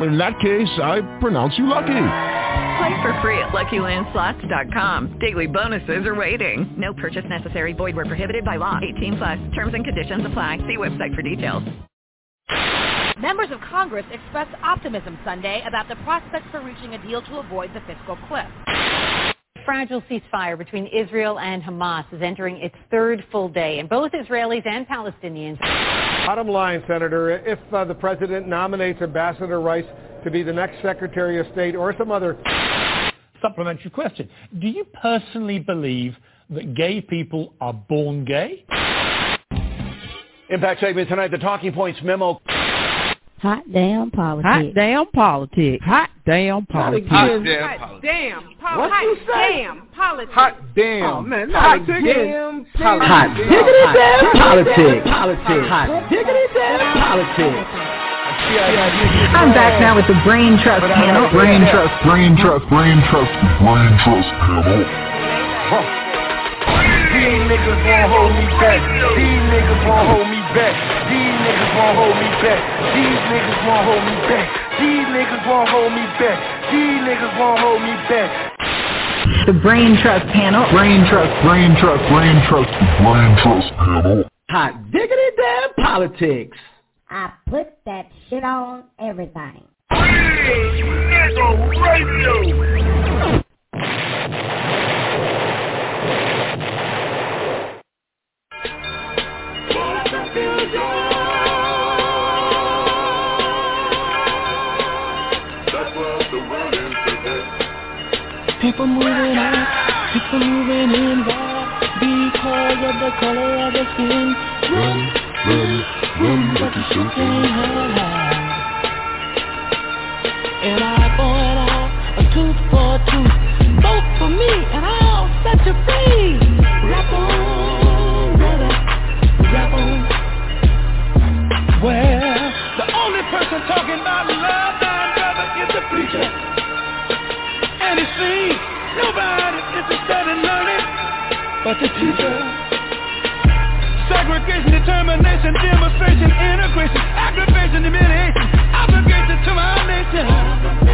In that case, I pronounce you lucky. Play for free at LuckyLandSlots.com. Daily bonuses are waiting. No purchase necessary. Void where prohibited by law. 18 plus. Terms and conditions apply. See website for details. Members of Congress expressed optimism Sunday about the prospects for reaching a deal to avoid the fiscal cliff. Fragile ceasefire between Israel and Hamas is entering its third full day, and both Israelis and Palestinians. Bottom line, Senator, if uh, the president nominates Ambassador Rice to be the next Secretary of State or some other supplementary question. Do you personally believe that gay people are born gay? Impact segment tonight, the Talking Points memo. Hot damn politics. Hot damn politics. Hot damn politics. Hot damn politics. Damn What politics. you say? Damn politics. Hot damn. Oh, man, Hot not damn. damn Hot politics. diggity damn Politics. Politics. Hot diggity damn politics. I'm back now with the Brain Trust panel. Brain Trust, Brain Trust, Brain Trust, Brain Trust panel. These niggas won't hold me back. These niggas won't hold me back. These niggas won't hold me back. These niggas won't hold me back. These niggas won't hold me back. These niggas won't hold me back. The Brain Trust panel. Brain Trust, Brain Trust, Brain Trust, Brain Trust panel. Hot diggity damn politics. I put that shit on everything. People moving out, people moving in wild because of the color of the skin. Run, run, run, but you still Can't hide. An eye for an eye, a tooth for a tooth. Vote for me and I'll set you free. Well, the only person talking about love, my brother, is the preacher. And it seems nobody interested in learning but the teacher. Segregation, determination, demonstration, integration, aggravation, humiliation, obligation to my nation.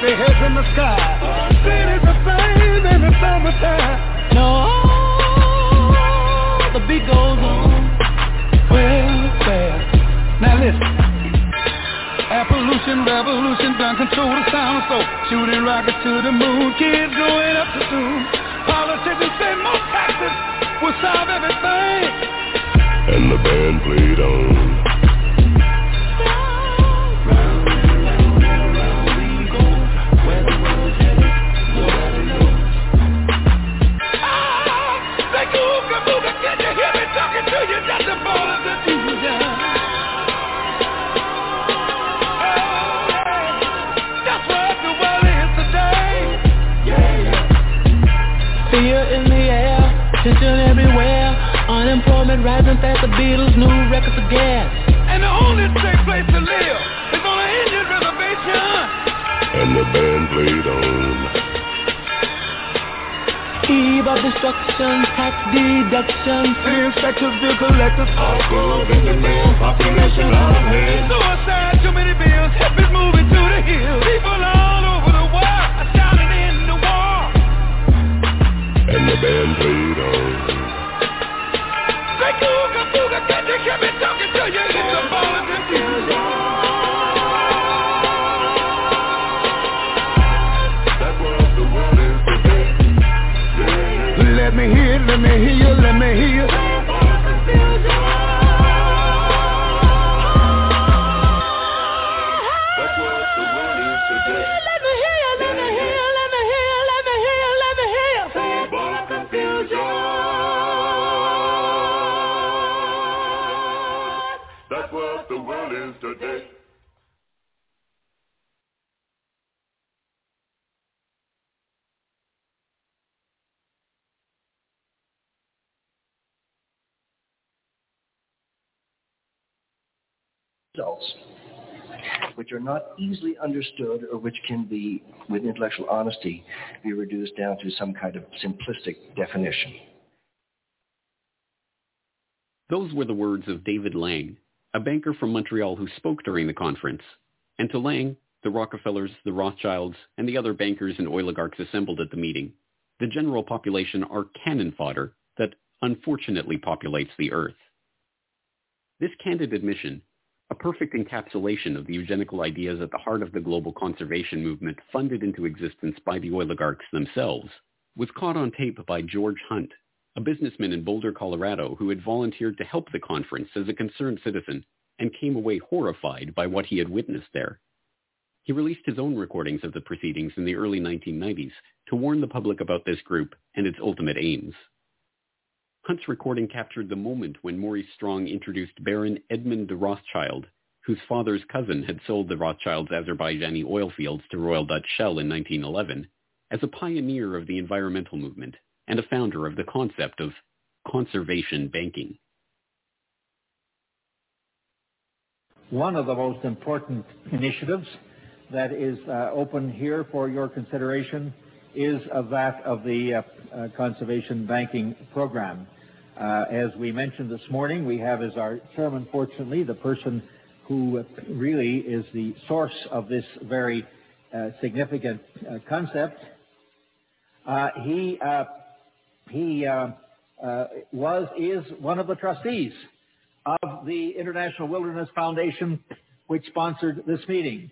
Their heads in the sky. Cities the same in the summertime. No, the beat goes on. Well, well. Now listen. Appolution, revolution, gun control the sound so shooting rockets to the moon, kids going up to school. Politicians say more taxes will solve everything. And the band played on. Fear in the air, tension everywhere. Unemployment rising fast, the Beatles' new records of gas. And the only safe place to live is on an Indian reservation. And the band played on. Eve of destruction, tax deduction. Inspectors, bill collectors, all good in the mail, population out of hand. Suicide, too many bills, hippies moving to the hills. People all over And the band played on. Say, Googa, booga, can you hear me talking to you? It's a ball of confusion. That's what the world is today. Let me hear, let me hear let me hear results which are not easily understood or which can be, with intellectual honesty, be reduced down to some kind of simplistic definition. Those were the words of David Lang, a banker from Montreal who spoke during the conference. And to Lang, the Rockefellers, the Rothschilds, and the other bankers and oligarchs assembled at the meeting, the general population are cannon fodder that unfortunately populates the earth. This candid admission a perfect encapsulation of the eugenical ideas at the heart of the global conservation movement funded into existence by the oligarchs themselves, was caught on tape by George Hunt, a businessman in Boulder, Colorado, who had volunteered to help the conference as a concerned citizen and came away horrified by what he had witnessed there. He released his own recordings of the proceedings in the early 1990s to warn the public about this group and its ultimate aims. Hunt's recording captured the moment when Maurice Strong introduced Baron Edmund de Rothschild, whose father's cousin had sold the Rothschilds' Azerbaijani oil fields to Royal Dutch Shell in 1911, as a pioneer of the environmental movement and a founder of the concept of conservation banking. One of the most important initiatives that is uh, open here for your consideration is of that of the uh, uh, conservation banking program. Uh, as we mentioned this morning, we have as our chairman, fortunately, the person who really is the source of this very uh, significant uh, concept. Uh, he he was is one of the trustees of the International Wilderness Foundation, which sponsored this meeting.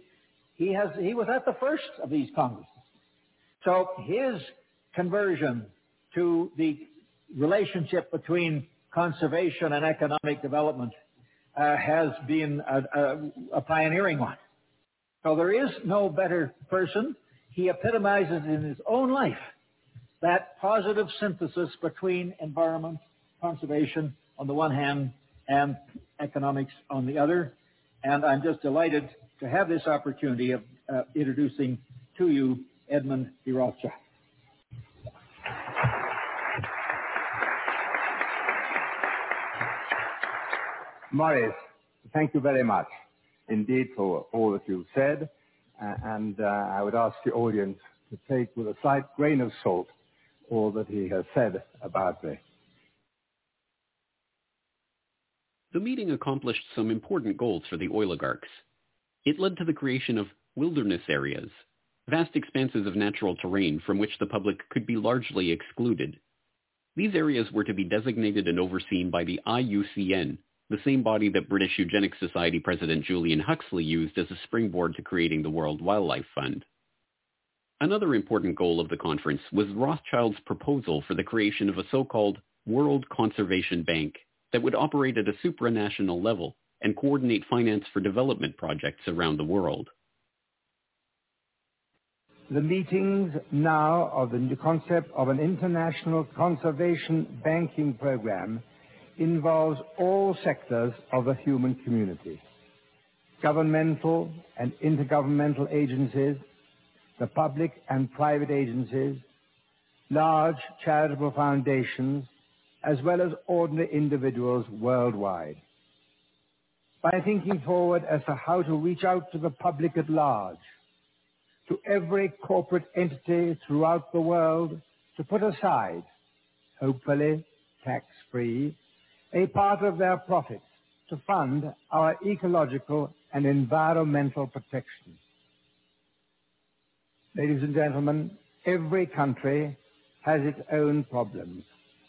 He has he was at the first of these congresses. So his conversion to the relationship between conservation and economic development uh, has been a, a, a, pioneering one. So there is no better person. He epitomizes in his own life that positive synthesis between environment, conservation on the one hand, and economics on the other. And I'm just delighted to have this opportunity of uh, introducing to you Edmund de Rothschild. Maurice, thank you very much indeed for all that you've said. Uh, and uh, I would ask the audience to take with a slight grain of salt all that he has said about me. The meeting accomplished some important goals for the oligarchs. It led to the creation of wilderness areas, vast expanses of natural terrain from which the public could be largely excluded. These areas were to be designated and overseen by the IUCN, the same body that British Eugenics Society President Julian Huxley used as a springboard to creating the World Wildlife Fund. Another important goal of the conference was Rothschild's proposal for the creation of a so-called World Conservation Bank that would operate at a supranational level and coordinate finance for development projects around the world. The meetings now of the concept of an international conservation banking program involves all sectors of the human community, governmental and intergovernmental agencies, the public and private agencies, large charitable foundations, as well as ordinary individuals worldwide. By thinking forward as to how to reach out to the public at large, to every corporate entity throughout the world to put aside, hopefully tax-free, a part of their profits to fund our ecological and environmental protection. Ladies and gentlemen, every country has its own problems,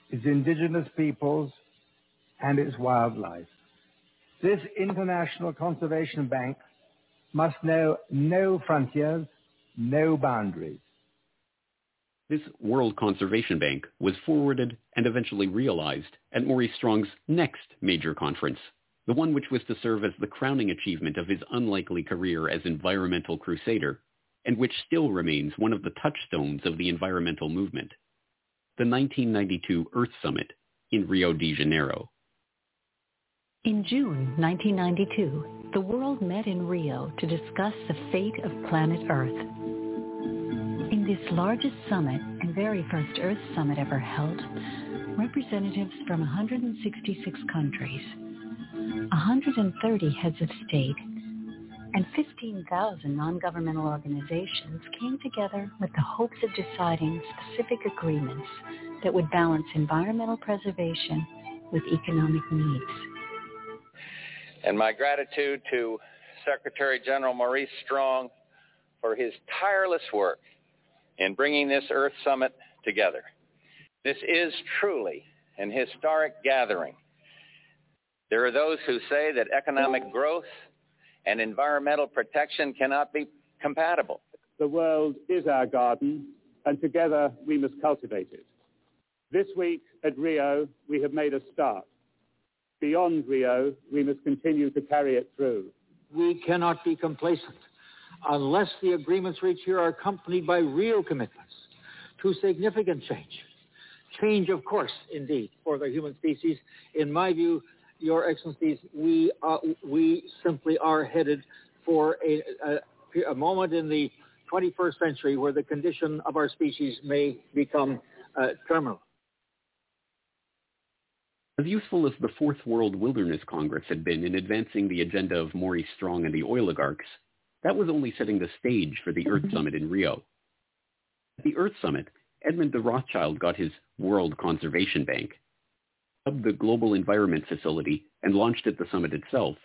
its indigenous peoples and its wildlife. This International Conservation Bank must know no frontiers, no boundaries. This World Conservation Bank was forwarded and eventually realized at Maurice Strong's next major conference, the one which was to serve as the crowning achievement of his unlikely career as environmental crusader, and which still remains one of the touchstones of the environmental movement, the 1992 Earth Summit in Rio de Janeiro. In June 1992, the world met in Rio to discuss the fate of planet Earth. This largest summit and very first Earth summit ever held, representatives from 166 countries, 130 heads of state, and 15,000 non-governmental organizations came together with the hopes of deciding specific agreements that would balance environmental preservation with economic needs. And my gratitude to Secretary General Maurice Strong for his tireless work in bringing this Earth Summit together. This is truly an historic gathering. There are those who say that economic growth and environmental protection cannot be compatible. The world is our garden, and together we must cultivate it. This week at Rio, we have made a start. Beyond Rio, we must continue to carry it through. We cannot be complacent unless the agreements reached here are accompanied by real commitments to significant change. Change, of course, indeed, for the human species. In my view, Your Excellencies, we, are, we simply are headed for a, a, a moment in the 21st century where the condition of our species may become uh, terminal. As useful as the Fourth World Wilderness Congress had been in advancing the agenda of Maurice Strong and the oligarchs, that was only setting the stage for the Earth mm-hmm. Summit in Rio. At the Earth Summit, Edmund de Rothschild got his World Conservation Bank. Dubbed the Global Environment Facility and launched at the summit itself,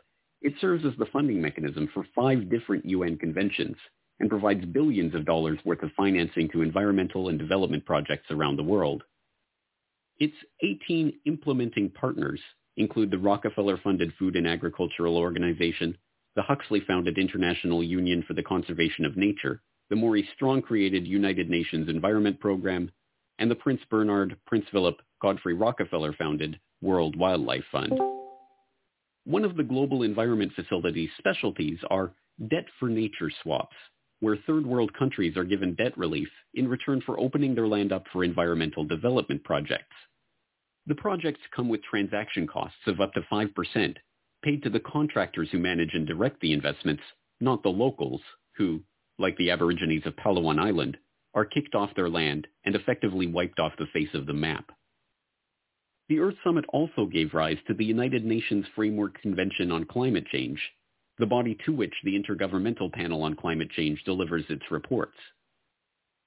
it serves as the funding mechanism for five different UN conventions and provides billions of dollars worth of financing to environmental and development projects around the world. Its 18 implementing partners include the Rockefeller-funded Food and Agricultural Organization, the Huxley-founded International Union for the Conservation of Nature, the Maurice Strong-created United Nations Environment Program, and the Prince Bernhard, Prince Philip, Godfrey Rockefeller-founded World Wildlife Fund. One of the Global Environment Facility's specialties are debt for nature swaps, where third world countries are given debt relief in return for opening their land up for environmental development projects. The projects come with transaction costs of up to 5%, paid to the contractors who manage and direct the investments, not the locals, who, like the Aborigines of Palawan Island, are kicked off their land and effectively wiped off the face of the map. The Earth Summit also gave rise to the United Nations Framework Convention on Climate Change, the body to which the Intergovernmental Panel on Climate Change delivers its reports.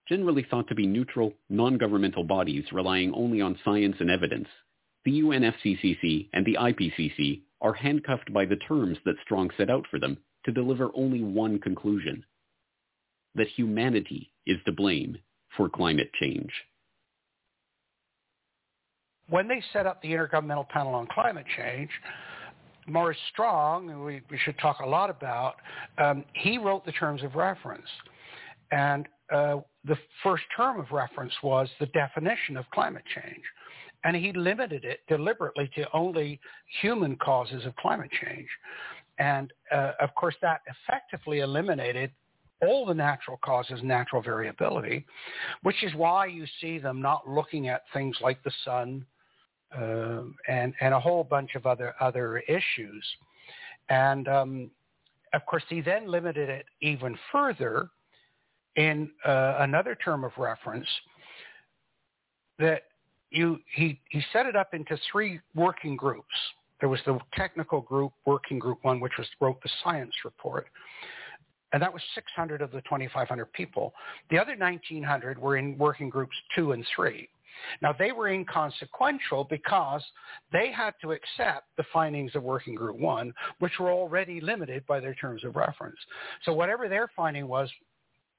Generally thought to be neutral, non-governmental bodies relying only on science and evidence, the UNFCCC and the IPCC are handcuffed by the terms that Strong set out for them to deliver only one conclusion, that humanity is to blame for climate change. When they set up the Intergovernmental Panel on Climate Change, Maurice Strong, we, we should talk a lot about, um, he wrote the terms of reference. And uh, the first term of reference was the definition of climate change. And he limited it deliberately to only human causes of climate change. And uh, of course, that effectively eliminated all the natural causes, natural variability, which is why you see them not looking at things like the sun uh, and and a whole bunch of other other issues. And um, of course, he then limited it even further in uh, another term of reference that you he he set it up into three working groups. There was the technical group, working group one, which was wrote the science report, and that was 600 of the 2,500 people. The other 1,900 were in working groups two and three. Now they were inconsequential because they had to accept the findings of working group one, which were already limited by their terms of reference. So whatever their finding was,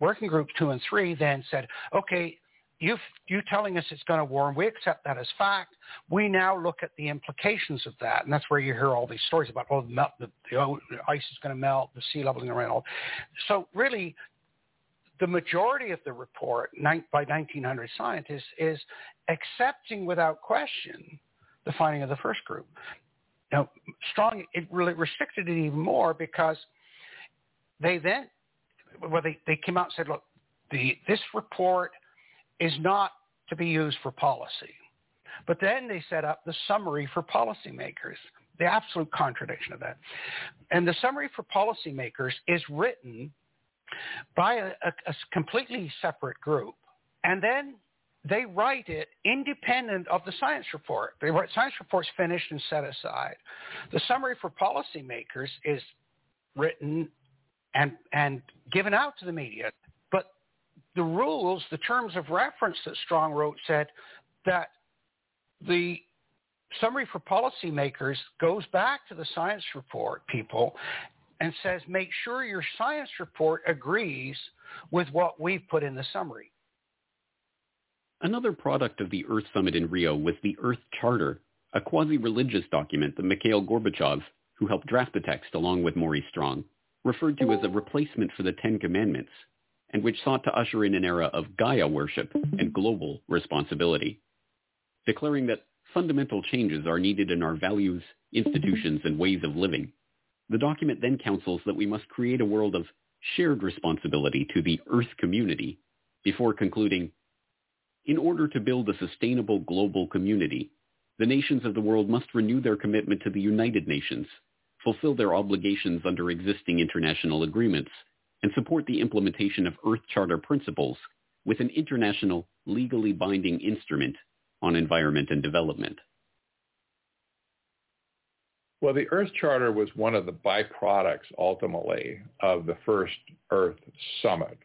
working group two and three then said, okay, you you telling us it's going to warm, we accept that as fact. We now look at the implications of that, and that's where you hear all these stories about oh the, melt, the, the ice is going to melt, the sea level is going to rise. So really, the majority of the report by 1900 scientists is accepting without question the finding of the first group. Now, Strong it really restricted it even more because they then well they, they came out and said, look, the this report is not to be used for policy. But then they set up the summary for policymakers. the absolute contradiction of that. And the summary for policymakers is written by a, a, a completely separate group. And then they write it independent of the science report. The science report's finished and set aside. The summary for policymakers is written and and given out to the media. The rules, the terms of reference that Strong wrote said that the summary for policymakers goes back to the science report people and says make sure your science report agrees with what we've put in the summary. Another product of the Earth Summit in Rio was the Earth Charter, a quasi-religious document that Mikhail Gorbachev, who helped draft the text along with Maurice Strong, referred to as a replacement for the Ten Commandments, and which sought to usher in an era of Gaia worship and global responsibility, declaring that fundamental changes are needed in our values, institutions, and ways of living. The document then counsels that we must create a world of shared responsibility to the Earth community before concluding, in order to build a sustainable global community, the nations of the world must renew their commitment to the United Nations, fulfill their obligations under existing international agreements, and support the implementation of Earth Charter principles with an international legally binding instrument on environment and development. Well, the Earth Charter was one of the byproducts ultimately of the first Earth Summit.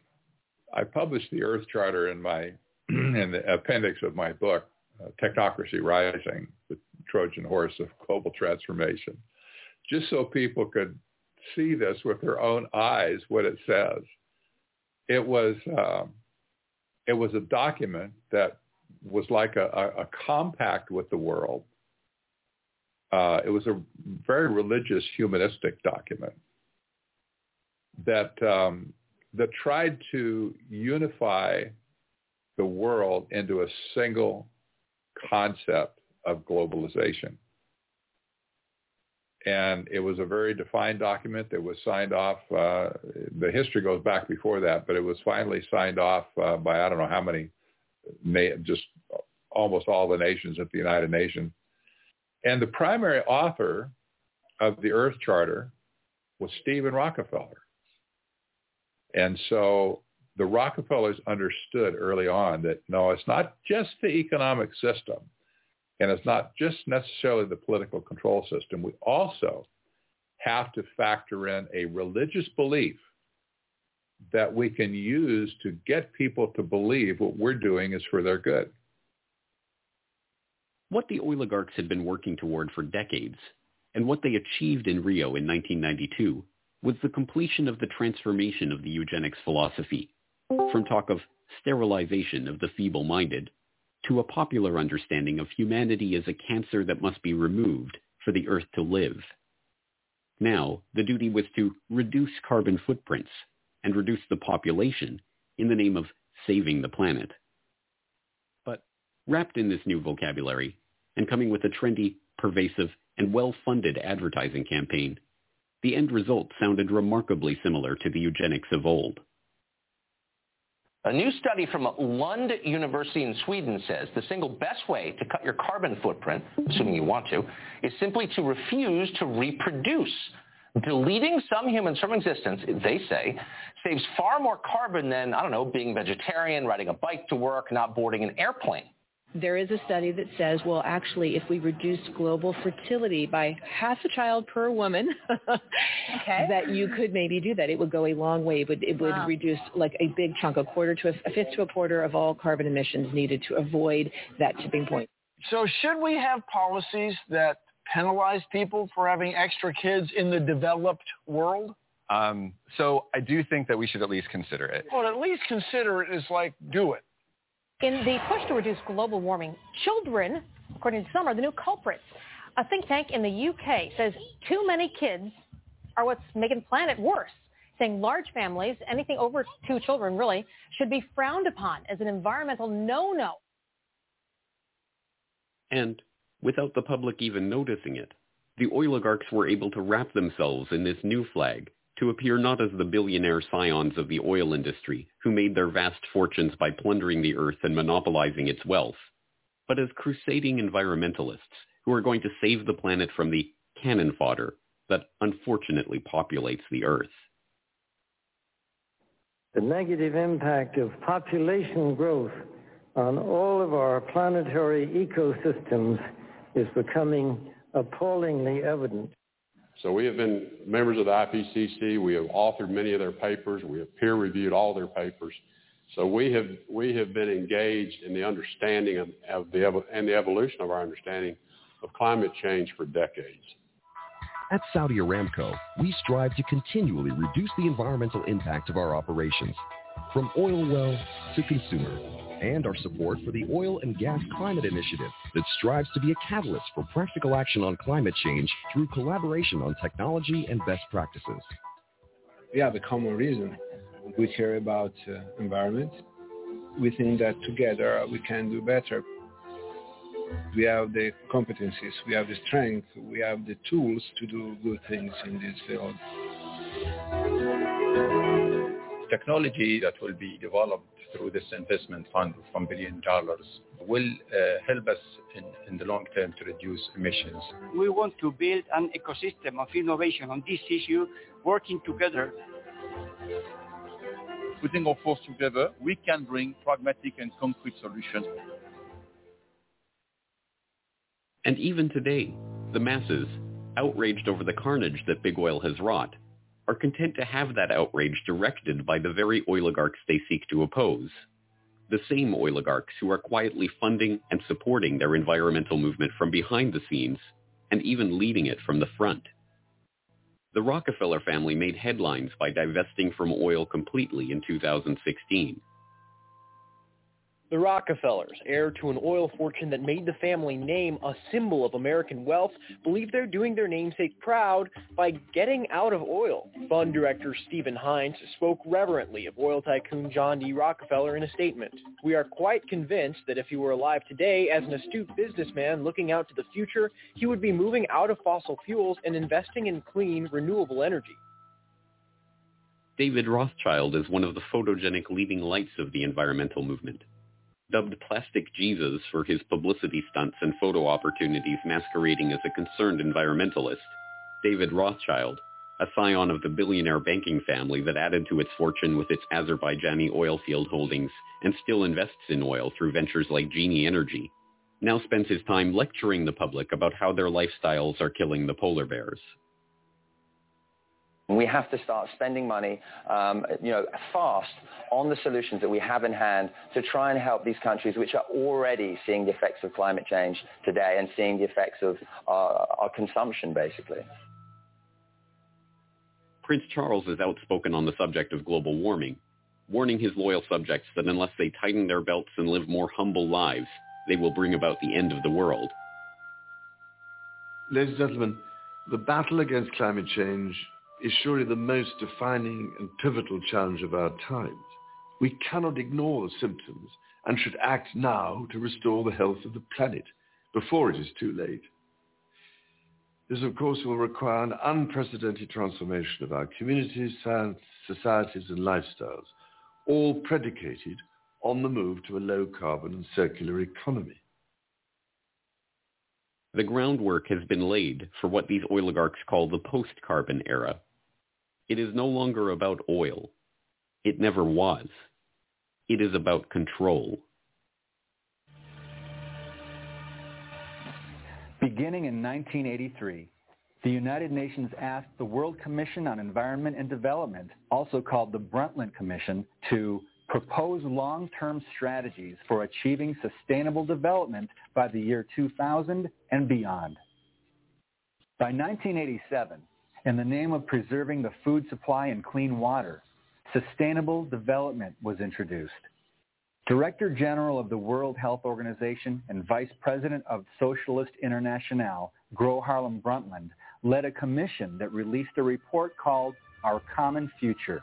I published the Earth Charter in my in the appendix of my book, uh, Technocracy Rising, the Trojan horse of global transformation, just so people could see this with their own eyes, what it says. It was um, it was a document that was like a, a, a compact with the world. Uh, it was a very religious, humanistic document that um, that tried to unify the world into a single concept of globalization. And it was a very defined document that was signed off. Uh, the history goes back before that, but it was finally signed off uh, by I don't know how many, just almost all the nations at the United Nations. And the primary author of the Earth Charter was Stephen Rockefeller. And so the Rockefellers understood early on that no, it's not just the economic system and it's not just necessarily the political control system. We also have to factor in a religious belief that we can use to get people to believe what we're doing is for their good. What the oligarchs had been working toward for decades and what they achieved in Rio in 1992 was the completion of the transformation of the eugenics philosophy from talk of sterilization of the feeble-minded to a popular understanding of humanity as a cancer that must be removed for the earth to live. Now, the duty was to reduce carbon footprints and reduce the population in the name of saving the planet. But wrapped in this new vocabulary and coming with a trendy, pervasive, and well-funded advertising campaign, the end result sounded remarkably similar to the eugenics of old. A new study from Lund University in Sweden says the single best way to cut your carbon footprint, assuming you want to, is simply to refuse to reproduce. Deleting some humans from existence, they say, saves far more carbon than, I don't know, being vegetarian, riding a bike to work, not boarding an airplane there is a study that says, well, actually, if we reduce global fertility by half a child per woman, okay. that you could maybe do that. It would go a long way. It would, it would wow. reduce like a big chunk, a quarter to a, a fifth to a quarter of all carbon emissions needed to avoid that tipping point. So should we have policies that penalize people for having extra kids in the developed world? Um, so I do think that we should at least consider it. Well, at least consider it is like do it. In the push to reduce global warming, children, according to some, are the new culprits. A think tank in the UK says too many kids are what's making the planet worse, saying large families, anything over two children really, should be frowned upon as an environmental no-no. And without the public even noticing it, the oligarchs were able to wrap themselves in this new flag to appear not as the billionaire scions of the oil industry who made their vast fortunes by plundering the earth and monopolizing its wealth, but as crusading environmentalists who are going to save the planet from the cannon fodder that unfortunately populates the Earth. The negative impact of population growth on all of our planetary ecosystems is becoming appallingly evident. So we have been members of the IPCC. We have authored many of their papers. We have peer reviewed all their papers. So we have we have been engaged in the understanding of, of the and the evolution of our understanding of climate change for decades. At Saudi Aramco, we strive to continually reduce the environmental impact of our operations, from oil well to consumer, and our support for the Oil and Gas Climate Initiative that strives to be a catalyst for practical action on climate change through collaboration on technology and best practices. We have a common reason. We care about uh, environment. We think that together we can do better. We have the competencies, we have the strength, we have the tools to do good things in this field. Technology that will be developed through this investment fund of $1 billion will uh, help us in, in the long term to reduce emissions. We want to build an ecosystem of innovation on this issue, working together. Putting our forces together, we can bring pragmatic and concrete solutions. And even today, the masses, outraged over the carnage that big oil has wrought, are content to have that outrage directed by the very oligarchs they seek to oppose. The same oligarchs who are quietly funding and supporting their environmental movement from behind the scenes and even leading it from the front. The Rockefeller family made headlines by divesting from oil completely in 2016. The Rockefellers, heir to an oil fortune that made the family name a symbol of American wealth, believe they're doing their namesake proud by getting out of oil. Fund director Stephen Heintz spoke reverently of oil tycoon John D. Rockefeller in a statement. We are quite convinced that if he were alive today as an astute businessman looking out to the future, he would be moving out of fossil fuels and investing in clean, renewable energy. David Rothschild is one of the photogenic leading lights of the environmental movement dubbed Plastic Jesus for his publicity stunts and photo opportunities masquerading as a concerned environmentalist, David Rothschild, a scion of the billionaire banking family that added to its fortune with its Azerbaijani oil field holdings and still invests in oil through ventures like Genie Energy, now spends his time lecturing the public about how their lifestyles are killing the polar bears. We have to start spending money, um, you know, fast on the solutions that we have in hand to try and help these countries which are already seeing the effects of climate change today and seeing the effects of our, our consumption, basically. Prince Charles is outspoken on the subject of global warming, warning his loyal subjects that unless they tighten their belts and live more humble lives, they will bring about the end of the world. Ladies and gentlemen, the battle against climate change is surely the most defining and pivotal challenge of our times. We cannot ignore the symptoms and should act now to restore the health of the planet before it is too late. This, of course, will require an unprecedented transformation of our communities, science, societies, and lifestyles, all predicated on the move to a low-carbon and circular economy. The groundwork has been laid for what these oligarchs call the post-carbon era, it is no longer about oil. It never was. It is about control. Beginning in 1983, the United Nations asked the World Commission on Environment and Development, also called the Brundtland Commission, to propose long-term strategies for achieving sustainable development by the year 2000 and beyond. By 1987, in the name of preserving the food supply and clean water, sustainable development was introduced. Director General of the World Health Organization and Vice President of Socialist International, Gro Harlem Brundtland, led a commission that released a report called Our Common Future.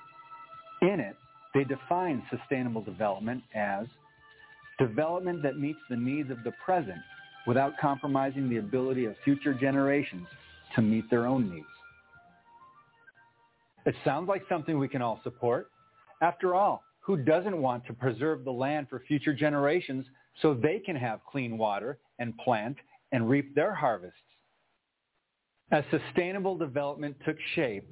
In it, they defined sustainable development as development that meets the needs of the present without compromising the ability of future generations to meet their own needs. It sounds like something we can all support. After all, who doesn't want to preserve the land for future generations so they can have clean water and plant and reap their harvests? As sustainable development took shape,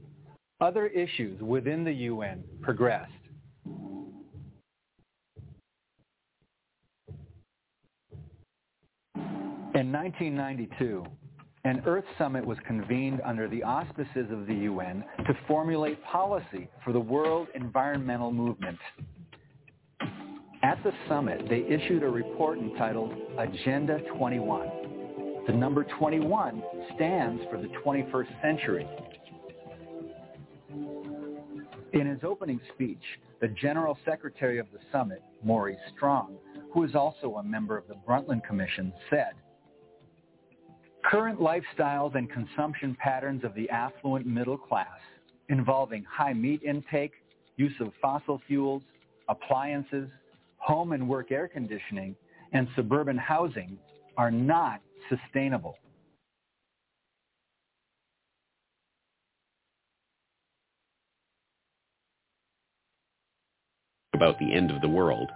other issues within the UN progressed. In 1992, an Earth Summit was convened under the auspices of the UN to formulate policy for the world environmental movement. At the summit, they issued a report entitled Agenda 21. The number 21 stands for the 21st century. In his opening speech, the General Secretary of the summit, Maurice Strong, who is also a member of the Brundtland Commission, said, Current lifestyles and consumption patterns of the affluent middle class, involving high meat intake, use of fossil fuels, appliances, home and work air conditioning, and suburban housing, are not sustainable. About the end of the world.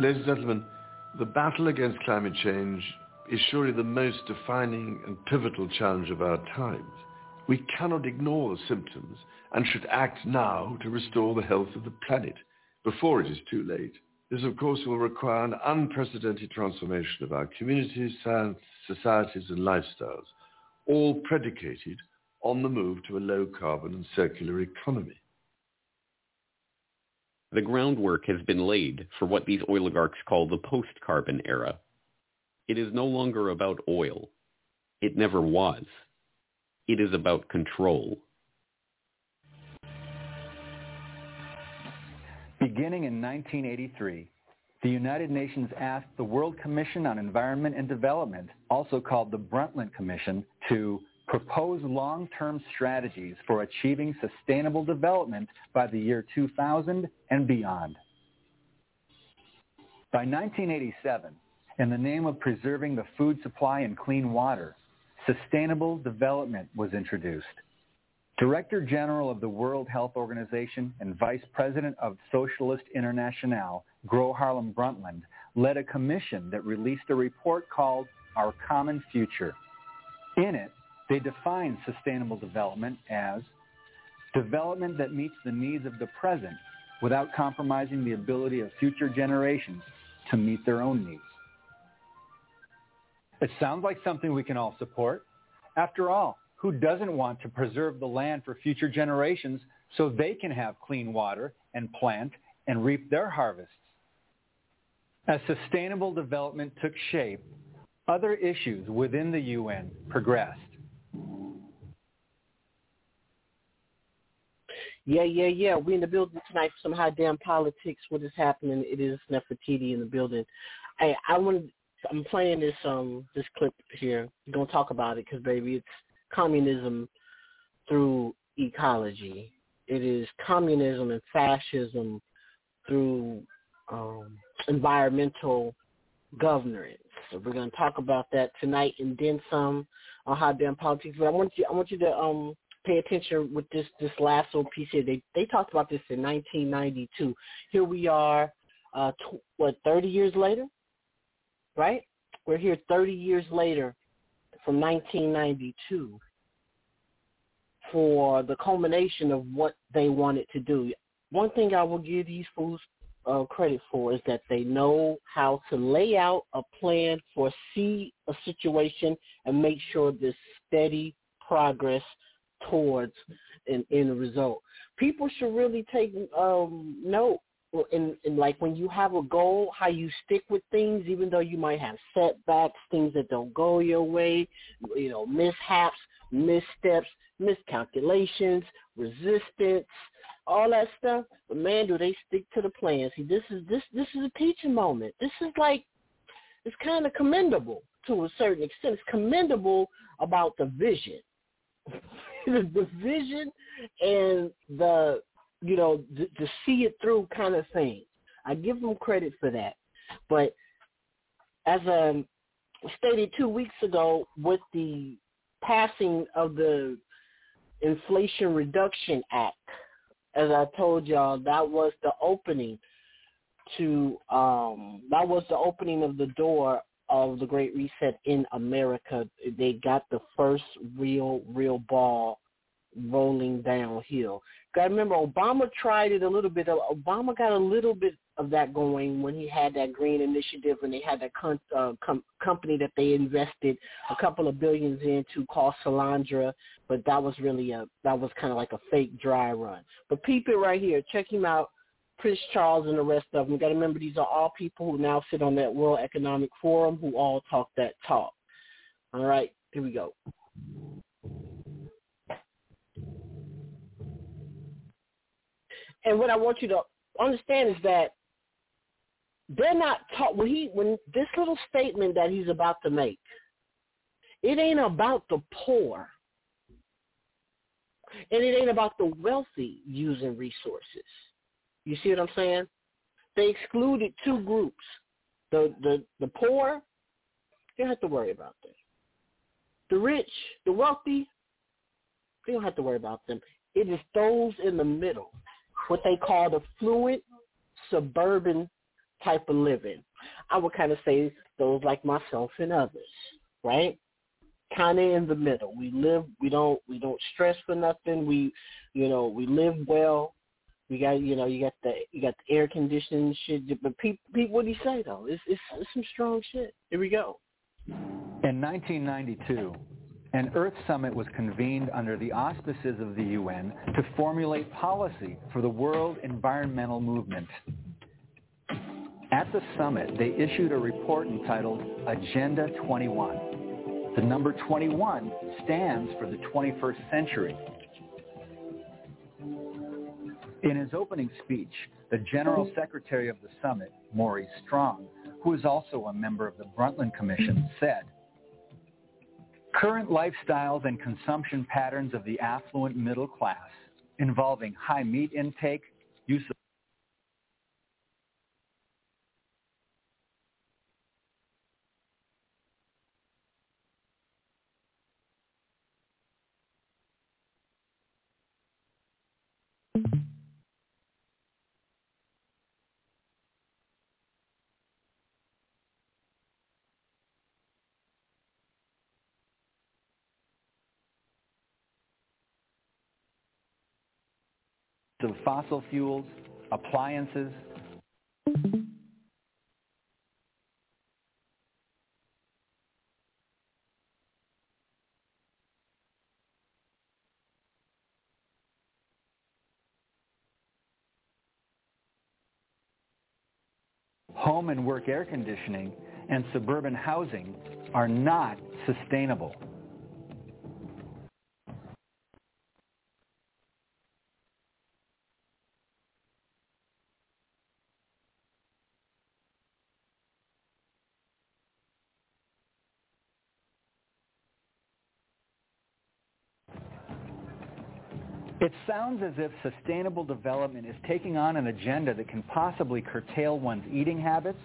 Ladies and gentlemen, the battle against climate change is surely the most defining and pivotal challenge of our times. We cannot ignore the symptoms and should act now to restore the health of the planet before it is too late. This, of course, will require an unprecedented transformation of our communities, science, societies and lifestyles, all predicated on the move to a low-carbon and circular economy. The groundwork has been laid for what these oligarchs call the post-carbon era. It is no longer about oil. It never was. It is about control. Beginning in 1983, the United Nations asked the World Commission on Environment and Development, also called the Brundtland Commission, to propose long-term strategies for achieving sustainable development by the year 2000 and beyond. By 1987, in the name of preserving the food supply and clean water, sustainable development was introduced. Director General of the World Health Organization and Vice President of Socialist International, Gro Harlem Brundtland, led a commission that released a report called Our Common Future. In it, they defined sustainable development as development that meets the needs of the present without compromising the ability of future generations to meet their own needs. It sounds like something we can all support. After all, who doesn't want to preserve the land for future generations so they can have clean water and plant and reap their harvests? As sustainable development took shape, other issues within the UN progressed. Yeah, yeah, yeah. We in the building tonight for some high damn politics. What is happening? It is Nefertiti in the building. Hey, I want. I'm playing this um this clip here. We're gonna talk about it because baby, it's communism through ecology. It is communism and fascism through um, environmental governance. So we're to talk about that tonight and then some on how damn politics. But I want you, I want you to um, pay attention with this this last little piece here. They they talked about this in 1992. Here we are, uh, tw- what 30 years later, right? We're here 30 years later from 1992 for the culmination of what they wanted to do. One thing I will give these fools uh, credit for is that they know how to lay out a plan, foresee a situation, and make sure there's steady progress towards an end result. People should really take um, note in, in like when you have a goal, how you stick with things, even though you might have setbacks, things that don't go your way, you know, mishaps, missteps, miscalculations, resistance, all that stuff. But man, do they stick to the plan? See, this is this this is a teaching moment. This is like it's kind of commendable to a certain extent. It's commendable about the vision, the vision, and the you know, to, to see it through kind of thing. I give them credit for that. But as I um, stated two weeks ago with the passing of the Inflation Reduction Act, as I told y'all, that was the opening to um that was the opening of the door of the Great Reset in America. They got the first real, real ball rolling downhill. To remember, Obama tried it a little bit. Obama got a little bit of that going when he had that green initiative and they had that uh, com- company that they invested a couple of billions into called Solyndra, but that was really a that was kind of like a fake dry run. But peep it right here. Check him out. Prince Charles and the rest of them. You got to remember these are all people who now sit on that World Economic Forum who all talk that talk. All right, here we go. And what I want you to understand is that they're not taught when he when this little statement that he's about to make. It ain't about the poor. And it ain't about the wealthy using resources. You see what I'm saying? They excluded two groups. The the the poor, they don't have to worry about them. The rich, the wealthy, they don't have to worry about them. It is those in the middle, what they call the fluent suburban type of living. I would kind of say those like myself and others, right? Kind of in the middle. We live. We don't. We don't stress for nothing. We, you know, we live well. We got, you know, you got the you got the air conditioning shit. But people, people, what do you say though? It's, it's it's some strong shit. Here we go. In 1992, an Earth Summit was convened under the auspices of the UN to formulate policy for the world environmental movement. At the summit, they issued a report entitled Agenda 21. The number 21 stands for the 21st century. In his opening speech, the General Secretary of the summit, Maurice Strong, who is also a member of the Brundtland Commission, said, Current lifestyles and consumption patterns of the affluent middle class, involving high meat intake, use of of fossil fuels, appliances, home and work air conditioning, and suburban housing are not sustainable. It sounds as if sustainable development is taking on an agenda that can possibly curtail one's eating habits,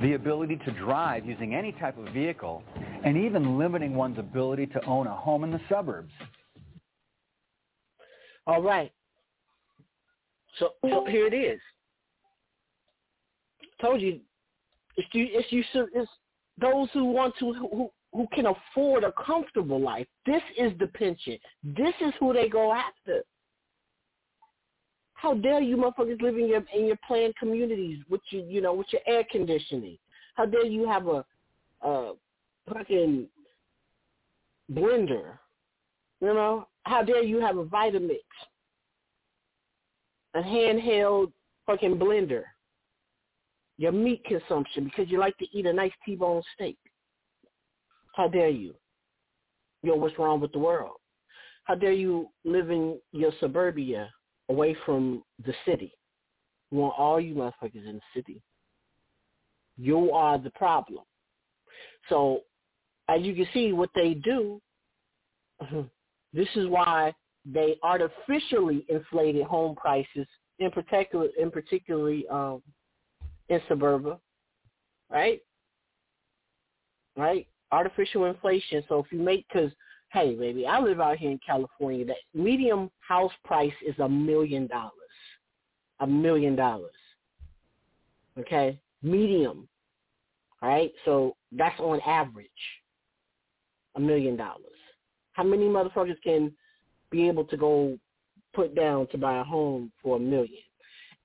the ability to drive using any type of vehicle, and even limiting one's ability to own a home in the suburbs. All right. So, so here it is. Told you, it's you, it's you, it's those who want to, who, who can afford a comfortable life. This is the pension. This is who they go after. How dare you motherfuckers live in your in your planned communities with you you know with your air conditioning? How dare you have a a fucking blender? You know? How dare you have a Vitamix? A handheld fucking blender. Your meat consumption because you like to eat a nice T-bone steak. How dare you? Yo, what's wrong with the world? How dare you live in your suburbia away from the city? You want all you motherfuckers in the city. You are the problem. So as you can see, what they do, this is why they artificially inflated home prices, in particular, in particularly um, in suburban, right? Right? artificial inflation. So if you make, because hey, baby, I live out here in California. That medium house price is a million dollars. A million dollars. Okay, medium. All right, so that's on average a million dollars. How many motherfuckers can be able to go put down to buy a home for a million?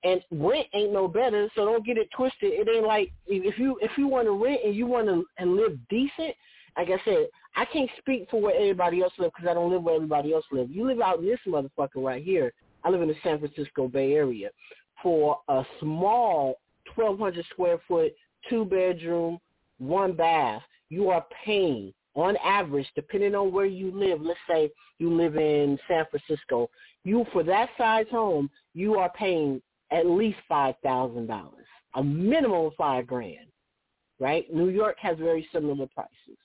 And rent ain't no better, so don't get it twisted. It ain't like if you if you want to rent and you want to and live decent. Like I said, I can't speak for where everybody else lives because I don't live where everybody else lives. You live out in this motherfucker right here. I live in the San Francisco Bay Area. For a small 1,200 square foot, two bedroom, one bath, you are paying on average, depending on where you live, let's say you live in San Francisco, you for that size home, you are paying at least five thousand dollars, a minimum of five grand, right? New York has very similar prices,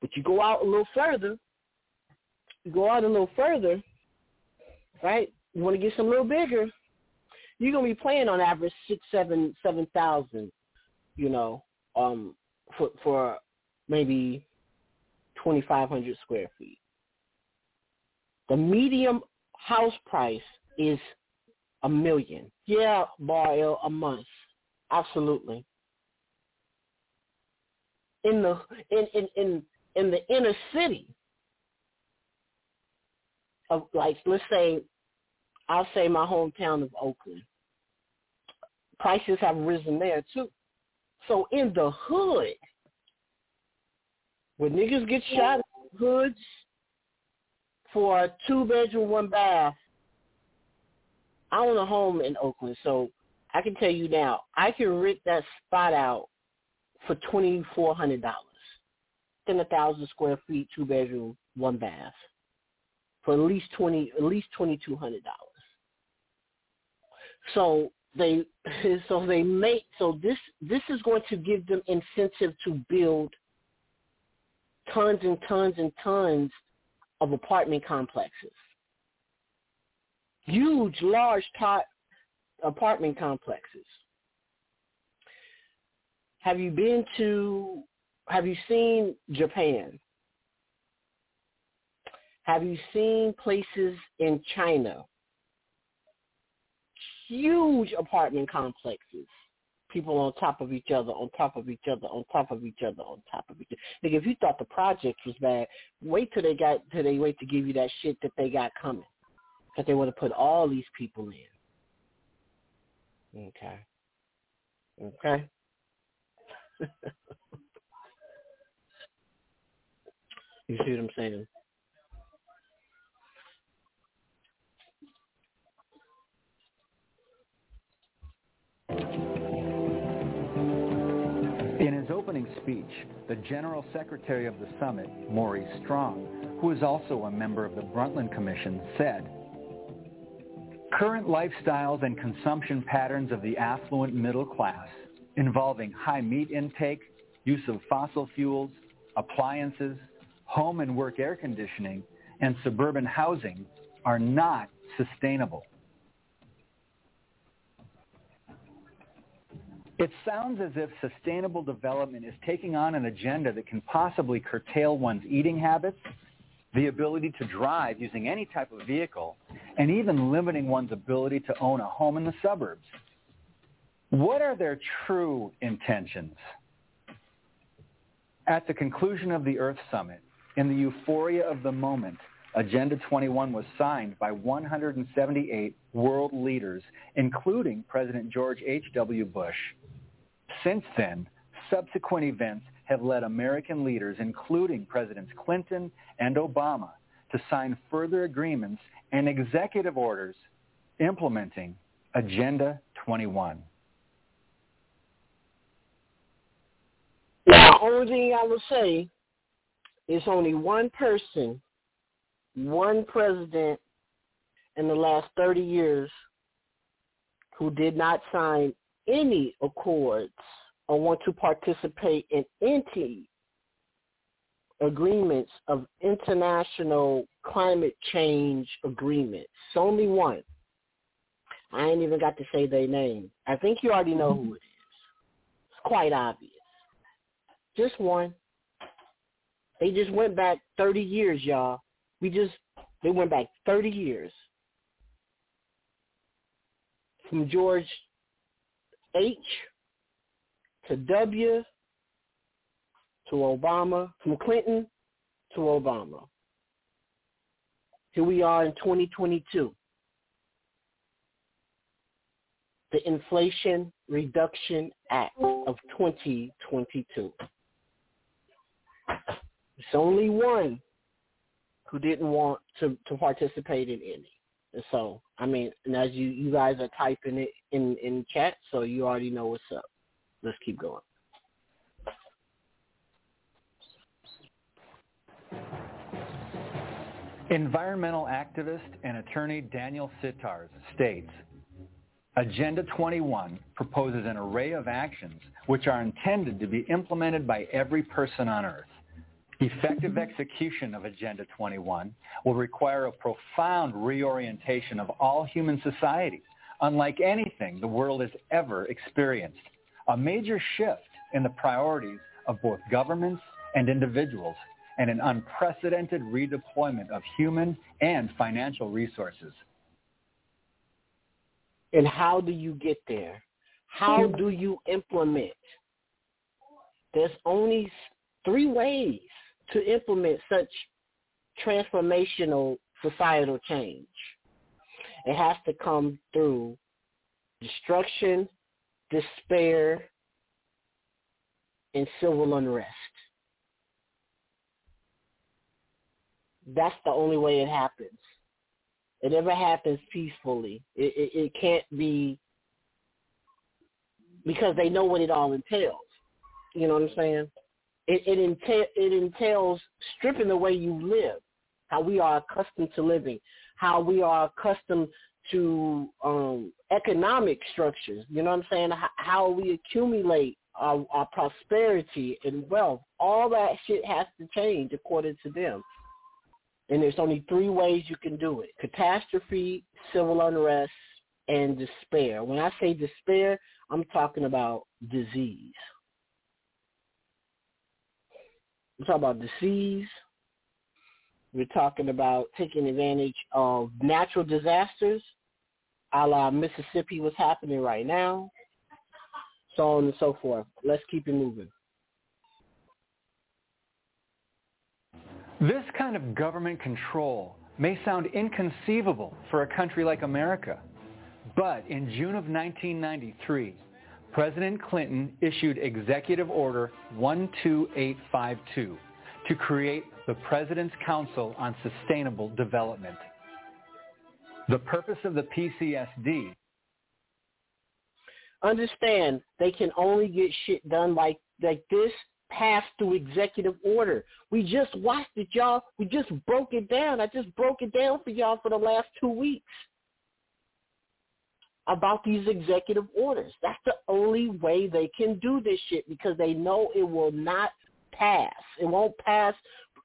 but you go out a little further, you go out a little further, right? You want to get some little bigger, you're gonna be paying on average six, seven, seven thousand, you know, um, for for maybe 2,500 square feet. The medium house price is a million. Yeah, borrow a month. Absolutely. In the in, in, in, in the inner city of like let's say I'll say my hometown of Oakland. Prices have risen there too. So in the hood, when niggas get shot hoods for a two bedroom, one bath, I own a home in Oakland, so I can tell you now, I can rent that spot out for twenty four hundred dollars. Ten a thousand square feet, two bedroom, one bath. For at least twenty at least twenty two hundred dollars. So they so they make so this this is going to give them incentive to build tons and tons and tons of apartment complexes. Huge, large top apartment complexes. Have you been to, have you seen Japan? Have you seen places in China? Huge apartment complexes people on top of each other, on top of each other, on top of each other, on top of each other. Nigga, if you thought the project was bad, wait till they got till they wait to give you that shit that they got coming, because they want to put all these people in. Okay. Okay. you see what I'm saying? In his opening speech, the General Secretary of the summit, Maurice Strong, who is also a member of the Brundtland Commission, said, Current lifestyles and consumption patterns of the affluent middle class, involving high meat intake, use of fossil fuels, appliances, home and work air conditioning, and suburban housing, are not sustainable. It sounds as if sustainable development is taking on an agenda that can possibly curtail one's eating habits, the ability to drive using any type of vehicle, and even limiting one's ability to own a home in the suburbs. What are their true intentions? At the conclusion of the Earth Summit, in the euphoria of the moment, Agenda 21 was signed by 178 world leaders, including President George H.W. Bush. Since then, subsequent events have led American leaders, including Presidents Clinton and Obama, to sign further agreements and executive orders implementing Agenda 21. Now, only thing I will say is only one person, one president in the last 30 years who did not sign any accords or want to participate in any agreements of international climate change agreements. It's only one. I ain't even got to say their name. I think you already know who it is. It's quite obvious. Just one. They just went back 30 years, y'all. We just, they went back 30 years. From George H to W to Obama, from Clinton to Obama. Here we are in 2022. The Inflation Reduction Act of 2022. It's only one who didn't want to, to participate in any. And so, I mean, and as you, you guys are typing it in, in chat, so you already know what's up. Let's keep going. Environmental activist and attorney Daniel Sitarz states, Agenda 21 proposes an array of actions which are intended to be implemented by every person on Earth. Effective execution of Agenda 21 will require a profound reorientation of all human societies, unlike anything the world has ever experienced. A major shift in the priorities of both governments and individuals and an unprecedented redeployment of human and financial resources. And how do you get there? How do you implement? There's only three ways to implement such transformational societal change. It has to come through destruction, despair, and civil unrest. That's the only way it happens. It never happens peacefully. It, it, it can't be because they know what it all entails. You know what I'm saying? It, it, entail, it entails stripping the way you live, how we are accustomed to living, how we are accustomed to um, economic structures. You know what I'm saying? How, how we accumulate our, our prosperity and wealth. All that shit has to change according to them. And there's only three ways you can do it. Catastrophe, civil unrest, and despair. When I say despair, I'm talking about disease. We're talking about disease. We're talking about taking advantage of natural disasters, a la Mississippi, what's happening right now, so on and so forth. Let's keep it moving. This kind of government control may sound inconceivable for a country like America, but in June of 1993, President Clinton issued Executive Order 12852 to create the President's Council on Sustainable Development. The purpose of the PCSD Understand they can only get shit done like like this passed through executive order. We just watched it, y'all. We just broke it down. I just broke it down for y'all for the last two weeks about these executive orders. That's the only way they can do this shit because they know it will not pass. It won't pass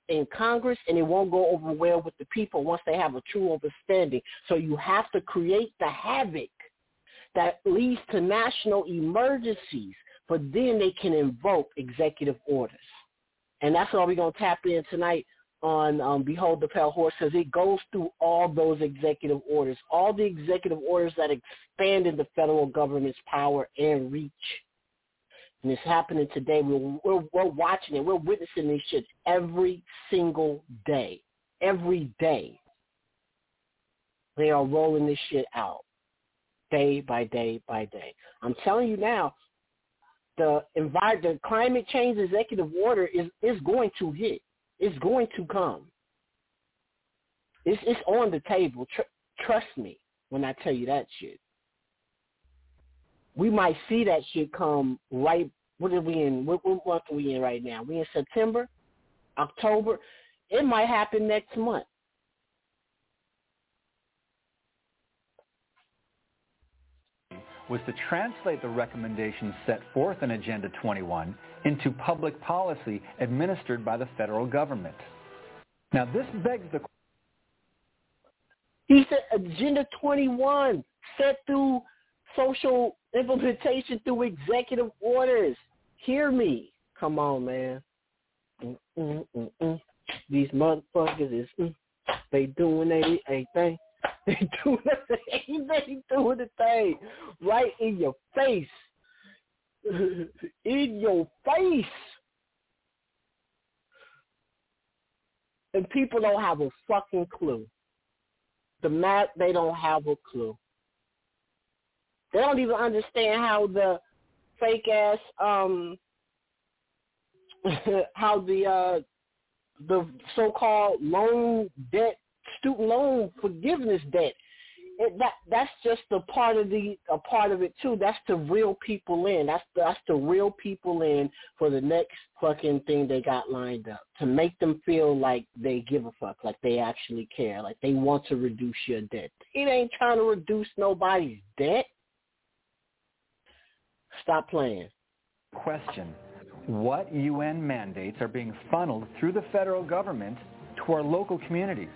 in Congress and it won't go over well with the people once they have a true understanding. So you have to create the havoc that leads to national emergencies but then they can invoke executive orders. And that's all we're going to tap in tonight on um, Behold the Pale Horse because it goes through all those executive orders, all the executive orders that expanded the federal government's power and reach. And it's happening today. We're, we're, we're watching it. We're witnessing this shit every single day. Every day. They are rolling this shit out day by day by day. I'm telling you now, the envi- the climate change executive order is is going to hit. It's going to come. It's it's on the table. Tr- trust me when I tell you that shit. We might see that shit come right. What are we in? What, what month are we in right now? We in September, October. It might happen next month. Was to translate the recommendations set forth in Agenda 21 into public policy administered by the federal government. Now this begs the He said Agenda 21 set through social implementation through executive orders. Hear me. Come on, man. Mm, mm, mm, mm. These motherfuckers is, mm, they doing a, a thing. They do the they doing the thing right in your face. in your face. And people don't have a fucking clue. The math, they don't have a clue. They don't even understand how the fake ass um how the uh the so-called loan debt student loan forgiveness debt it, that that's just a part of the a part of it too. That's to reel people in. That's that's to reel people in for the next fucking thing they got lined up to make them feel like they give a fuck, like they actually care, like they want to reduce your debt. It ain't trying to reduce nobody's debt. Stop playing. Question. What UN mandates are being funneled through the federal government to our local communities?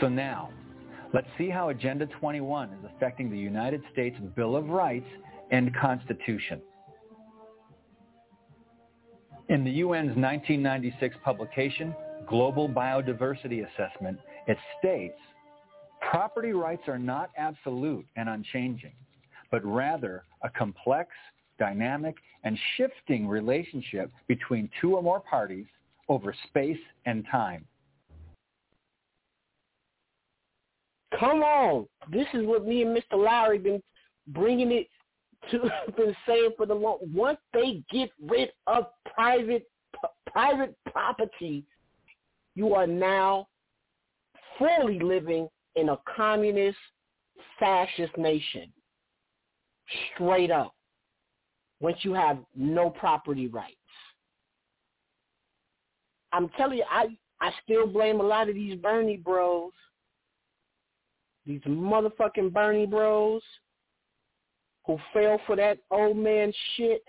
So now, Let's see how Agenda 21 is affecting the United States Bill of Rights and Constitution. In the UN's 1996 publication, Global Biodiversity Assessment, it states, property rights are not absolute and unchanging, but rather a complex, dynamic, and shifting relationship between two or more parties over space and time. Come on. This is what me and Mr. Lowry been bringing it to, been saying for the long. Once they get rid of private private property, you are now fully living in a communist fascist nation. Straight up. Once you have no property rights. I'm telling you, I I still blame a lot of these Bernie bros these motherfucking Bernie bros who fell for that old man shit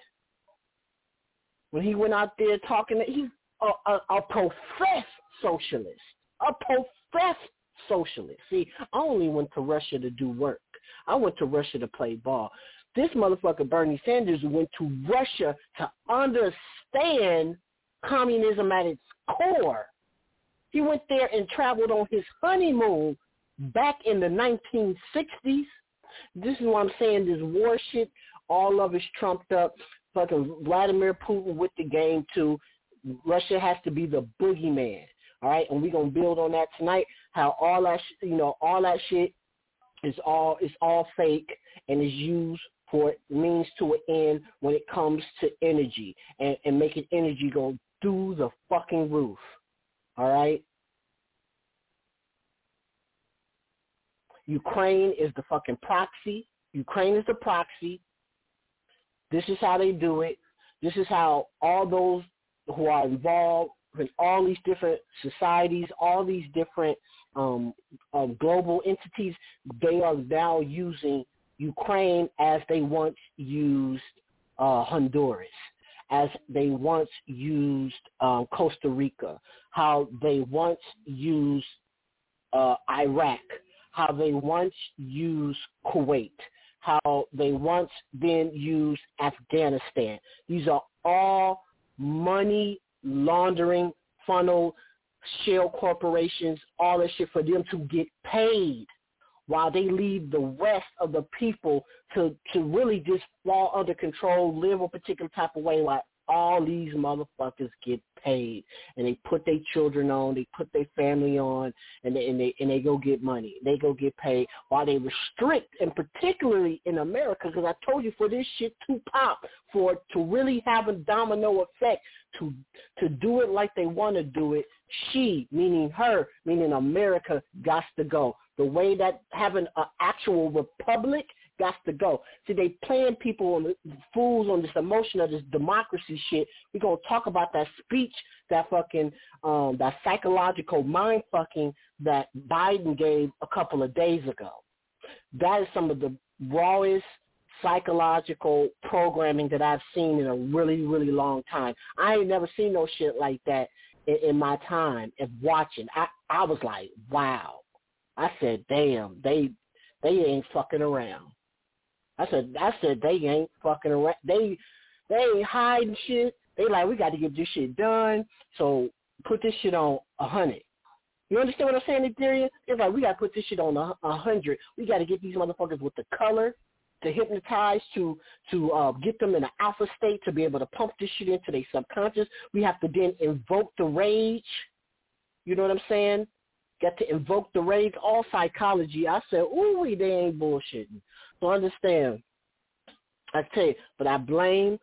when he went out there talking. That he's a, a, a professed socialist, a professed socialist. See, I only went to Russia to do work. I went to Russia to play ball. This motherfucker Bernie Sanders went to Russia to understand communism at its core. He went there and traveled on his honeymoon back in the 1960s. This is what I'm saying. This war shit, all of it's trumped up. Fucking Vladimir Putin with the game too. Russia has to be the boogeyman. All right, and we're gonna build on that tonight. How all that, you know, all that shit is all is all fake and is used for means to an end when it comes to energy and, and making energy go through the fucking roof. All right, Ukraine is the fucking proxy. Ukraine is the proxy. This is how they do it. This is how all those who are involved in all these different societies, all these different um, uh, global entities, they are now using Ukraine as they once used uh, Honduras, as they once used um, Costa Rica, how they once used uh, Iraq, how they once used Kuwait, how they once then used Afghanistan. These are all money laundering funnel shell corporations, all that shit for them to get paid while they leave the rest of the people to to really just fall under control, live a particular type of way while all these motherfuckers get paid and they put their children on, they put their family on, and they, and they and they go get money. They go get paid while they restrict, and particularly in America, because I told you for this shit to pop, for to really have a domino effect, to to do it like they want to do it, she, meaning her, meaning America, got to go. The way that having an actual republic got to go. See, they playing people on the fools on this emotion of this democracy shit. We're gonna talk about that speech, that fucking um that psychological mind fucking that Biden gave a couple of days ago. That is some of the rawest psychological programming that I've seen in a really, really long time. I ain't never seen no shit like that in, in my time of watching. I I was like, wow. I said, damn, they they ain't fucking around. I said, I said they ain't fucking around. They they ain't hiding shit. They like we got to get this shit done. So put this shit on a hundred. You understand what I'm saying, Ethereum? It's like we got to put this shit on a, a hundred. We got to get these motherfuckers with the color. to hypnotize, to to uh, get them in an alpha state, to be able to pump this shit into their subconscious. We have to then invoke the rage. You know what I'm saying? Got to invoke the rage. All psychology. I said, ooh, they ain't bullshitting. So understand. I tell you, but I blame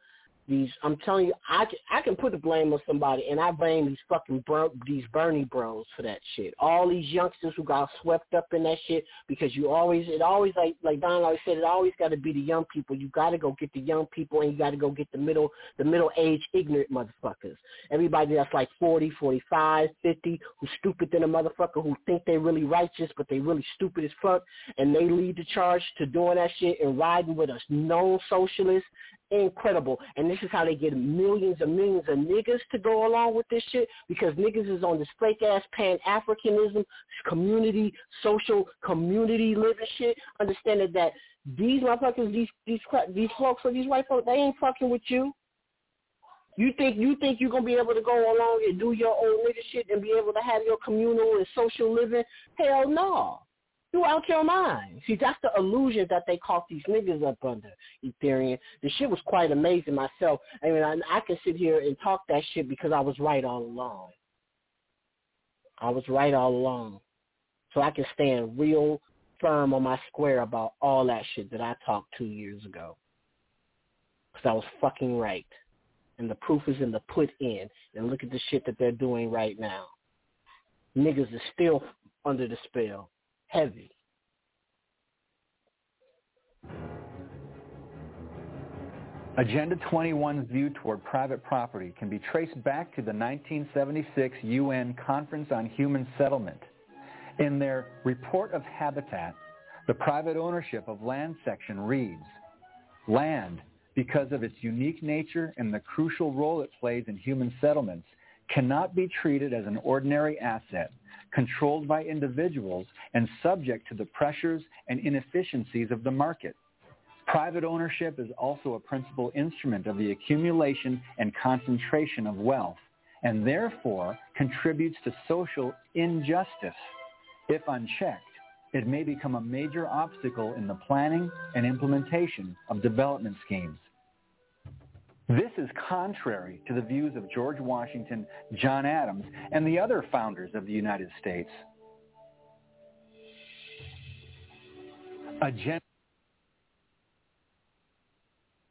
these I'm telling you, I can, I can put the blame on somebody, and I blame these fucking bro, these Bernie bros for that shit. All these youngsters who got swept up in that shit because you always it always like like Don always said it always got to be the young people. You got to go get the young people, and you got to go get the middle the middle age ignorant motherfuckers. Everybody that's like forty, forty five, fifty, who's stupid than a motherfucker, who think they really righteous but they really stupid as fuck, and they lead the charge to doing that shit and riding with a known socialist incredible. And this is how they get millions and millions of niggas to go along with this shit because niggas is on this fake ass pan Africanism, community, social community living shit. Understanding that these motherfuckers, these these these folks or these white folks, they ain't fucking with you. You think you think you're gonna be able to go along and do your own nigga shit and be able to have your communal and social living? Hell no. You out your mind. See, that's the illusion that they caught these niggas up under, Ethereum. The shit was quite amazing myself. I mean, I, I can sit here and talk that shit because I was right all along. I was right all along. So I can stand real firm on my square about all that shit that I talked two years ago. Because I was fucking right. And the proof is in the put in. And look at the shit that they're doing right now. Niggas are still under the spell heavy. Agenda 21's view toward private property can be traced back to the 1976 UN Conference on Human Settlement. In their Report of Habitat, the private ownership of land section reads, Land, because of its unique nature and the crucial role it plays in human settlements, cannot be treated as an ordinary asset controlled by individuals and subject to the pressures and inefficiencies of the market. Private ownership is also a principal instrument of the accumulation and concentration of wealth and therefore contributes to social injustice. If unchecked, it may become a major obstacle in the planning and implementation of development schemes. This is contrary to the views of George Washington, John Adams, and the other founders of the United States. Agenda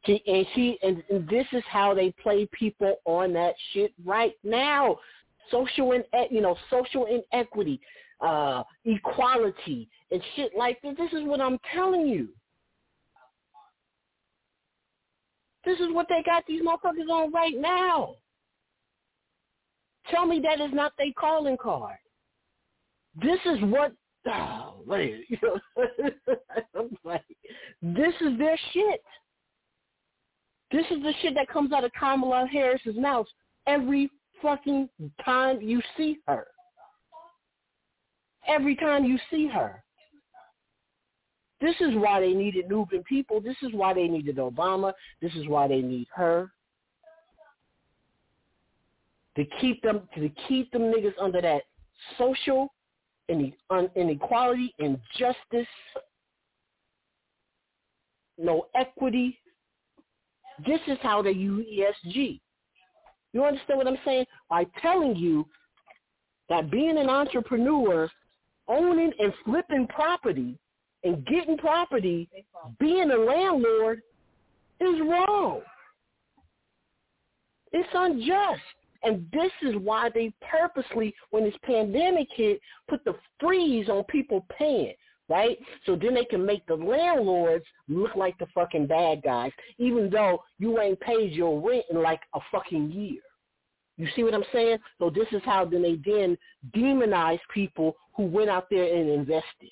See, and see, and, and this is how they play people on that shit right now. Social and you know, social inequity, uh, equality, and shit like this. This is what I'm telling you. This is what they got these motherfuckers on right now. Tell me that is not their calling card. This is what oh, like, this is their shit. This is the shit that comes out of Kamala Harris's mouth every fucking time you see her. Every time you see her. This is why they needed Nubian people. This is why they needed Obama. This is why they need her. To keep them to keep them niggas under that social inequality, injustice, no equity. This is how they use ESG. You understand what I'm saying? By telling you that being an entrepreneur, owning and flipping property and getting property, being a landlord, is wrong. It's unjust. And this is why they purposely, when this pandemic hit, put the freeze on people paying, right? So then they can make the landlords look like the fucking bad guys, even though you ain't paid your rent in like a fucking year. You see what I'm saying? So this is how then they then demonize people who went out there and invested.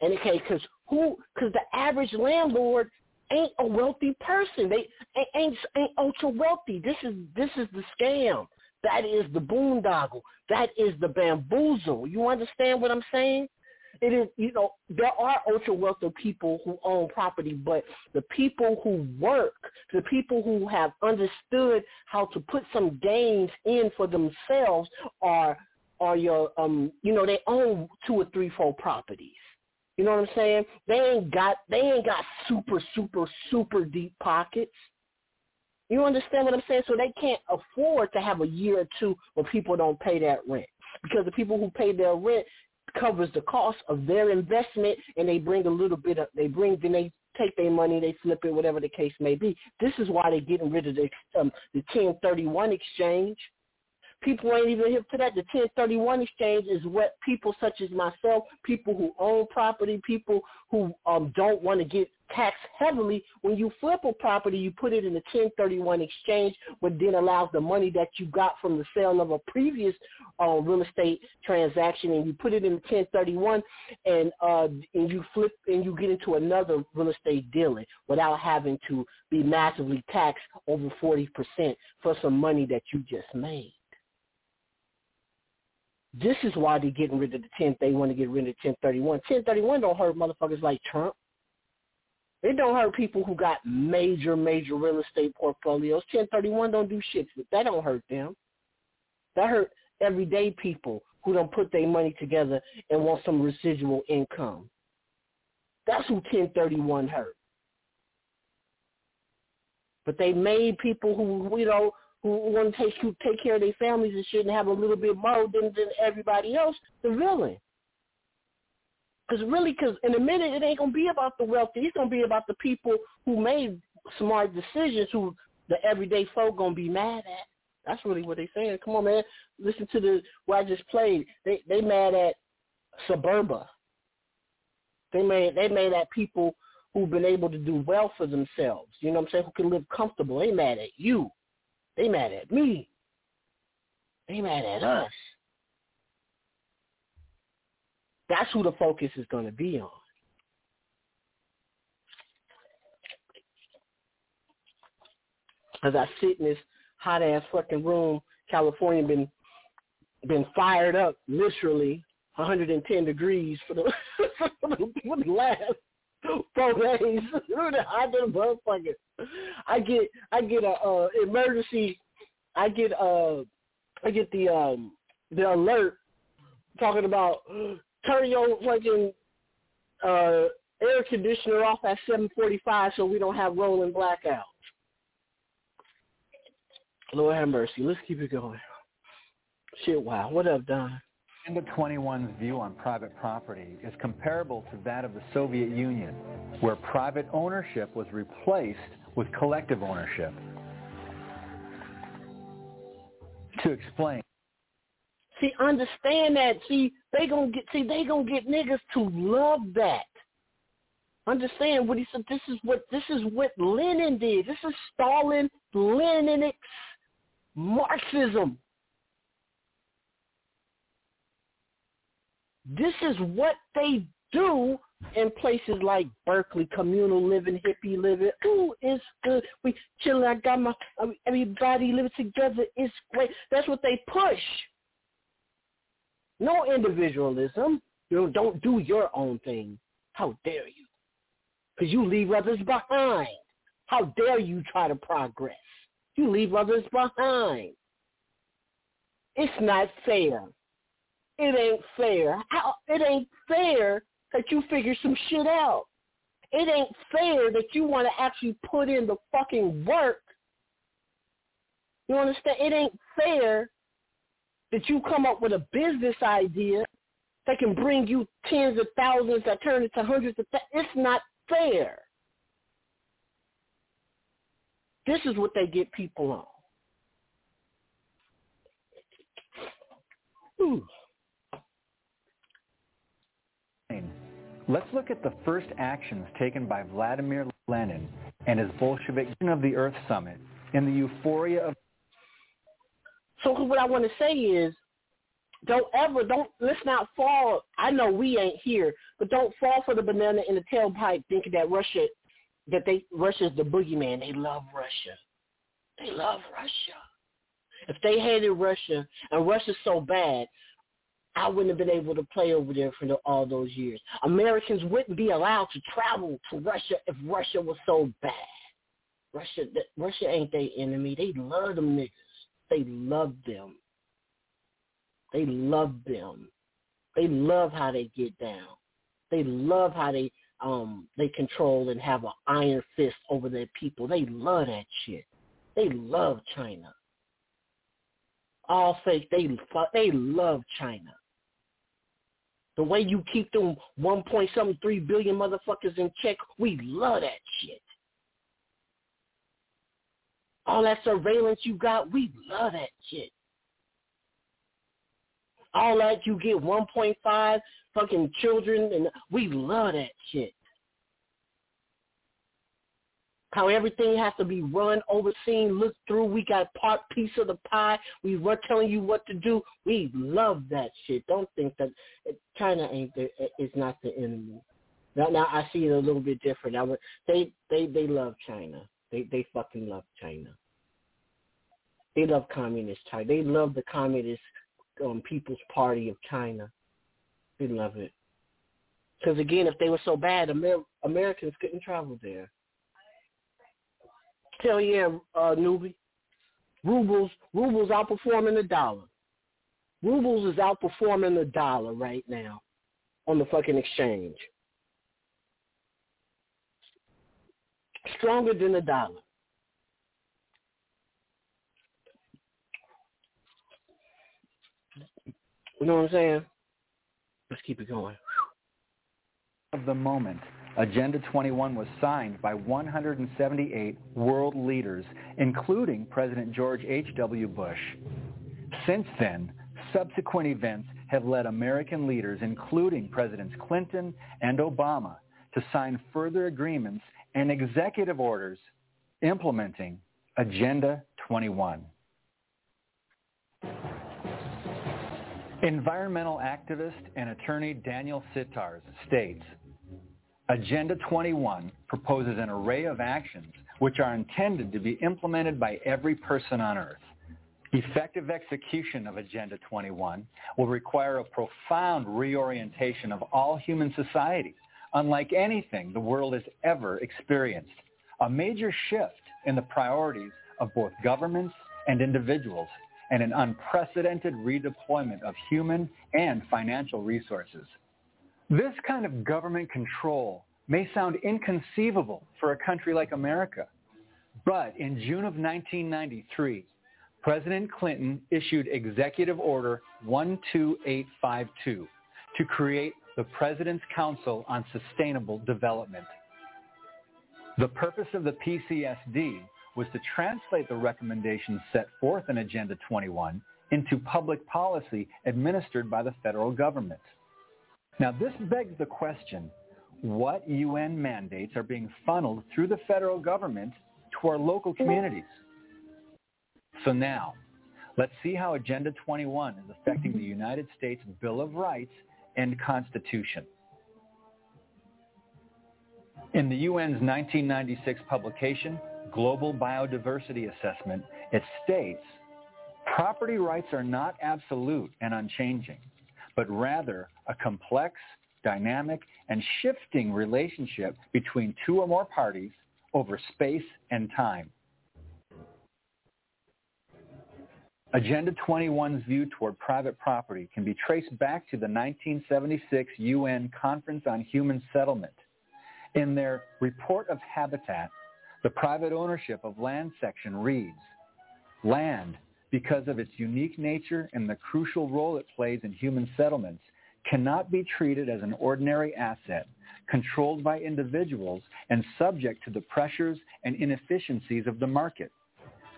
And okay, because who? Because the average landlord ain't a wealthy person. They ain't ain't ultra wealthy. This is this is the scam. That is the boondoggle. That is the bamboozle. You understand what I'm saying? It is, you know, there are ultra wealthy people who own property, but the people who work, the people who have understood how to put some gains in for themselves are are your um you know, they own two or three, four properties You know what I'm saying? They ain't got they ain't got super super super deep pockets. You understand what I'm saying? So they can't afford to have a year or two where people don't pay that rent because the people who pay their rent covers the cost of their investment and they bring a little bit of they bring then they take their money they flip it whatever the case may be this is why they're getting rid of the um, the 1031 exchange People ain't even hip to that. The 1031 exchange is what people such as myself, people who own property, people who um, don't want to get taxed heavily. When you flip a property, you put it in the 1031 exchange, which then allows the money that you got from the sale of a previous uh, real estate transaction, and you put it in the 1031, and uh, and you flip and you get into another real estate dealing without having to be massively taxed over 40% for some money that you just made. This is why they're getting rid of the 10. They want to get rid of 1031. 1031 don't hurt motherfuckers like Trump. It don't hurt people who got major, major real estate portfolios. 1031 don't do shit. But that don't hurt them. That hurt everyday people who don't put their money together and want some residual income. That's who 1031 hurt. But they made people who, you know, who want to take take care of their families and and have a little bit more than, than everybody else, the villain. Because really, because in a minute, it ain't gonna be about the wealthy. It's gonna be about the people who made smart decisions, who the everyday folk gonna be mad at. That's really what they saying. Come on, man, listen to the what I just played. They they mad at Suburba. They made they made at people who've been able to do well for themselves. You know what I'm saying? Who can live comfortable. They mad at you. They mad at me. They mad at us. That's who the focus is going to be on. As I sit in this hot ass fucking room, California been been fired up literally 110 degrees for the for the last four days. I did motherfucker. I get I get a uh, emergency. I get uh I get the um the alert talking about turn your fucking uh air conditioner off at 7:45 so we don't have rolling blackouts. Lord have mercy. Let's keep it going. Shit, wow. What up, Don? Agenda 21's view on private property is comparable to that of the Soviet Union, where private ownership was replaced with collective ownership. To explain. See, understand that. See, they gonna get. See, they gonna get niggas to love that. Understand what he said. This is what this is what Lenin did. This is Stalin, Leninic Marxism. This is what they do in places like Berkeley, communal living, hippie living. Ooh, it's good. We chilling. I got my everybody living together. It's great. That's what they push. No individualism. You know, don't do your own thing. How dare you? Because you leave others behind. How dare you try to progress? You leave others behind. It's not fair. It ain't fair. How, it ain't fair that you figure some shit out. It ain't fair that you want to actually put in the fucking work. You understand? It ain't fair that you come up with a business idea that can bring you tens of thousands that turn into hundreds of thousands. It's not fair. This is what they get people on. Ooh. Let's look at the first actions taken by Vladimir Lenin and his Bolshevik of the Earth Summit in the euphoria of. So what I want to say is, don't ever, don't, let's not fall. I know we ain't here, but don't fall for the banana in the tailpipe thinking that Russia, that they, Russia's the boogeyman. They love Russia. They love Russia. If they hated Russia and Russia's so bad, I wouldn't have been able to play over there for the, all those years. Americans wouldn't be allowed to travel to Russia if Russia was so bad. Russia, Russia ain't their enemy. They love them niggas. They love them. They love them. They love how they get down. They love how they um they control and have an iron fist over their people. They love that shit. They love China. All fake. They they love China. The way you keep them one point something three billion motherfuckers in check, we love that shit. All that surveillance you got, we love that shit. All that you get 1.5 fucking children, and we love that shit. How everything has to be run, overseen, looked through. We got part piece of the pie. We were telling you what to do. We love that shit. Don't think that China ain't the, is not the enemy. Now, now I see it a little bit different. I would, they they they love China. They they fucking love China. They love communist China. They love the communist um, People's Party of China. They love it. Because again, if they were so bad, Amer- Americans couldn't travel there. Hell yeah, uh, newbie. Rubles, rubles outperforming the dollar. Rubles is outperforming the dollar right now on the fucking exchange. Stronger than the dollar. You know what I'm saying? Let's keep it going. Of the moment, Agenda 21 was signed by 178 world leaders, including President George H.W. Bush. Since then, subsequent events have led American leaders, including Presidents Clinton and Obama, to sign further agreements and executive orders implementing Agenda 21. Environmental activist and attorney Daniel Sitarz states, Agenda 21 proposes an array of actions which are intended to be implemented by every person on Earth. Effective execution of Agenda 21 will require a profound reorientation of all human society, unlike anything the world has ever experienced. A major shift in the priorities of both governments and individuals and an unprecedented redeployment of human and financial resources. This kind of government control may sound inconceivable for a country like America, but in June of 1993, President Clinton issued Executive Order 12852 to create the President's Council on Sustainable Development. The purpose of the PCSD was to translate the recommendations set forth in Agenda 21 into public policy administered by the federal government. Now, this begs the question, what UN mandates are being funneled through the federal government to our local communities? So now, let's see how Agenda 21 is affecting the United States Bill of Rights and Constitution. In the UN's 1996 publication, Global Biodiversity Assessment, it states, property rights are not absolute and unchanging, but rather a complex, dynamic, and shifting relationship between two or more parties over space and time. Agenda 21's view toward private property can be traced back to the 1976 UN Conference on Human Settlement. In their Report of Habitat, the private ownership of land section reads, land, because of its unique nature and the crucial role it plays in human settlements, cannot be treated as an ordinary asset controlled by individuals and subject to the pressures and inefficiencies of the market.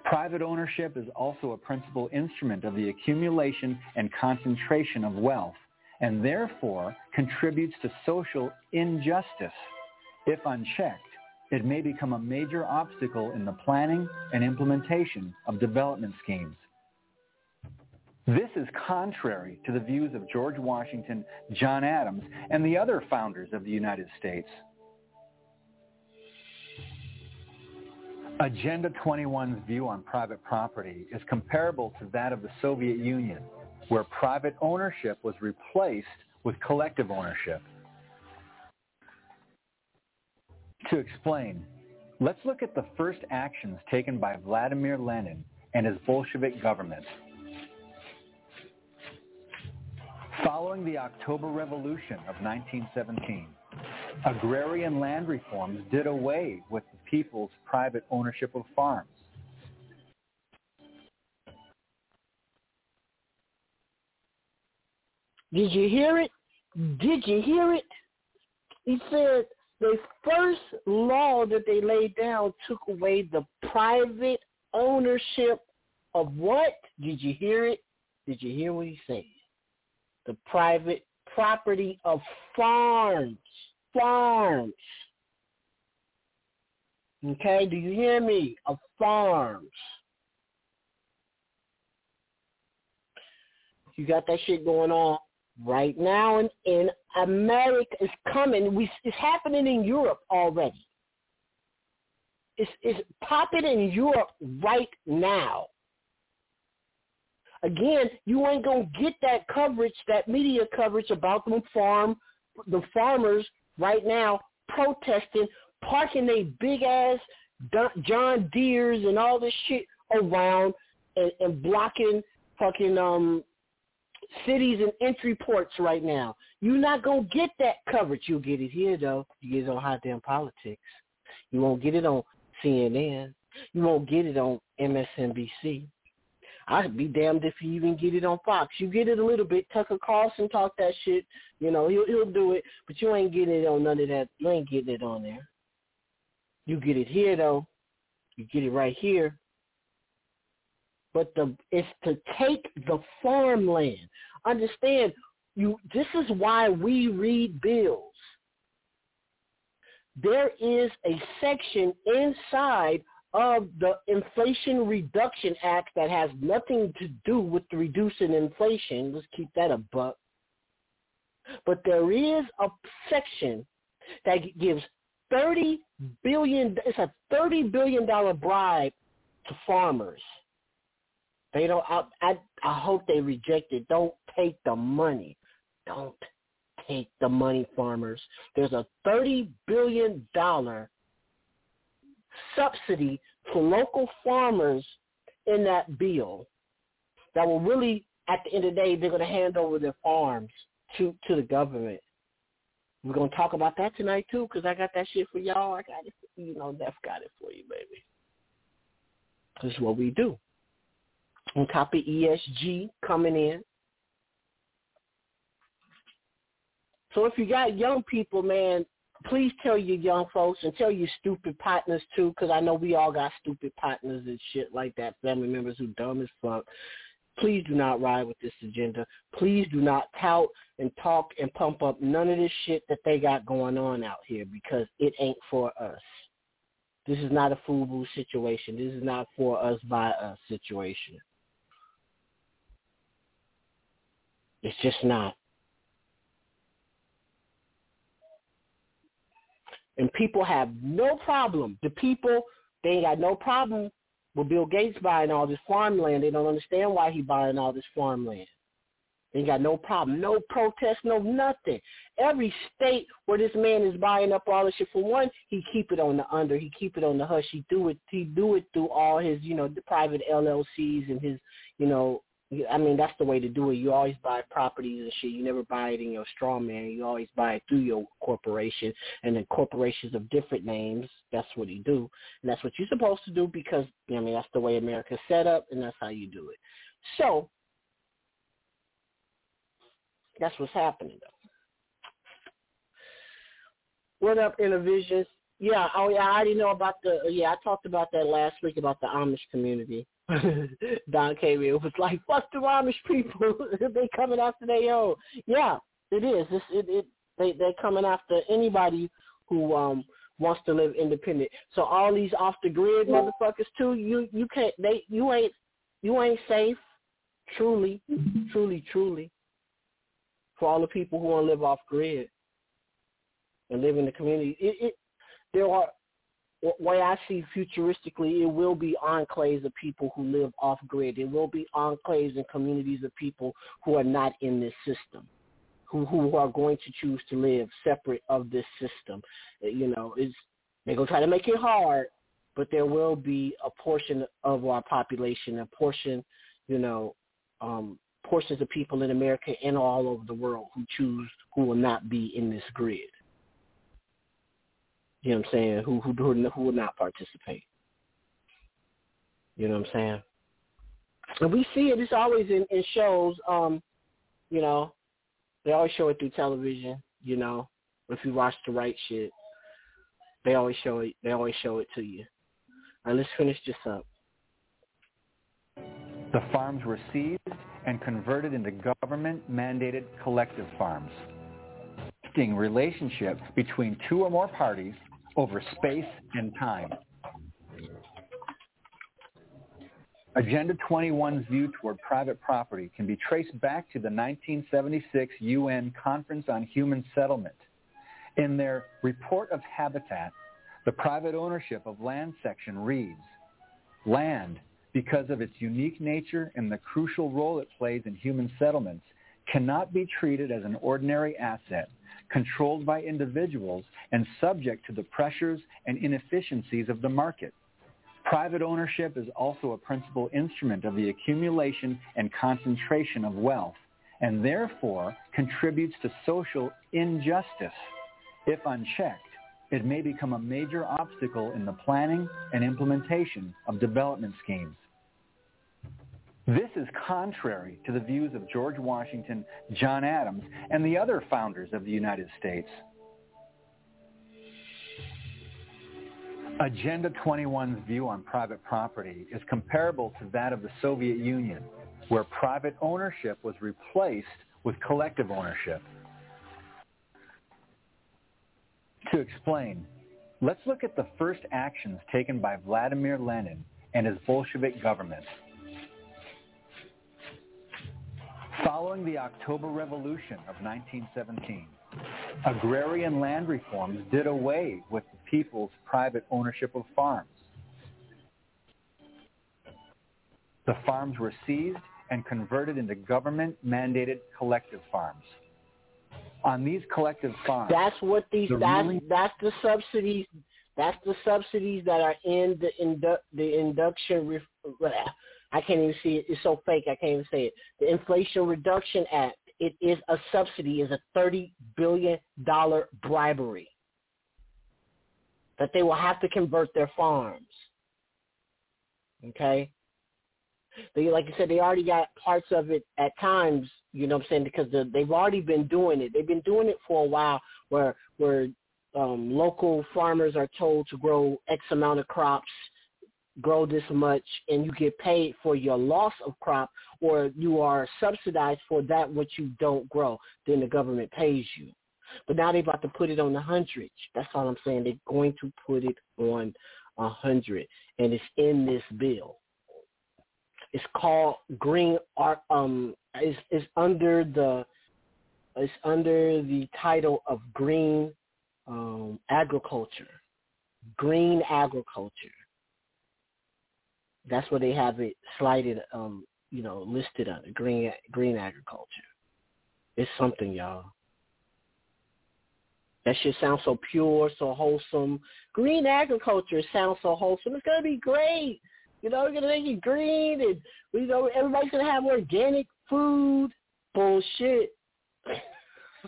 Private ownership is also a principal instrument of the accumulation and concentration of wealth and therefore contributes to social injustice. If unchecked, it may become a major obstacle in the planning and implementation of development schemes. This is contrary to the views of George Washington, John Adams, and the other founders of the United States. Agenda 21's view on private property is comparable to that of the Soviet Union, where private ownership was replaced with collective ownership. To explain, let's look at the first actions taken by Vladimir Lenin and his Bolshevik government. Following the October Revolution of 1917, agrarian land reforms did away with the people's private ownership of farms. Did you hear it? Did you hear it? He said the first law that they laid down took away the private ownership of what? Did you hear it? Did you hear what he said? The private property of farms. Farms. Okay, do you hear me? Of farms. You got that shit going on right now in, in America. It's coming. We, it's happening in Europe already. It's, it's popping in Europe right now. Again, you ain't gonna get that coverage, that media coverage about them farm, the farmers right now protesting, parking their big ass John Deeres and all this shit around and, and blocking fucking um cities and entry ports right now. You're not gonna get that coverage. You'll get it here though. You get it on hot damn politics. You won't get it on CNN. You won't get it on MSNBC. I'd be damned if you even get it on Fox. You get it a little bit. Tucker Carlson talk that shit. You know, he'll he'll do it, but you ain't getting it on none of that. You ain't getting it on there. You get it here though. You get it right here. But the it's to take the farmland. Understand, you this is why we read bills. There is a section inside of the Inflation Reduction Act that has nothing to do with reducing inflation. Let's keep that a buck. But there is a section that gives thirty billion. It's a thirty billion dollar bribe to farmers. They don't. I, I I hope they reject it. Don't take the money. Don't take the money, farmers. There's a thirty billion dollar subsidy for local farmers in that bill that will really, at the end of the day, they're going to hand over their farms to to the government. We're going to talk about that tonight too, because I got that shit for y'all. I got it, for, you know, Def got it for you, baby. This is what we do. On top of ESG coming in. So if you got young people, man, please tell your young folks and tell your stupid partners too, because I know we all got stupid partners and shit like that, family members who dumb as fuck. Please do not ride with this agenda. Please do not tout and talk and pump up none of this shit that they got going on out here because it ain't for us. This is not a FUBU situation. This is not for us by us situation. It's just not. And people have no problem. The people, they ain't got no problem with Bill Gates buying all this farmland. They don't understand why he buying all this farmland. They got no problem. No protest, no nothing. Every state where this man is buying up all this shit, for one, he keep it on the under. He keep it on the hush. He do it. He do it through all his, you know, the private LLCs and his, you know, I mean, that's the way to do it. You always buy properties and shit. You never buy it in your straw man. You always buy it through your corporation. And then corporations of different names, that's what you do. And that's what you're supposed to do because, I mean, that's the way America's set up and that's how you do it. So, that's what's happening, though. What up, Intervisions? Yeah, oh yeah, I already know about the, yeah, I talked about that last week about the Amish community. Don came in was like, fuck the Amish people. they coming after they own. Yeah, it is. It's, it, it, they, they're coming after anybody who um wants to live independent. So all these off the grid motherfuckers too, you you can't they you ain't you ain't safe. Truly, truly, truly. For all the people who want to live off grid and live in the community. It, it there are way I see futuristically, it will be enclaves of people who live off grid. It will be enclaves and communities of people who are not in this system, who who are going to choose to live separate of this system. You know, is they're gonna try to make it hard, but there will be a portion of our population, a portion, you know, um, portions of people in America and all over the world who choose who will not be in this grid. You know what I'm saying? Who who who will not participate. You know what I'm saying? And we see it. It's always in, in shows. Um, you know, they always show it through television. You know, if you watch the right shit, they always show it. They always show it to you. All right, let's finish this up. The farms were seized and converted into government-mandated collective farms. Relationship between two or more parties over space and time. Agenda 21's view toward private property can be traced back to the 1976 UN Conference on Human Settlement. In their Report of Habitat, the private ownership of land section reads, Land, because of its unique nature and the crucial role it plays in human settlements, cannot be treated as an ordinary asset controlled by individuals and subject to the pressures and inefficiencies of the market. Private ownership is also a principal instrument of the accumulation and concentration of wealth and therefore contributes to social injustice. If unchecked, it may become a major obstacle in the planning and implementation of development schemes. This is contrary to the views of George Washington, John Adams, and the other founders of the United States. Agenda 21's view on private property is comparable to that of the Soviet Union, where private ownership was replaced with collective ownership. To explain, let's look at the first actions taken by Vladimir Lenin and his Bolshevik government. Following the October Revolution of 1917, agrarian land reforms did away with the people's private ownership of farms. The farms were seized and converted into government-mandated collective farms. On these collective farms, that's what these the that's ruling- that's the subsidies. That's the subsidies that are in the indu- the induction. Ref- I can't even see it. It's so fake. I can't even say it. The Inflation Reduction Act. It is a subsidy. Is a thirty billion dollar bribery that they will have to convert their farms. Okay. They, like I said, they already got parts of it at times. You know what I'm saying? Because the, they've already been doing it. They've been doing it for a while, where where um, local farmers are told to grow X amount of crops grow this much and you get paid for your loss of crop or you are subsidized for that which you don't grow, then the government pays you. But now they're about to put it on the hundred. That's all I'm saying. They're going to put it on a hundred, and it's in this bill. It's called Green Art. Um, it's, it's under the it's under the title of Green um, Agriculture. Green Agriculture. That's where they have it slided, um, you know, listed under green green agriculture. It's something, y'all. That shit sounds so pure, so wholesome. Green agriculture sounds so wholesome. It's gonna be great. You know, we're gonna make it green, and we know everybody's gonna have organic food. Bullshit.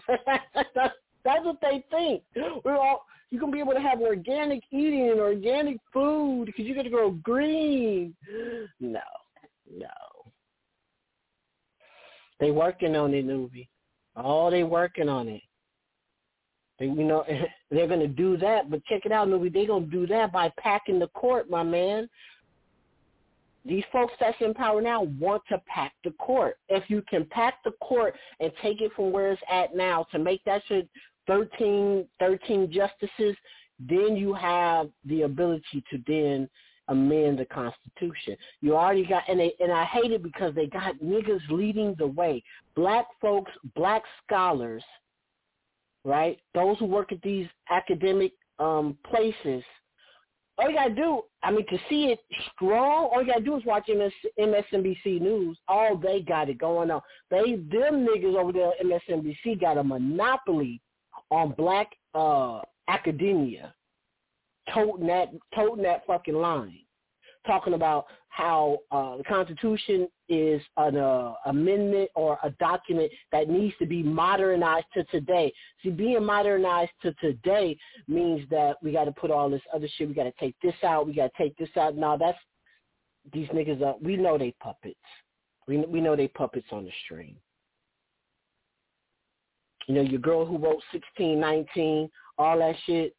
that's, that's what they think. We're all you're gonna be able to have organic eating and organic food because you're gonna grow green. No, no. They working on it, movie. Oh, they working on it. They, you know, they're gonna do that, but check it out, movie. They gonna do that by packing the court, my man. These folks that's in power now want to pack the court. If you can pack the court and take it from where it's at now to make that shit 13, 13 justices, then you have the ability to then amend the Constitution. You already got, and they, and I hate it because they got niggas leading the way. Black folks, black scholars, right? Those who work at these academic um, places. All you gotta do, I mean, to see it strong, all you gotta do is watch MS, MSNBC News. All they got it going on. They, them niggas over there, MSNBC, got a monopoly on black uh, academia, toting that, toting that fucking line. talking about how uh, the Constitution is an uh, amendment or a document that needs to be modernized to today. See, being modernized to today means that we got to put all this other shit. We got to take this out. We got to take this out. Now that's these niggas. Are, we know they puppets. We we know they puppets on the string. You know, your girl who wrote sixteen, nineteen, all that shit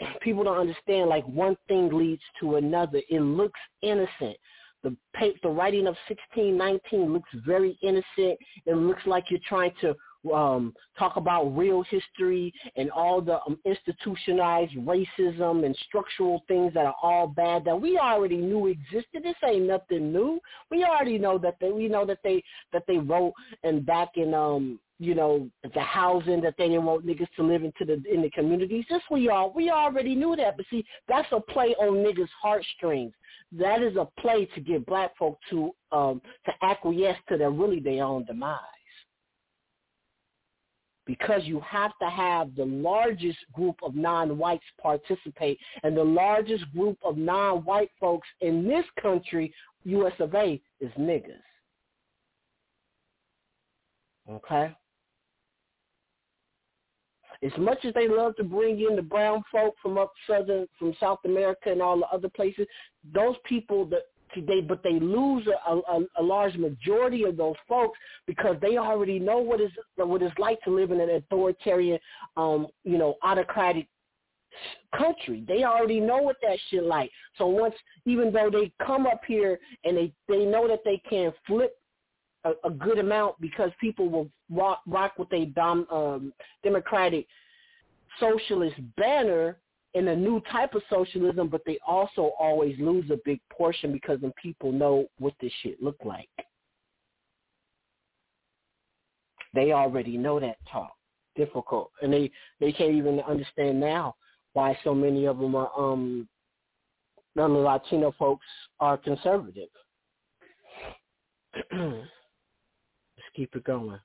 people don't understand like one thing leads to another. It looks innocent. The the writing of 1619 looks very innocent. It looks like you're trying to um, talk about real history and all the um, institutionalized racism and structural things that are all bad that we already knew existed. This ain't nothing new. We already know that they we know that they that they wrote and back in um you know the housing that they didn't want niggas to live into the in the communities. This we all we already knew that. But see, that's a play on niggas' heartstrings. That is a play to get black folk to um to acquiesce to their really their own demise because you have to have the largest group of non-whites participate. And the largest group of non-white folks in this country, US of A, is niggas. Okay? As much as they love to bring in the brown folk from up southern, from South America and all the other places, those people that they but they lose a, a, a large majority of those folks because they already know what is what it's like to live in an authoritarian, um, you know, autocratic country. They already know what that shit like. So once, even though they come up here and they they know that they can flip a, a good amount because people will rock, rock with a dom, um, democratic socialist banner in a new type of socialism, but they also always lose a big portion because the people know what this shit look like. They already know that talk. Difficult. And they, they can't even understand now why so many of them are, um, the Latino folks are conservative. Keep it going.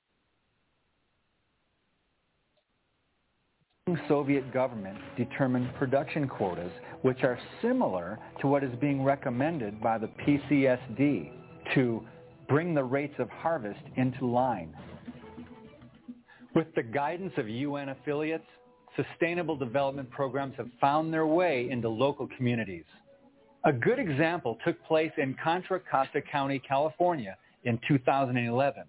The Soviet government determined production quotas, which are similar to what is being recommended by the PCSD to bring the rates of harvest into line. With the guidance of UN affiliates, sustainable development programs have found their way into local communities. A good example took place in Contra Costa County, California in 2011.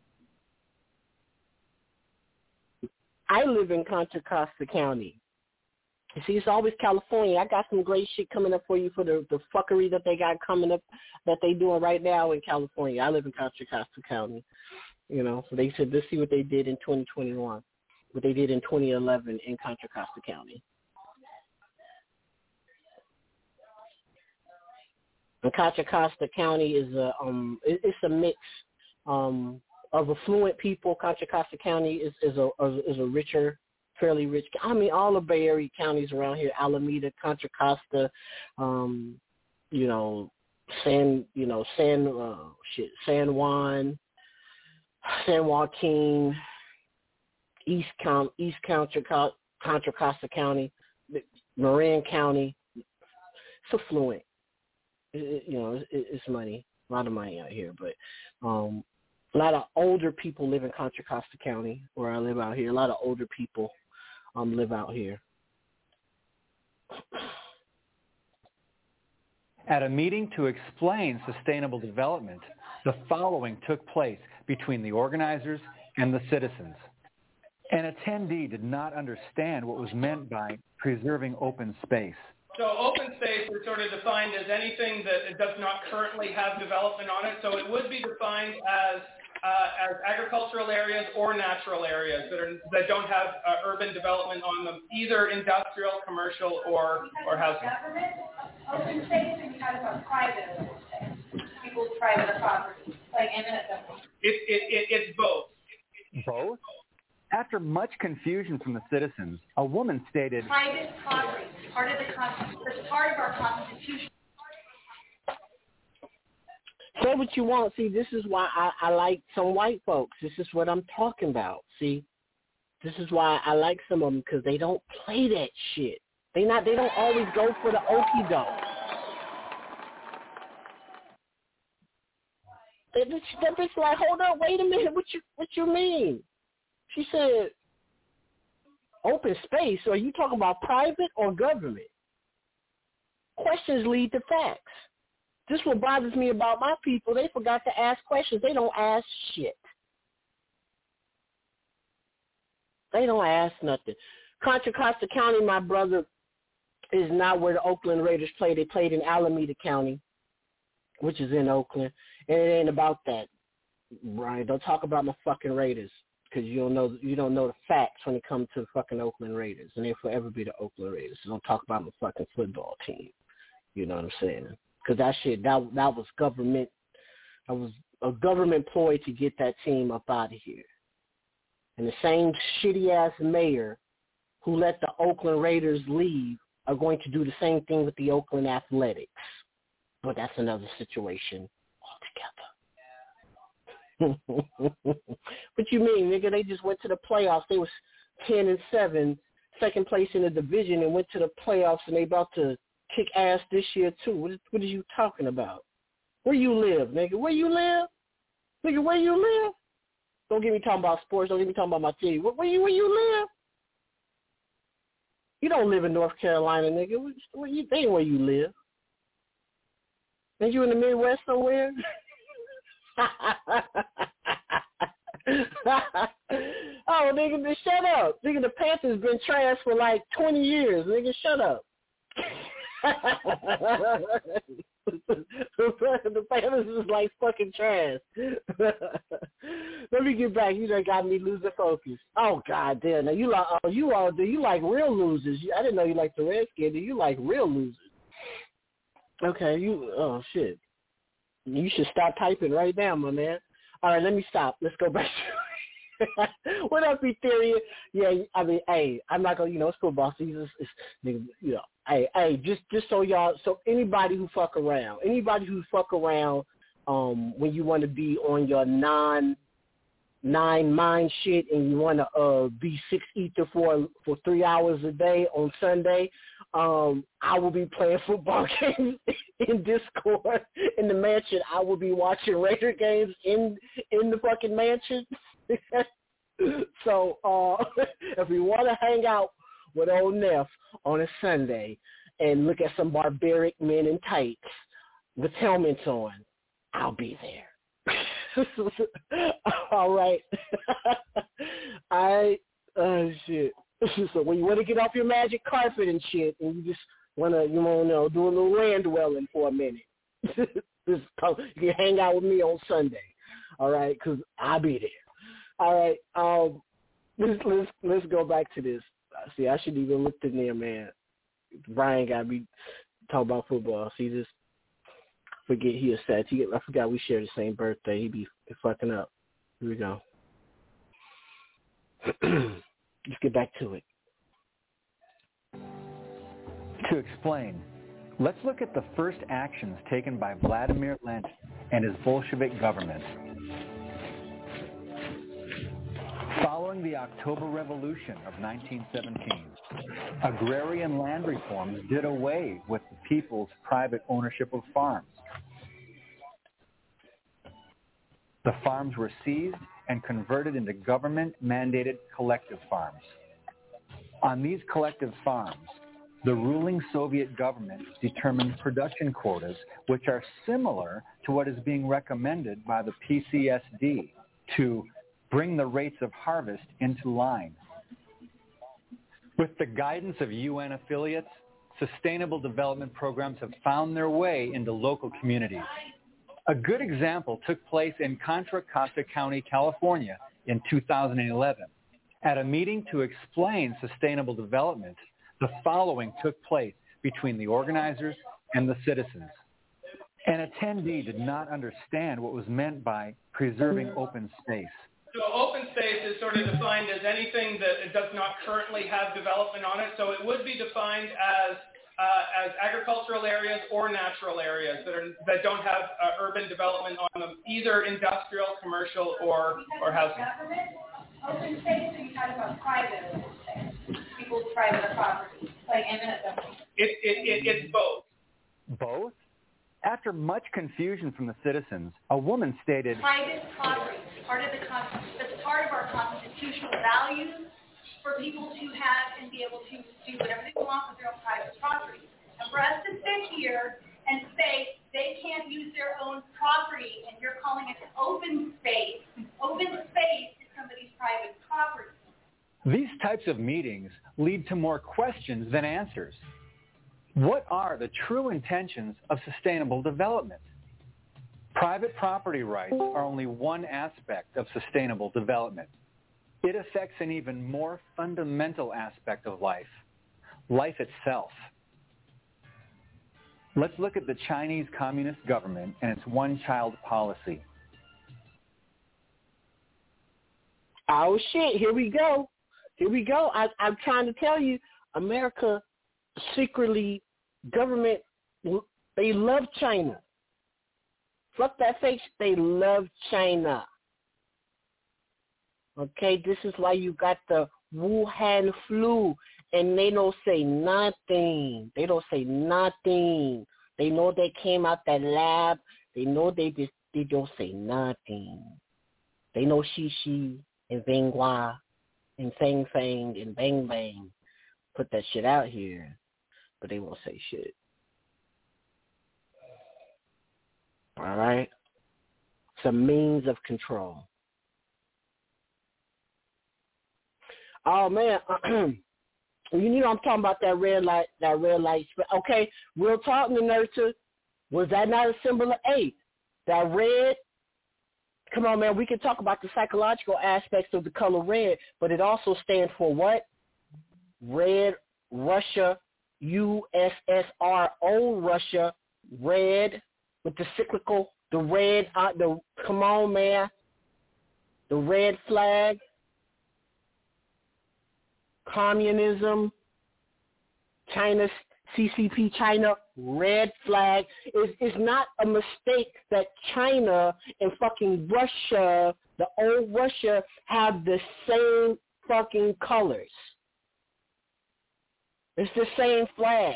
I live in Contra Costa County. See, it's always California. I got some great shit coming up for you for the the fuckery that they got coming up that they doing right now in California. I live in Contra Costa County. You know, so they said let's see what they did in 2021, what they did in 2011 in Contra Costa County. And Contra Costa County is a um it, it's a mix um of affluent people. Contra Costa County is, is a is a richer, fairly rich. I mean, all the Bay Area counties around here: Alameda, Contra Costa, um, you know, San, you know, San, uh, shit, San Juan, San Joaquin, East East Contra, Contra Costa County, Marin County. It's affluent. It, you know, it, it's money, a lot of money out here, but um a lot of older people live in Contra Costa County, where I live out here. A lot of older people um, live out here. At a meeting to explain sustainable development, the following took place between the organizers and the citizens. An attendee did not understand what was meant by preserving open space. So open space is sort of defined as anything that does not currently have development on it. So it would be defined as uh, as agricultural areas or natural areas that are that don't have uh, urban development on them, either industrial, commercial, or or housing. Government open space and kind of a private open space, people's private property, like eminent domain. It, it, it, it's both. Both. After much confusion from the citizens, a woman stated, "Private property, part of the constitution, part of our constitution." Say what you want. See, this is why I, I like some white folks. This is what I'm talking about. See, this is why I like some of them because they don't play that shit. They not. They don't always go for the okey doke. They just, they're just like, hold up, wait a minute. What you what you mean? She said, open space. Are you talking about private or government? Questions lead to facts. This what bothers me about my people. They forgot to ask questions. They don't ask shit. They don't ask nothing. Contra Costa County, my brother, is not where the Oakland Raiders play. They played in Alameda County, which is in Oakland. And it ain't about that, Brian. Don't talk about my fucking Raiders because you don't know you don't know the facts when it comes to the fucking Oakland Raiders, and they'll forever be the Oakland Raiders. So don't talk about my fucking football team. You know what I'm saying? Because that shit that that was government. That was a government ploy to get that team up out of here. And the same shitty ass mayor who let the Oakland Raiders leave are going to do the same thing with the Oakland Athletics. But that's another situation altogether. what you mean, nigga? They just went to the playoffs. They was ten and seven, second place in the division, and went to the playoffs, and they about to kick ass this year too. What what are you talking about? Where you live, nigga? Where you live? Nigga, where you live? Don't get me talking about sports. Don't get me talking about my team. Where, where you where you live? You don't live in North Carolina, nigga. Where you, they ain't where you live. Ain't you in the Midwest somewhere? oh, nigga, shut up. Nigga, the Panthers been trash for like 20 years. Nigga, shut up. the Panthers is like fucking trash. Let me get back. You done got me losing focus. Oh god damn! Now you like oh you all do you like real losers? I didn't know you like the Redskins. Do you like real losers? Okay, you oh shit. You should stop typing right now, my man. All right, let me stop. Let's go back to what up, Ethereum? Yeah, I mean, hey, I'm not gonna, you know, it's football season. It's, you know, hey, hey, just just so y'all, so anybody who fuck around, anybody who fuck around, um, when you want to be on your non nine mind shit and you want to uh be six ether for for three hours a day on Sunday, um, I will be playing football games in Discord in the mansion. I will be watching Raider games in in the fucking mansion. so uh if you want to hang out with old Neff on a Sunday and look at some barbaric men in tights with helmets on, I'll be there. All right. I oh shit. so when you want to get off your magic carpet and shit, and you just want to, you know, do a little land dwelling for a minute, just come, you can hang out with me on Sunday, all right? Because I'll be there. All right. Um, let's let's let's go back to this. See, I should even look in there, man. Brian got me talking about football. See, just forget he a sad. I forgot we share the same birthday. He be fucking up. Here we go. Let's get back to it. To explain, let's look at the first actions taken by Vladimir Lenin and his Bolshevik government. Following the October Revolution of 1917, agrarian land reforms did away with the people's private ownership of farms. The farms were seized and converted into government-mandated collective farms. On these collective farms, the ruling Soviet government determined production quotas which are similar to what is being recommended by the PCSD to bring the rates of harvest into line. With the guidance of UN affiliates, sustainable development programs have found their way into local communities. A good example took place in Contra Costa County, California in 2011. At a meeting to explain sustainable development, the following took place between the organizers and the citizens. An attendee did not understand what was meant by preserving open space. So open space is sort of defined as anything that does not currently have development on it. So it would be defined as uh, as agricultural areas or natural areas that are that don't have uh, urban development on them, either industrial, commercial, or or housing. Open space, so you talk about private open space, people's private property, like eminent domain. It, it, it, it's both. Both? After much confusion from the citizens, a woman stated, Private property is part of the Constitution. That's part of our constitutional values for people to have and be able to do whatever they want with their own private property. And for us to sit here and say they can't use their own property and you're calling it open space, open space is somebody's private property. These types of meetings lead to more questions than answers. What are the true intentions of sustainable development? Private property rights are only one aspect of sustainable development. It affects an even more fundamental aspect of life, life itself. Let's look at the Chinese Communist government and its one-child policy. Oh shit! Here we go. Here we go. I, I'm trying to tell you, America secretly government they love China. Fuck that face. They love China. Okay, this is why you got the Wuhan flu, and they don't say nothing. They don't say nothing. They know they came out that lab. They know they just they don't say nothing. They know Xi Xi and Hua and Fang Fang and Bang Bang put that shit out here, but they won't say shit. All right? It's a means of control. Oh man, you know I'm talking about that red light, that red light. Okay, real talk, nurture. Was that not a symbol of eight? That red. Come on, man. We can talk about the psychological aspects of the color red, but it also stands for what? Red Russia, USSR, old Russia, red with the cyclical, the red, uh, the come on, man, the red flag communism, China's CCP, China red flag. Is is not a mistake that China and fucking Russia, the old Russia, have the same fucking colors. It's the same flag.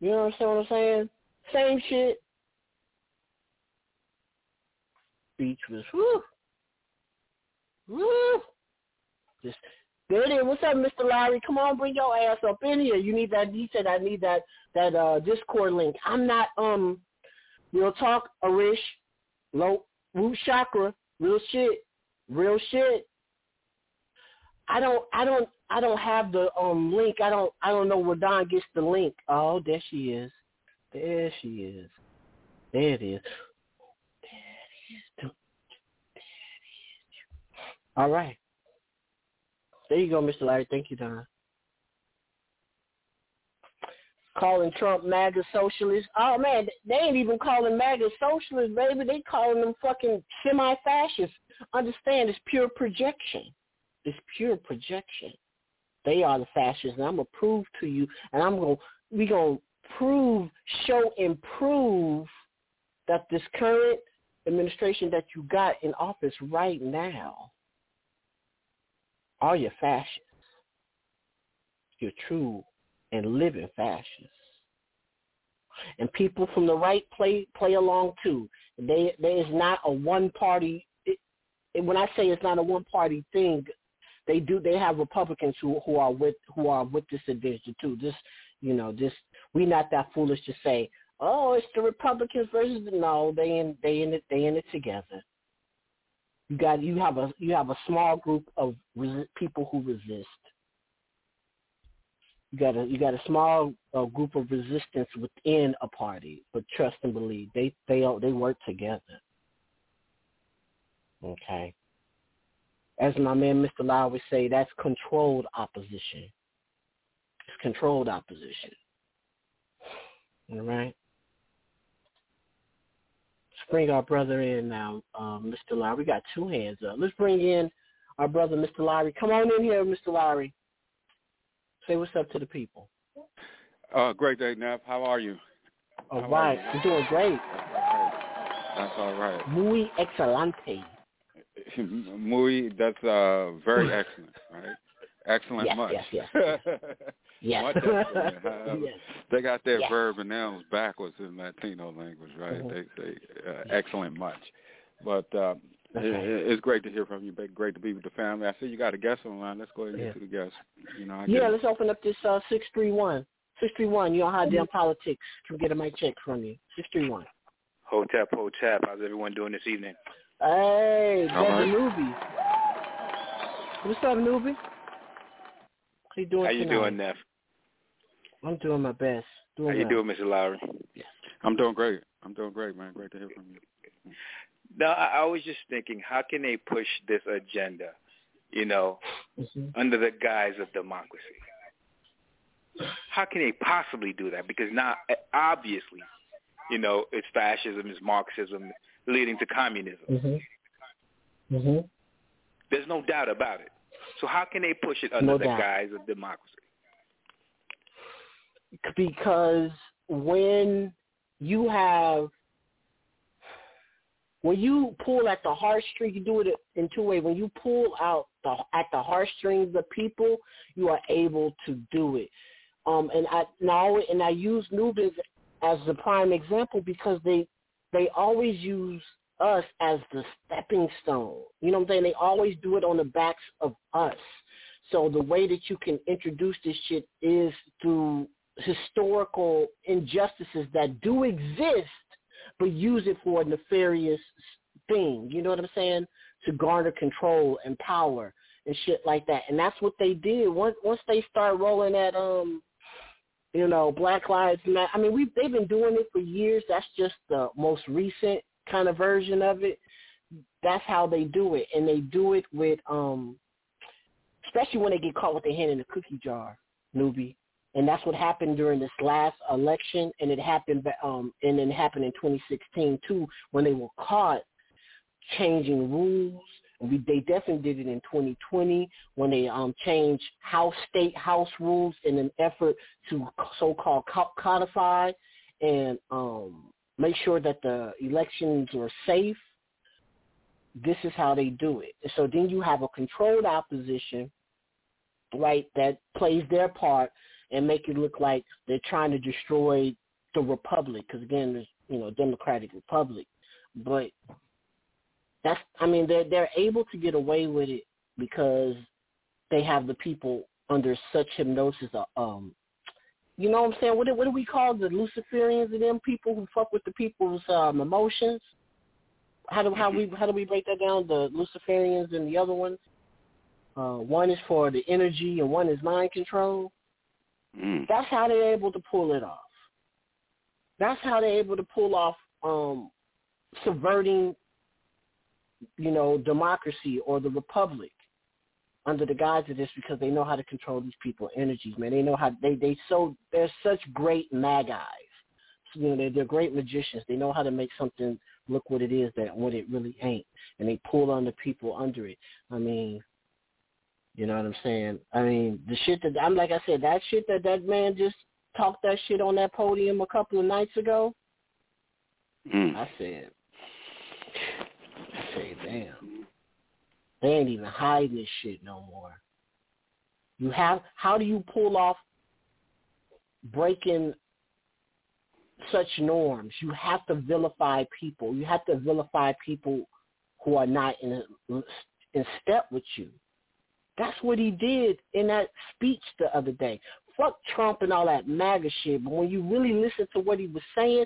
You know what I'm saying? Same shit. Beach was whew. Woo! Just there it is. What's up, Mr. Larry? Come on, bring your ass up in here. You need that. He said I need that that uh Discord link. I'm not um. Real talk, Arish, low root chakra, real shit, real shit. I don't, I don't, I don't have the um link. I don't, I don't know where Don gets the link. Oh, there she is. There she is. There it is. All right. There you go, Mr. Larry. Thank you, Don. Calling Trump MAGA socialist. Oh man, they ain't even calling MAGA socialist, baby. They calling them fucking semi-fascists. Understand? It's pure projection. It's pure projection. They are the fascists, and I'm gonna prove to you, and I'm gonna we gonna prove, show, and prove that this current administration that you got in office right now are your fascists. You're true and living fascists. And people from the right play play along too. They there is not a one party. It, when I say it's not a one party thing, they do. They have Republicans who who are with who are with this adventure too. This you know this we're not that foolish to say oh it's the Republicans versus the no they in they in it they in it together. You got you have a you have a small group of resi- people who resist. You got a you got a small uh, group of resistance within a party, but trust and believe they they they work together. Okay. As my man Mr. Lau would say, that's controlled opposition. It's controlled opposition. All right bring our brother in now, um, Mr. Lowry. We got two hands up. Let's bring in our brother, Mr. Lowry. Come on in here, Mr. Lowry. Say what's up to the people. Uh, great day, Nev. How are you? All How right. You're doing great. That's all right. Muy excelente. Muy, that's uh, very excellent, right? Excellent yes, much. Yes, yes. Yes. What that However, yes. They got their Yes. verb and nouns backwards in Latino language, right? Mhm. They say uh, excellent much. But um, That's it, it's great to hear from you. Great to be with the family. I see you got a guest online. Let's go ahead and Yeah. get to the guest. You know, I Yeah, get let's open up this uh six three one. Six three one, you know hot damn politics. Can we get a mic check from you? Six three one. Hotep, Hotep. How's everyone doing this evening? Hey, All brother right. Newbie. What's up, Newbie? How you doing How you tonight? doing, Neff? I'm doing my best. Doing How you well. doing, Mr. Lowry? I'm doing great. I'm doing great, man. Great to hear from you. No, I, I was just thinking, how can they push this agenda, you know, Mm-hmm. under the guise of democracy? How can they possibly do that? Because now, eh, obviously, you know, it's fascism, it's Marxism, leading to communism. Mm-hmm. Mm-hmm. There's no doubt about it. So how can they push it under No the doubt. guise of democracy? Because when you have when you pull at the heartstrings, you do it in two ways. When you pull out the at the heartstrings of people, you are able to do it. Um, and I now and I use Nubis as the prime example because they they always use us as the stepping stone. You know what I'm saying? They always do it on the backs of us. So the way that you can introduce this shit is through historical injustices that do exist, but use it for a nefarious thing. You know what I'm saying? To garner control and power and shit like that. And that's what they did once once they start rolling that um you know, Black Lives Matter. I mean, we they've been doing it for years. That's just the most recent kind of version of it. That's how they do it, and they do it with um, especially when they get caught with their hand in the cookie jar, newbie. And that's what happened during this last election, and it happened um, and then happened in 2016 too, when they were caught changing rules. We, they definitely did it in 2020 when they um, changed house state house rules in an effort to so-called codify and um, make sure that the elections are safe. This is how they do it. So then you have a controlled opposition, right, that plays their part and make it look like they're trying to destroy the republic. Because again, there's you know democratic republic, but that's I mean they're they're able to get away with it because they have the people under such hypnosis. uh, Um, you know what I'm saying? What do, what do we call the Luciferians and them people who fuck with the people's um, emotions? How do how we how do we break that down? The Luciferians and the other ones. Uh, one is for the energy and one is mind control. That's how they're able to pull it off. That's how they're able to pull off um, subverting, you know, democracy or the republic under the guise of this because they know how to control these people's energies, man. They know how they they so they're such great magis. You know, they're, they're great magicians. They know how to make something look what it is that what it really ain't, and they pull on the people under it. I mean, you know what I'm saying? I mean, the shit that I'm like I said, that shit that that man just talked that shit on that podium a couple of nights ago. Mm. I said, I said, damn, they ain't even hiding this shit no more. You have how do you pull off breaking such norms? You have to vilify people. You have to vilify people who are not in in step with you. That's what he did in that speech the other day. Fuck Trump and all that MAGA shit, but when you really listen to what he was saying,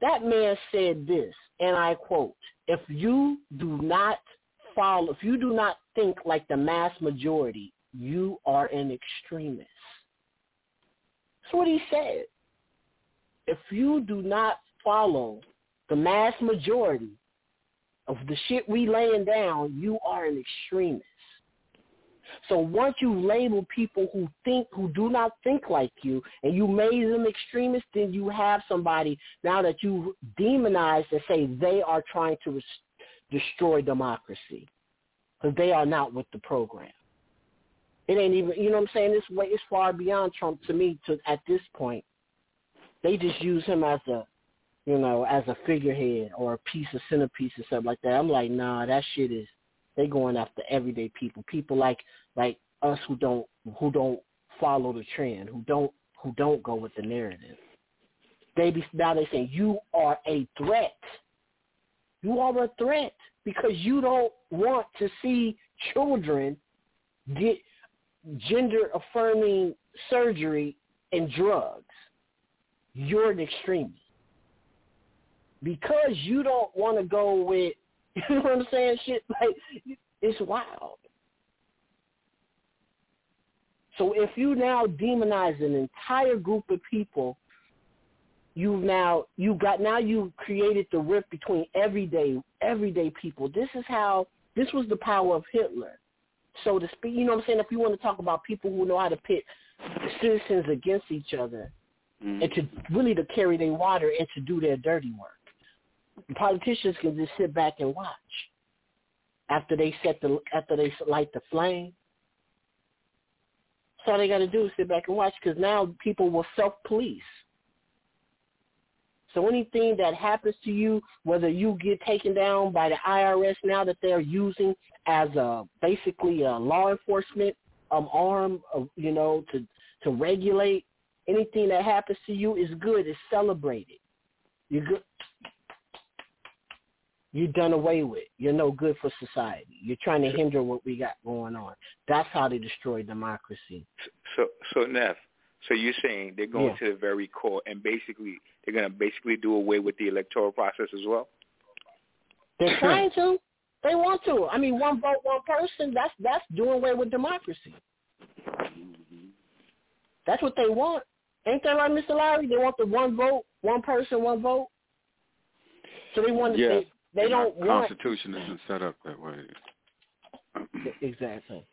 that man said this, and I quote, if you do not follow, if you do not think like the mass majority, you are an extremist. That's what he said. If you do not follow the mass majority of the shit we laying down, you are an extremist. So once you label people who think, who do not think like you, and you made them extremists, then you have somebody now that you demonize and say they are trying to res- destroy democracy because they are not with the program. It ain't even, you know what I'm saying? This way, it's far beyond Trump to me. To at this point, they just use him as a, you know, as a figurehead or a piece of centerpiece or something like that. I'm like, nah, that shit is they going after everyday people, people like like us who don't who don't follow the trend, who don't who don't go with the narrative. They be now they say you are a threat. You are a threat because you don't want to see children get gender affirming surgery and drugs. You're an extremist. Because you don't want to go with you know what I'm saying? Shit like it's wild. So if you now demonize an entire group of people, you've now you got now you've created the rift between everyday everyday people. This is how this was the power of Hitler. So to speak, you know what I'm saying? If you want to talk about people who know how to pit citizens against each other Mm-hmm. and to really to carry their water and to do their dirty work. Politicians can just sit back and watch after they set the after they light the flame. So all they got to do is sit back and watch because now people will self-police. So anything that happens to you, whether you get taken down by the IRS now that they're using as a basically a law enforcement um, arm, of, you know, to to regulate anything that happens to you is good. It's celebrated. You're good. You're done away with. You're no good for society. You're trying to hinder what we got going on. That's how they destroy democracy. So, so Neff, so you're saying they're going Yeah. to the very core, and basically they're going to basically do away with the electoral process as well. They're trying to. They want to. I mean, one vote, one person. That's that's doing away with democracy. Mm-hmm. That's what they want. Ain't that right, Mr. Lowry? They want the one vote, one person, one vote. So they want to. They, they And our don't want Constitution isn't set up that way. exactly.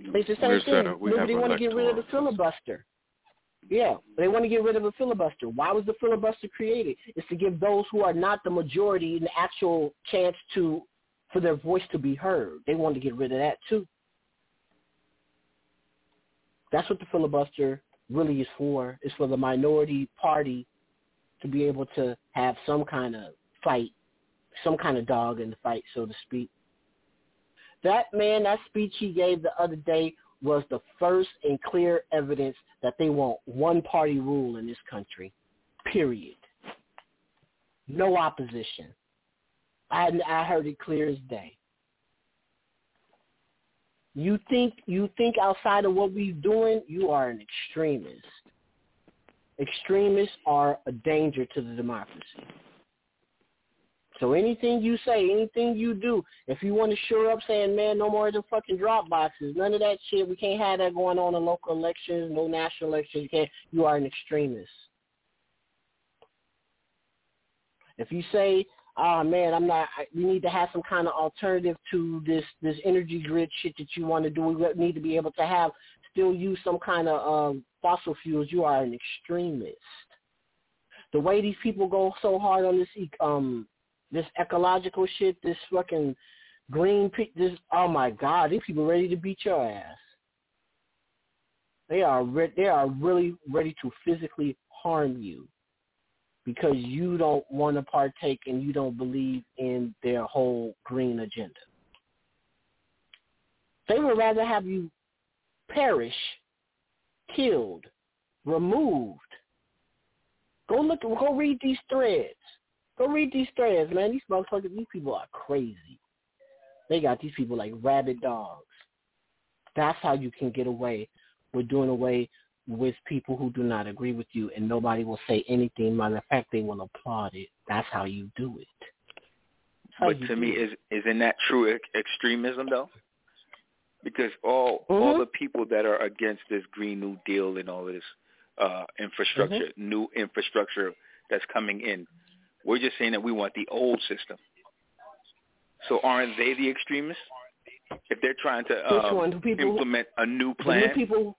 It's the same thing. set up. We Remember, have they want to get rid of the filibuster. Yeah, they want to get rid of the filibuster. Why was the filibuster created? It's to give those who are not the majority an actual chance to, for their voice to be heard. They wanted to get rid of that too. That's what the filibuster really is for. It's for the minority party to be able to have some kind of fight, some kind of dog in the fight, so to speak. That man, that speech he gave the other day was the first and clear evidence that they want one party rule in this country. Period. No opposition. I I heard it clear as day. You think you think outside of what we're doing, you are an extremist. Extremists are a danger to the democracy. So anything you say, anything you do, if you want to shore up saying, man, no more of the fucking drop boxes, none of that shit, we can't have that going on in local elections, no national elections, you can't, you are an extremist. If you say, oh man, I'm not, we need to have some kind of alternative to this, this energy grid shit that you want to do, we need to be able to have, still use some kind of um, fossil fuels, you are an extremist. The way these people go so hard on this um this ecological shit, this fucking green, pe- this oh my god, these people ready to beat your ass. They are re- they are really ready to physically harm you because you don't want to partake and you don't believe in their whole green agenda. They would rather have you perish, killed, removed. Go look, go read these threads. Go read these threads, man. These motherfuckers, these people are crazy. They got these people like rabid dogs. That's how you can get away with doing away with people who do not agree with you, and nobody will say anything. Matter of fact, they will applaud it. That's how you do it. But to me, it. is isn't that true ex- extremism though? Because all Mm-hmm. all the people that are against this Green New Deal and all of this uh, infrastructure, Mm-hmm. new infrastructure that's coming in, we're just saying that we want the old system. So aren't they the extremists? If they're trying to Which uh, one? The people implement a new The plan, new people,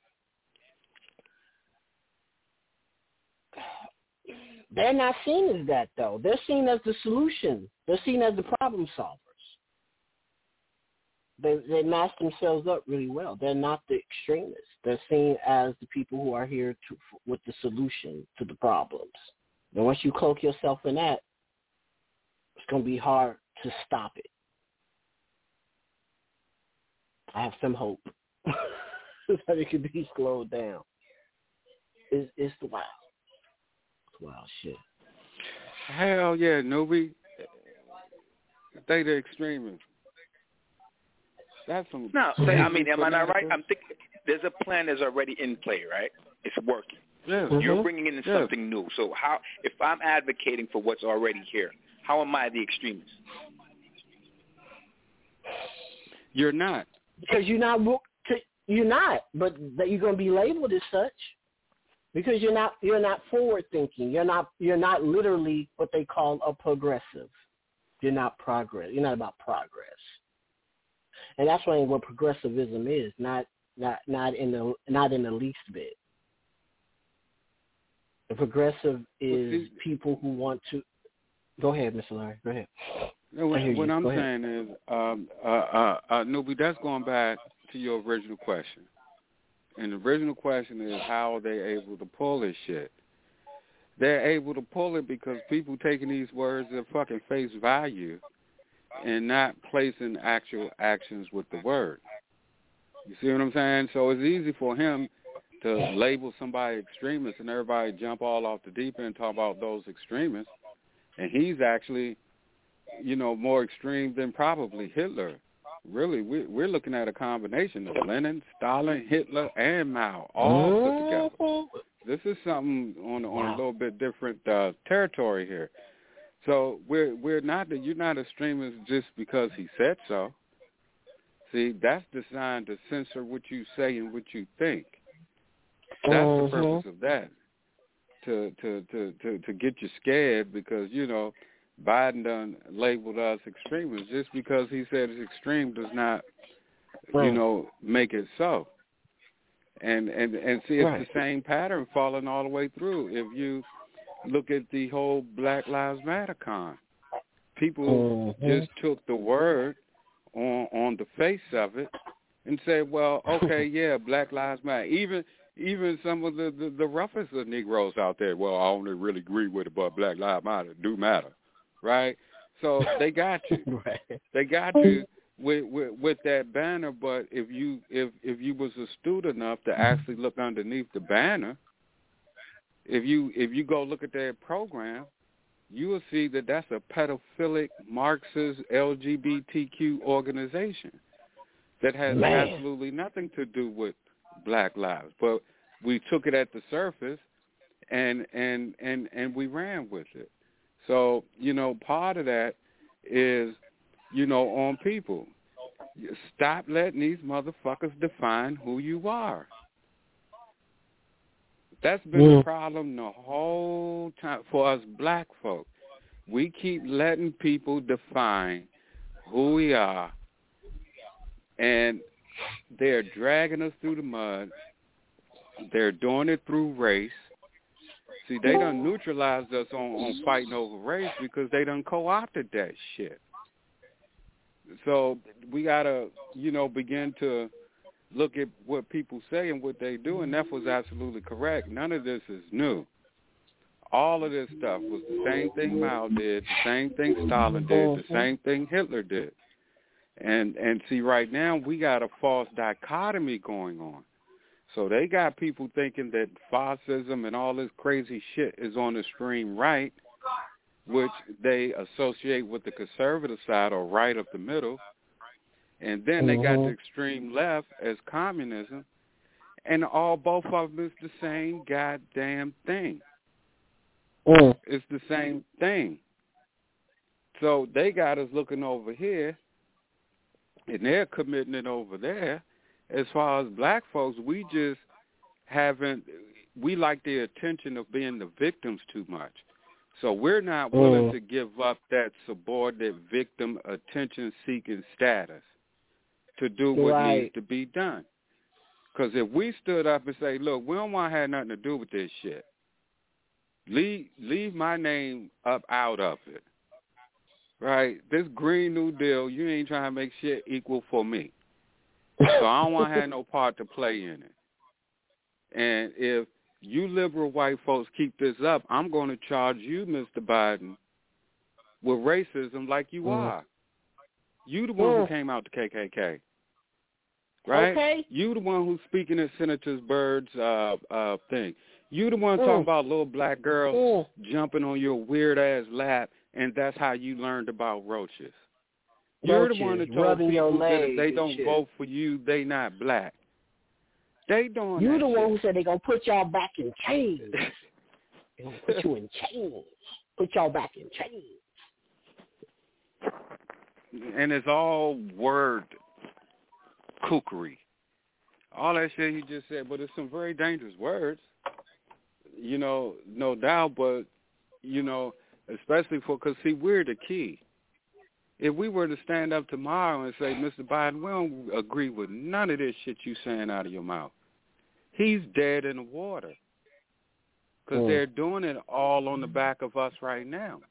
they're not seen as that though. They're seen as the solution. They're seen as the problem solvers. They they mask themselves up really well. They're not the extremists. They're seen as the people who are here to with the solution to the problems. And once you cloak yourself in that, it's going to be hard to stop it. I have some hope. that it can be slowed down. It's it's wild. It's wild shit. Hell yeah, Nubi. They the extremists. That's some. No, say, I mean, am I not right? I'm thinking there's a plan that's already in play, right? It's working. Yeah. You're Mhm. bringing in Yeah. something new. So how, if I'm advocating for what's already here, how am I the extremist? You're not. because you're not you're not, but that you're going to be labeled as such because you're not you're not forward thinking. You're not you're not literally what they call a progressive. You're not progress. You're not about progress, and that's why what progressivism is. Not not not in the not in the least bit. The progressive is people who want to. Go ahead, Mr. Larry. Go ahead. No, what, what. I'm ahead. saying is, um, uh, uh, uh, Nubi, that's going back to your original question. And the original question is, how are they able to pull this shit? They're able to pull it because people taking these words at fucking face value and not placing actual actions with the word. You see what I'm saying? So it's easy for him to label somebody extremist and everybody jump all off the deep end and talk about those extremists. And he's actually you know, more extreme than probably Hitler. Really, we, we're looking at a combination of Lenin, Stalin, Hitler, and Mao all put together. This is something on on a little bit different uh, territory here. So we're we're not that you're not extremist just because he said so. See, that's designed to censor what you say and what you think. That's the Mhm. purpose of that. To to to to to get you scared because you know Biden done labeled us extremists. Just because he said it's extreme does not, you know, make it so. And and and see, it's Right. the same pattern falling all the way through. If you look at the whole Black Lives Matter con, people Mhm. just took the word on on the face of it and said, "Well, okay, yeah, Black Lives Matter." Even even some of the, the the roughest of Negroes out there, well, I only really agree with it, but Black Lives Matter do matter, right? So they got you. right. They got you with, with with that banner. But if you if if you was astute enough to mm-hmm. actually look underneath the banner, if you if you go look at their program, you will see that that's a pedophilic Marxist LGBTQ organization that has Man. absolutely nothing to do with Black lives. But we took it at the surface and and and and we ran with it. So you know, part of that is you know on people. Stop letting these motherfuckers define who you are. That's been the Yeah. problem the whole time for us black folk. We keep letting people define who we are, and they're dragging us through the mud. They're doing it through race. See, they done neutralized us on, on fighting over race because they done co-opted that shit. So we gotta, you know, begin to look at what people say and what they do, and that was absolutely correct. None of this is new. All of this stuff was the same thing Mao did, the same thing Stalin did, the mm-hmm. same thing Hitler did. And and see, right now we got a false dichotomy going on. So they got people thinking that fascism and all this crazy shit is on the extreme right, which they associate with the conservative side or right of the middle. And then they got the Mhm. extreme left as communism. And all both of them is the same goddamn thing. Mm. It's the same thing. So they got us looking over here, and they're committing it over there. As far as black folks, we just haven't. We like the attention of being the victims too much. So we're not willing Mm. to give up that subordinate victim attention-seeking status to do what Right. needs to be done. Because if we stood up and say, "Look, we don't want to have nothing to do with this shit," leave leave my name up out of it. Right? This Green New Deal, you ain't trying to make shit equal for me. So I don't want to have no part to play in it. And if you liberal white folks keep this up, I'm going to charge you, Mr. Biden, with racism like you Mm. are. You the one who Mm. came out to KKK. right? Okay. You the one who's speaking at Senator Byrd's uh uh thing. You the one Mm. talking about little black girls jumping on your weird ass lap, and that's how you learned about roaches. You're the one that told people that if they don't shit. vote for you, they not black. They doing You that the shit. one who said they gonna put y'all back in chains. they gonna put you in chains. Put y'all back in chains. and it's all word kookery. All that shit he just said, but it's some very dangerous words. You know, no doubt, but you know, especially for because see, we're the key. If we were to stand up tomorrow and say, Mr. Biden, we don't agree with none of this shit you saying out of your mouth, he's dead in the water because Mm. they're doing it all on the back of us right now.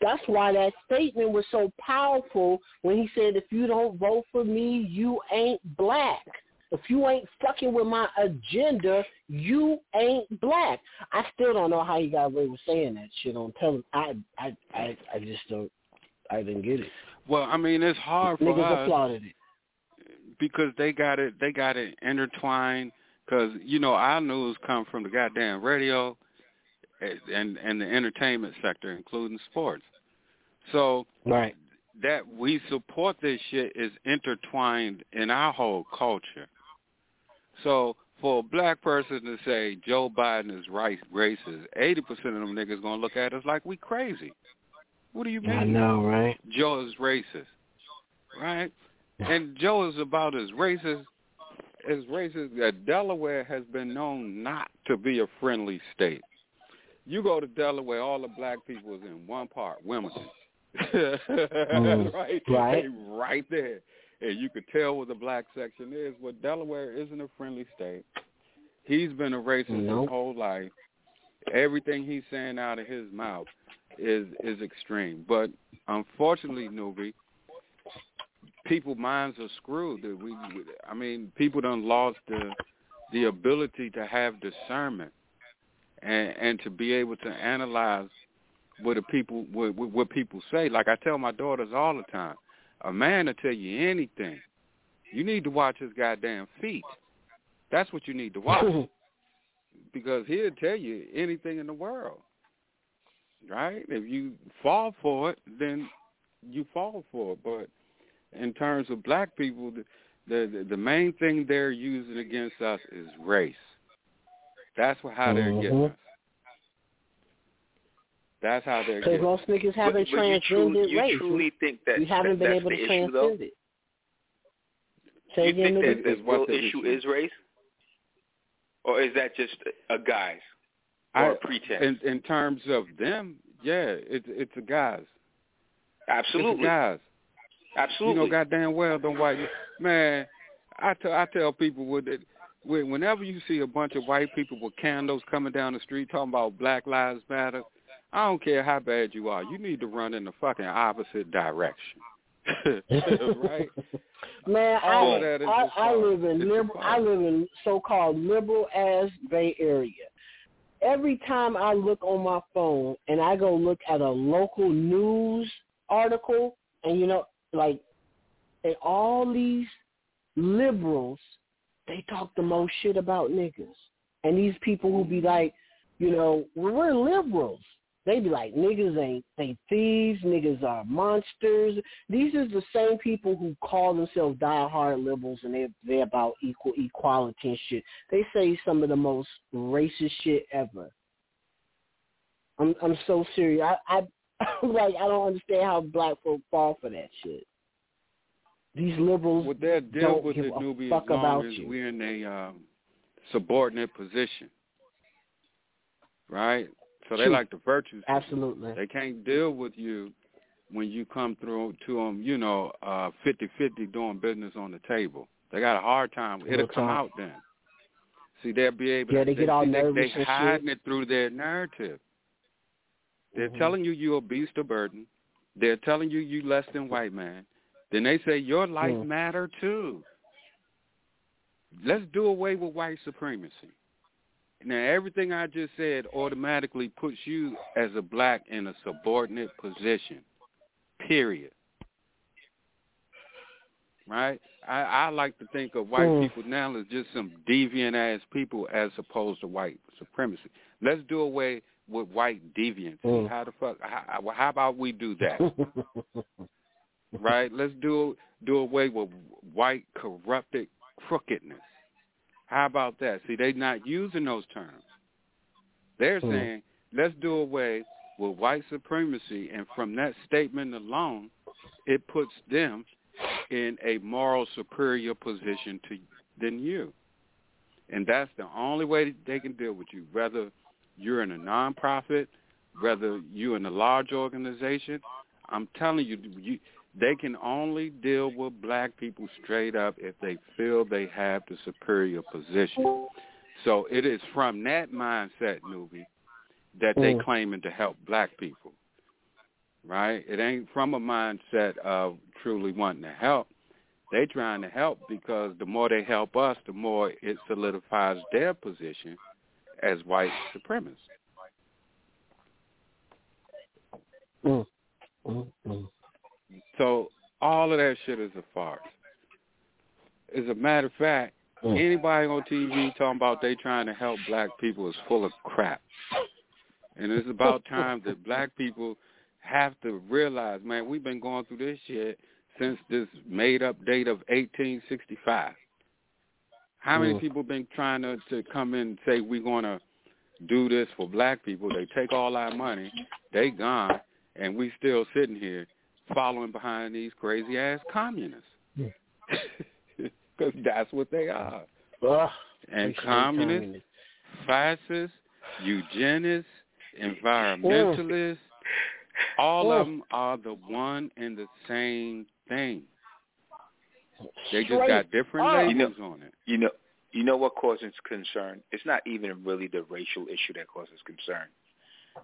That's why that statement was so powerful when he said, "If you don't vote for me, you ain't black. If you ain't fucking with my agenda, you ain't black." I still don't know how he got away with saying that shit on television. I, I, I, I just don't. I didn't get it. Well, I mean, it's hard for Niggas us. applauded it. because they got it they got it intertwined because you know our news come from the goddamn radio and and, and the entertainment sector including sports so right that we support this shit is intertwined in our whole culture so for a black person to say Joe Biden is right racist, eighty percent of them niggas gonna look at us like we crazy. What do you mean? I know, right? Joe is racist, right? And Joe is about as racist as racist. Uh, Delaware has been known not to be a friendly state. You go to Delaware, all the black people is in one part, Wilmington, Mm, right, right. They right there, and you could tell what the black section is. But Delaware isn't a friendly state. He's been a racist Nope. his whole life. Everything he's saying out of his mouth is is extreme. But unfortunately, Nubi, people minds are screwed. That we, I mean, people done lost the the ability to have discernment and and to be able to analyze what the people what what people say. Like I tell my daughters all the time, a man will tell you anything. You need to watch his goddamn feet. That's what you need to watch because he'll tell you anything in the world. Right? If you fall for it, then you fall for it. But in terms of black people, the the, the main thing they're using against us is race. That's what, how they're getting Mhm. us. That's how they're Because getting us. most niggas haven't but you truly, transcended you race. truly think that we haven't that, been able to issue, though? transcend it. Say you think that the real issue is race, or is that just a guise or a I- pretense? In in terms of them, yeah, it's it's a guise. Absolutely. It's a guise. Absolutely. You know, goddamn well, them white man. I tell I tell people with it. Whenever you see a bunch of white people with candles coming down the street talking about Black Lives Matter, I don't care how bad you are. You need to run in the fucking opposite direction. right? Man, All I, that is I, I live in liberal. I live in so-called liberal ass Bay Area. Every time I look on my phone and I go look at a local news article, and you know, like, and all these liberals, they talk the most shit about niggas, and these people who be like, you know, well, we're liberals. They be like, niggas ain't they thieves, niggas are monsters. These is the same people who call themselves diehard liberals and they they're about equal equality and shit. They say some of the most racist shit ever. I'm I'm so serious. I I like I don't understand how black folk fall for that shit. These liberals Well, they'll deal don't with give it, a fuck about you. we're in a um, subordinate position, right? So they True. like the virtues. Absolutely. They can't deal with you when you come through to them, you know, uh, 50-50 doing business on the table. They got a hard time. It'll Real come talk. out then. See, they'll be able Yeah, to. they get all nervous They, and they shit. hiding it through their narrative. They're Mhm. telling you you're a beast of burden. They're telling you you're less than white man. Then they say your life Mm. matter too. Let's do away with white supremacy. Now everything I just said automatically puts you as a black in a subordinate position. Period. Right? I, I like to think of white Mm. people now as just some deviant ass people as opposed to white supremacy. Let's do away with white deviancy. Mm. How the fuck? How, how about we do that? right? Let's do do away with white corrupted crookedness. How about that? See, they're not using those terms. They're Mm. saying let's do away with white supremacy, and from that statement alone, it puts them in a moral superior position to than you. And that's the only way they can deal with you, whether you're in a nonprofit, whether you're in a large organization. I'm telling you, you they can only deal with black people straight up if they feel they have the superior position. So it is from that mindset, Nubi, that they Mm. claiming to help black people. Right? It ain't from a mindset of truly wanting to help. They trying to help because the more they help us, the more it solidifies their position as white supremacists. Mm. Mm. So all of that shit is a farce. As a matter of fact, Mm. anybody on TV talking about they trying to help black people is full of crap. And it's about time that black people have to realize, man, we've been going through this shit since this made up date of 1865. How many Mm. people been trying to, to come in and say we're going to do this for black people? They take all our money, they gone, and we still sitting here following behind these crazy ass communists. Because that's what they are. Ugh, And they communists, fascists, eugenists, environmentalists, all of them are the one and the same thing. They just got different up. You know- labels on it. You know, you know what causes concern? It's not even really the racial issue that causes concern.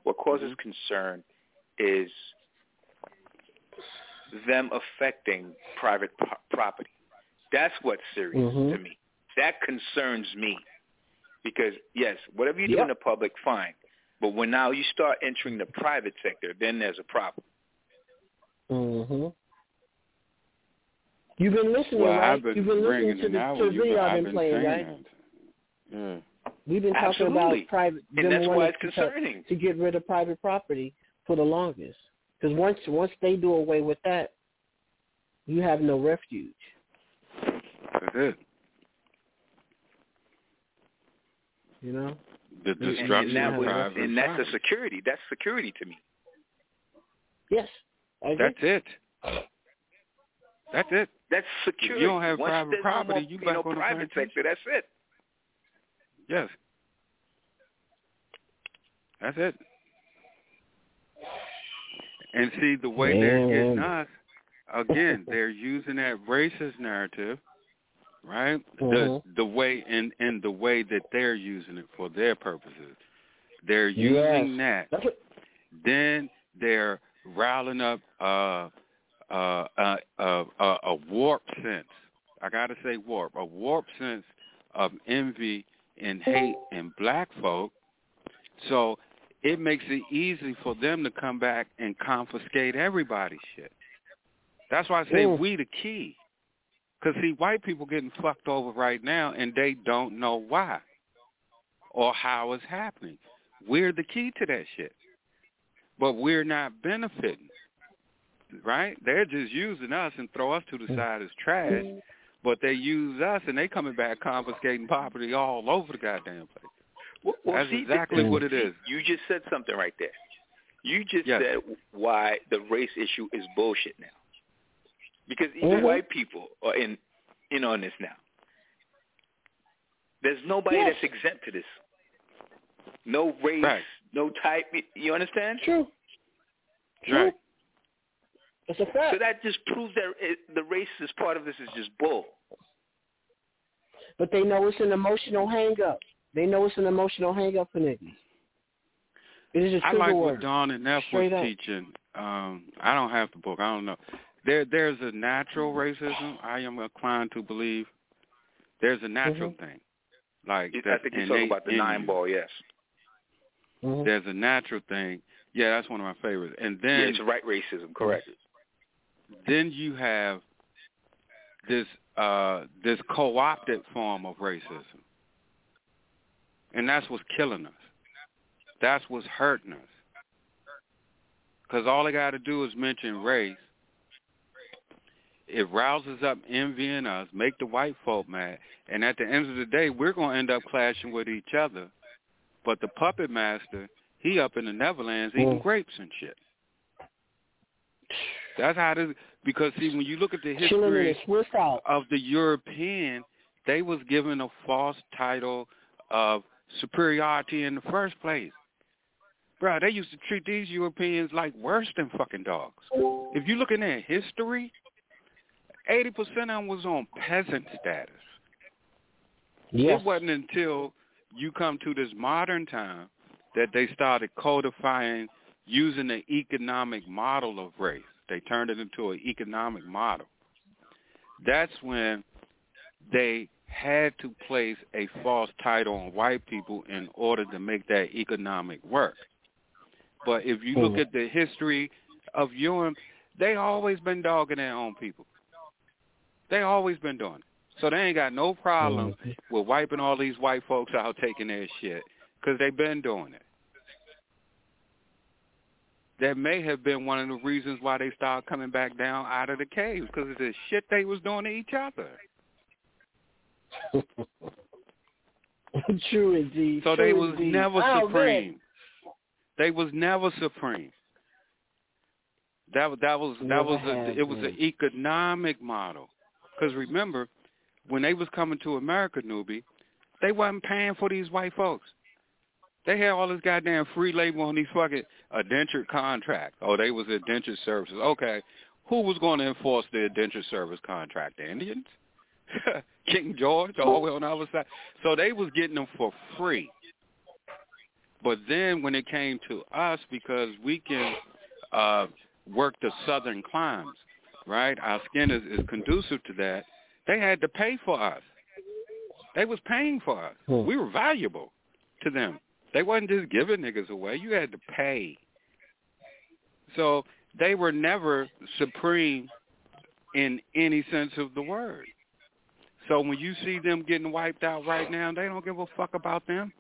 What causes Mm-hmm. concern is them affecting private pro- property. That's what's serious Mhm. to me. That concerns me because yes, whatever you do Yep. in the public, fine, but when now you start entering the private sector, then there's a problem. Mm-hmm. You've been listening, Well, right? I've been You've been bringing listening to the, out to the when you've video been, I've I've been been playing, right? Yeah. We've been talking Absolutely. about private, And that's why wanting it's to, concerning. to get rid of private property for the longest. Because once once they do away with that, you have no refuge. That's it. You know. The And- and destruction that of was- and that's a security. That's security to me. Yes. That's it. That's it. That's security. If you don't have Once private there's no property, more, you back know, on private sector. That's it. Yes. That's it. And see the way they're getting us, again, they're using that racist narrative, right? Mhm. The the way in in the way that they're using it for their purposes. They're using that. Then they're riling up uh uh uh uh, uh a warp sense. I gotta say warp, a warp sense of envy and hate in black folk. So it makes it easy for them to come back and confiscate everybody's shit. That's why I say Mm. we the key. Because, see, white people getting fucked over right now, and they don't know why or how it's happening. We're the key to that shit. But we're not benefiting, right? They're just using us and throw us to the side as trash, but they use us, and they coming back confiscating property all over the goddamn place. Well, well, That's see, exactly what it is. You just said something right there. You just Yes. said why the race issue is bullshit now. Because even Mhm. white people are in in on this now. There's nobody Yes. that's exempt to this. No race, Right. no type. You understand? True. True. Right. It's a fact. So that just proves that it, the racist part of this is just bull. But they know it's an emotional hang up. They know it's an emotional hang up for niggas. It is a I trigger like word. what Dawn and Neff was Straight up. teaching. Um, I don't have the book. I don't know. There, there's a natural racism. I am inclined to believe there's a natural Mhm. thing, like I that's think you're talking about the nine you. ball, yes. Mhm. There's a natural thing. Yeah, that's one of my favorites. And yeah, then it's right racism, correct. then you have this uh, this co-opted form of racism, and that's what's killing us. That's what's hurting us. Because all they got to do is mention race. It rouses up envy in us, make the white folk mad, and at the end of the day, we're going to end up clashing with each other. But the puppet master, he up in the Netherlands eating grapes and shit. That's how this. Because see, when you look at the history of the European, they was given a false title of superiority in the first place. Bro, they used to treat these Europeans like worse than fucking dogs. If you look in their history, 80% of them was on peasant status. Yes. It wasn't until you come to this modern time that they started codifying using the economic model of race. They turned it into an economic model. That's when they had to place a false title on white people in order to make that economic work. But if you look mm. at the history of Europe, they always been dogging their own people. They always been doing it. So they ain't got no problem mm. with wiping all these white folks out taking their shit because they been doing it. That may have been one of the reasons why they started coming back down out of the caves because of the shit they was doing to each other. True indeed. So True they was indeed. never Oh, supreme. man. They was never supreme. That was that was that Never was a, it was an economic model. Because remember, when they was coming to America, newbie, they wasn't paying for these white folks. They had all this goddamn free labor on these fucking indentured contracts. Oh, they was indentured services. Okay, who was going to enforce the indentured service contract? The Indians, King George, all the way on the other side. So they was getting them for free. But then when it came to us, because we can uh, work the southern climes, right? Our skin is, is conducive to that. They had to pay for us. They was paying for us. We were valuable to them. They wasn't just giving niggas away. You had to pay. So they were never supreme in any sense of the word. So when you see them getting wiped out right now, they don't give a fuck about them.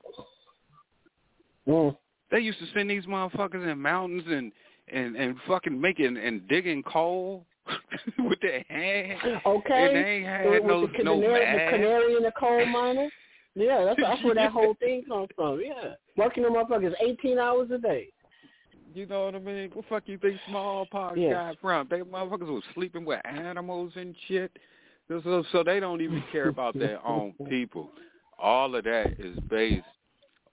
Mm. They used to send these motherfuckers in mountains and and and fucking making and digging coal with their hands. Okay. And they ain't had With no the no canary, mask. the canary in the coal miner. Yeah, that's that's where that whole thing comes from. Yeah, working the motherfuckers eighteen hours a day. You know what I mean? What fuck you think smallpox got from? They motherfuckers was sleeping with animals and shit. So, so, so they don't even care about their own people. All of that is based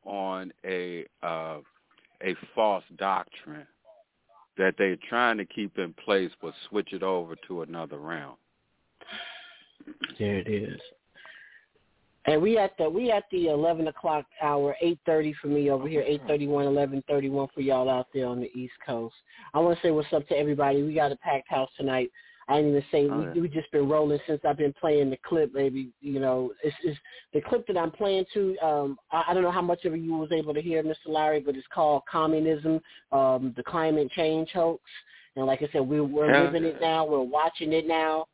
on a uh, a false doctrine that they're trying to keep in place, but switch it over to another realm. There it is. And we at the we at the eleven o'clock hour, eight thirty for me over here, eight thirty one, eleven thirty one for y'all out there on the East Coast. I want to say what's up to everybody. We got a packed house tonight. I didn't even say Oh, we, we just been rolling since I've been playing the clip. Maybe you know, it's, it's the clip that I'm playing to. Um, I, I don't know how much of you was able to hear, Mr. Larry, but it's called "Communism: um, The Climate Change Hoax." And like I said, we, we're Yeah. living it now. We're watching it now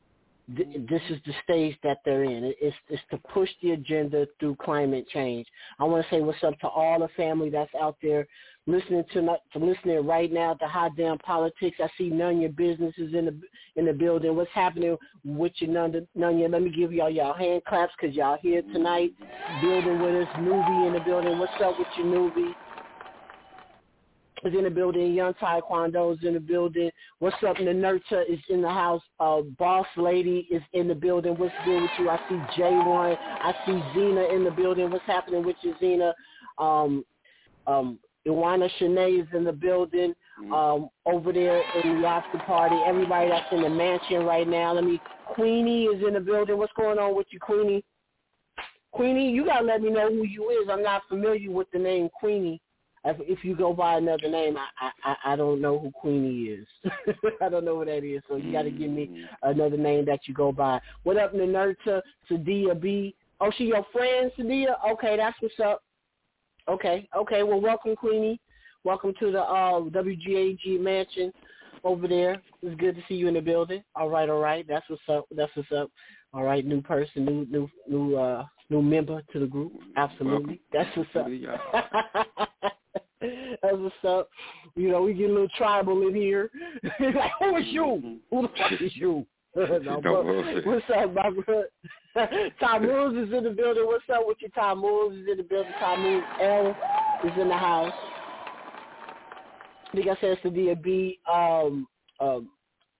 th- this is the stage that they're in. It's, it's to push the agenda through climate change. I want to say what's up to all the family that's out there listening to, to listening right now to hot damn politics. I see none of your businesses in the in the building. What's happening with your none, none your, Let me give y'all y'all hand claps because y'all here tonight building with us. Newbie in the building. What's up with your newbie? is in the building. Young Taekwondo is in the building. What's up? The Nurture is in the house. Uh, Boss Lady is in the building. What's good with you? I see J1. I see Zena in the building. What's happening with you, Zena? Um, um, Iwana Shanae is in the building. Um, over there in the after party. Everybody that's in the mansion right now. Let me. Queenie is in the building. What's going on with you, Queenie? Queenie, you gotta let me know who you is. I'm not familiar with the name Queenie. If, if you go by another name, I, I I don't know who Queenie is. I don't know what that is. So you got to give me another name that you go by. What up, Nanerta, Sadia B? Oh, she your friend, Sadia? Okay, that's what's up. Okay, okay. Well, welcome, Queenie. Welcome to the uh, WGAG mansion over there. It's good to see you in the building. All right, all right. That's what's up. That's what's up. All right, new person, new new new uh new member to the group. Absolutely. That's what's up. That's what's up. You know, we get a little tribal in here. like, who is you? Who the fuck is you? no, but, what's up, my brother? Tom Moons is in the building. What's up with you? Tom Moons is in the building. Tom Moons L is in the house. I think I said it's the DB. Um, um,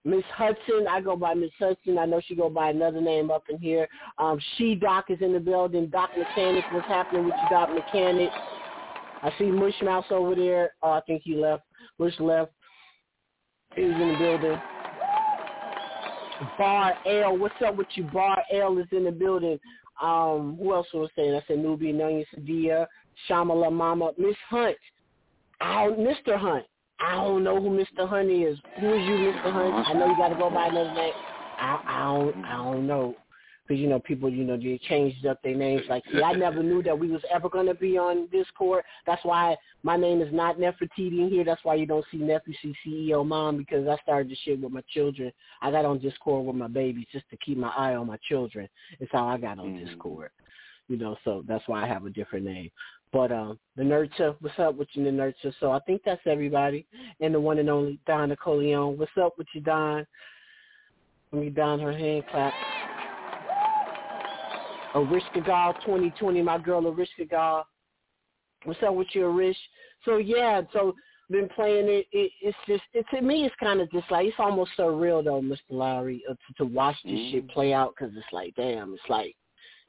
Miss Hudson, I go by Miss Hudson. I know she go by another name up in here. Um, she Doc is in the building. Doc Mechanic, what's happening with you, Doc Mechanic? I see Mush Mouse over there. Oh, I think he left. Mush left. He's in the building. Bar L, what's up with you? Bar L is in the building. Um, who else was saying? I said Nubi, Nunya, Sadia, Shamala Mama, Miss Hunt. Oh, Mr. Hunt. I don't know who Mr. Hunt is. Who is you, Mr. Hunt? I know you got to go by another name. I, I don't, I don't know. Because, you know, people, you know, they changed up their names. Like, see, I never knew that we was ever going to be on Discord. That's why my name is not Nefertiti in here. That's why you don't see Nephew, CEO Mom, because I started this shit with my children. I got on Discord with my babies just to keep my eye on my children. It's how I got on mm. Discord. You know, so that's why I have a different name. But um, the nurture, what's up with you, the nurture? So I think that's everybody. And the one and only Don Nicoleon. What's up with you, Don? Let me don her hand clap. Arishka Gal 2020, my girl Arishka Gal. What's up with you, Arish? So yeah, so been playing it. it it's just it, to me, it's kind of just like it's almost surreal though, Mr. Lowry, uh, to, to watch this mm. shit play out because it's like, damn, it's like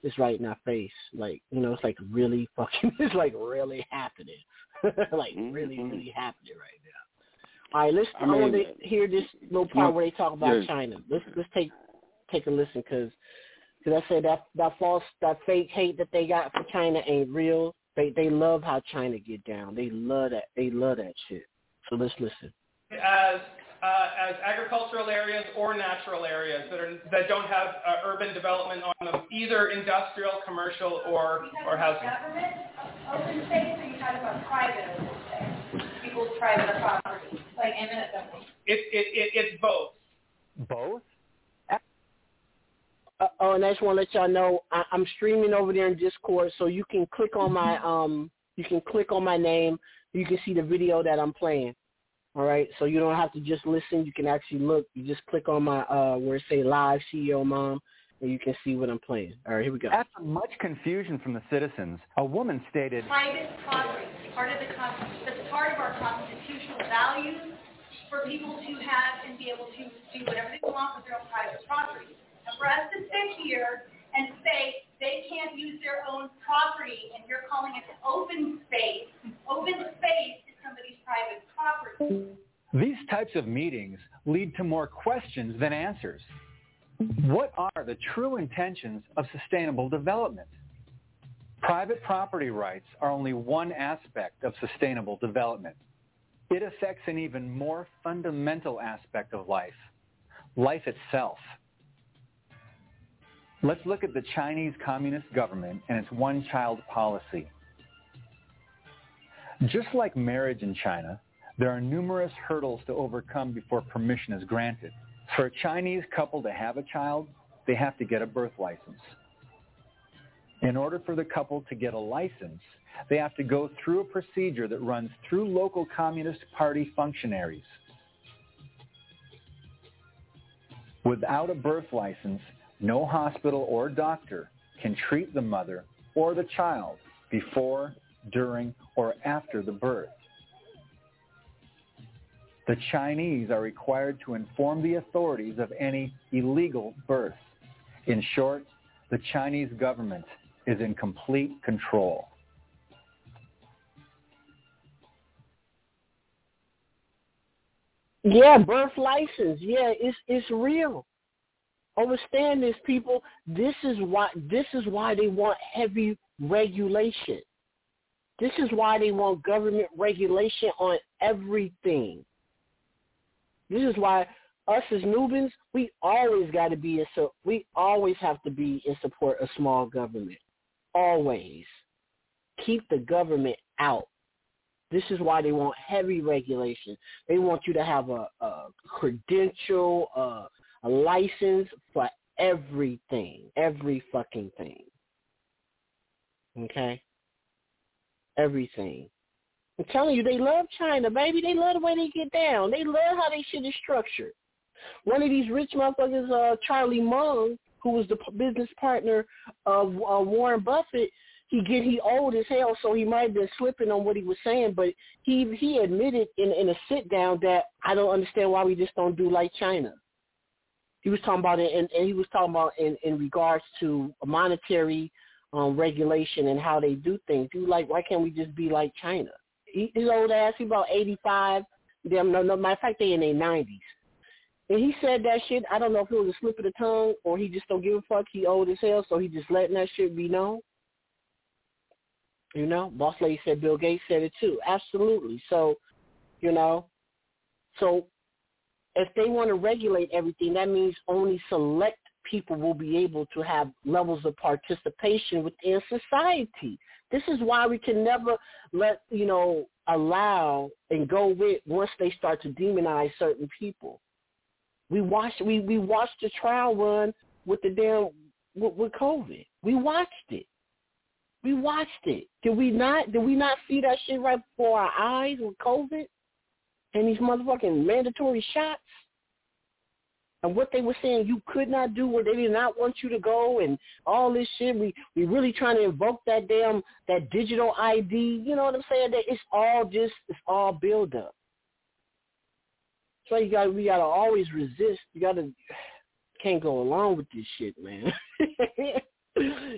it's right in our face. Like, you know, it's like really fucking, it's like really happening. like mm-hmm. really, really happening right now. All right, let's. I, mean, I want to hear this little part where they talk about yeah. China. Let's let's take take a listen because because I said that that false that fake hate that they got for China ain't real. They they love how China get down. They love that. They love that shit. So let's listen. As uh, as agricultural areas or natural areas that are that don't have uh, urban development on them, either industrial, commercial, or or housing. Government open space, or you talking about private open space, people's private property, like eminent domain. It, it, it it's both. Both. Uh, oh, and I just want to let y'all know I, I'm streaming over there in Discord, so you can click on my um, you can click on my name. You can see the video that I'm playing. All right, so you don't have to just listen. You can actually look. You just click on my uh, where it say live CEO mom, and you can see what I'm playing. All right, here we go. After much confusion from the citizens, a woman stated, "Private property, part of the that's part of our constitutional values for people to have and be able to do whatever they want with their own private property. And for us to sit here and say they can't use their own property, and you're calling it open space, open space is somebody's private property. These types of meetings lead to more questions than answers. What are the true intentions of sustainable development? Private property rights are only one aspect of sustainable development. It affects an even more fundamental aspect of life, life itself. Let's look at the Chinese Communist government and its one-child policy. Just like marriage in China, there are numerous hurdles to overcome before permission is granted. For a Chinese couple to have a child, they have to get a birth license. In order for the couple to get a license, they have to go through a procedure that runs through local Communist Party functionaries. Without a birth license, no hospital or doctor can treat the mother or the child before, during, or after the birth. The Chinese are required to inform the authorities of any illegal birth. In short, the Chinese government is in complete control. Yeah, birth license. Yeah, it's it's real. Understand this, people. This is why this is why they want heavy regulation. This is why they want government regulation on everything. This is why us as Nubans, we always got to be in so we always have to be in support of small government. Always. Keep the government out. This is why they want heavy regulation. They want you to have a, a credential, a, a license for everything, every fucking thing. Okay? Everything. I'm telling you, they love China, baby. They love the way they get down. They love how they shit is structured. One of these rich motherfuckers, uh, Charlie Mung, who was the business partner of uh, Warren Buffett, he get he old as hell, so he might have been slipping on what he was saying, but he he admitted in in a sit down that I don't understand why we just don't do like China. He was talking about it, and, and he was talking about in in regards to monetary um regulation and how they do things. He was like, why can't we just be like China? He, his old ass, he about eighty five. Them no no matter of fact, they in their nineties. And he said that shit. I don't know if it was a slip of the tongue or he just don't give a fuck. He old as hell, so he just letting that shit be known. You know, boss lady said Bill Gates said it too. Absolutely. So, you know, so if they want to regulate everything, that means only select people will be able to have levels of participation within society. This is why we can never let, you know, allow and go with once they start to demonize certain people. We watched we, we watched the trial run with the damn with, with COVID. We watched it. We watched it. Did we not? Did we not see that shit right before our eyes with COVID and these motherfucking mandatory shots? And what they were saying you could not do, where they did not want you to go, and all this shit. We we really trying to invoke that damn that digital ID. You know what I'm saying? That it's all just it's all build up. So you got we gotta always resist. You gotta can't go along with this shit, man.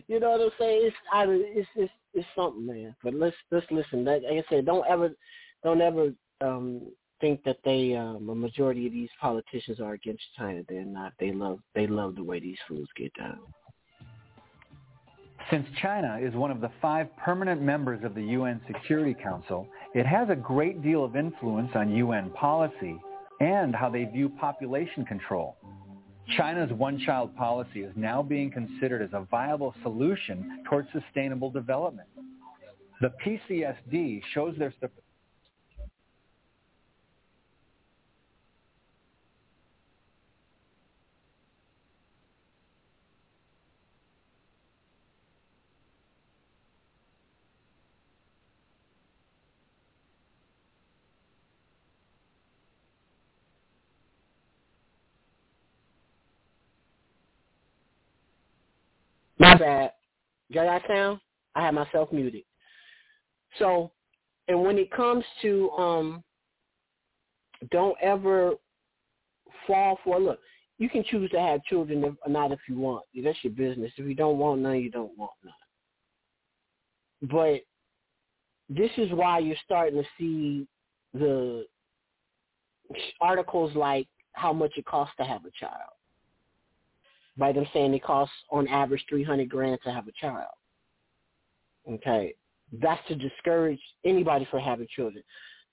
you know what I'm saying? It's I, it's it's it's something, man. But let's let's listen. Like I said, don't ever don't ever um think that they um a majority of these politicians are against China. They're not. They love they love the way these fools get down. Since China is one of the five permanent members of the UN Security Council, it has a great deal of influence on UN policy and how they view population control. China's one-child policy is now being considered as a viable solution towards sustainable development. The PCSD shows their My bad. Got that sound? I have myself muted. So, and when it comes to um, don't ever fall for look. You can choose to have children or not if you want. That's your business. If you don't want none, you don't want none. But this is why you're starting to see the articles like how much it costs to have a child by them saying it costs on average 300 grand to have a child. Okay. That's to discourage anybody from having children.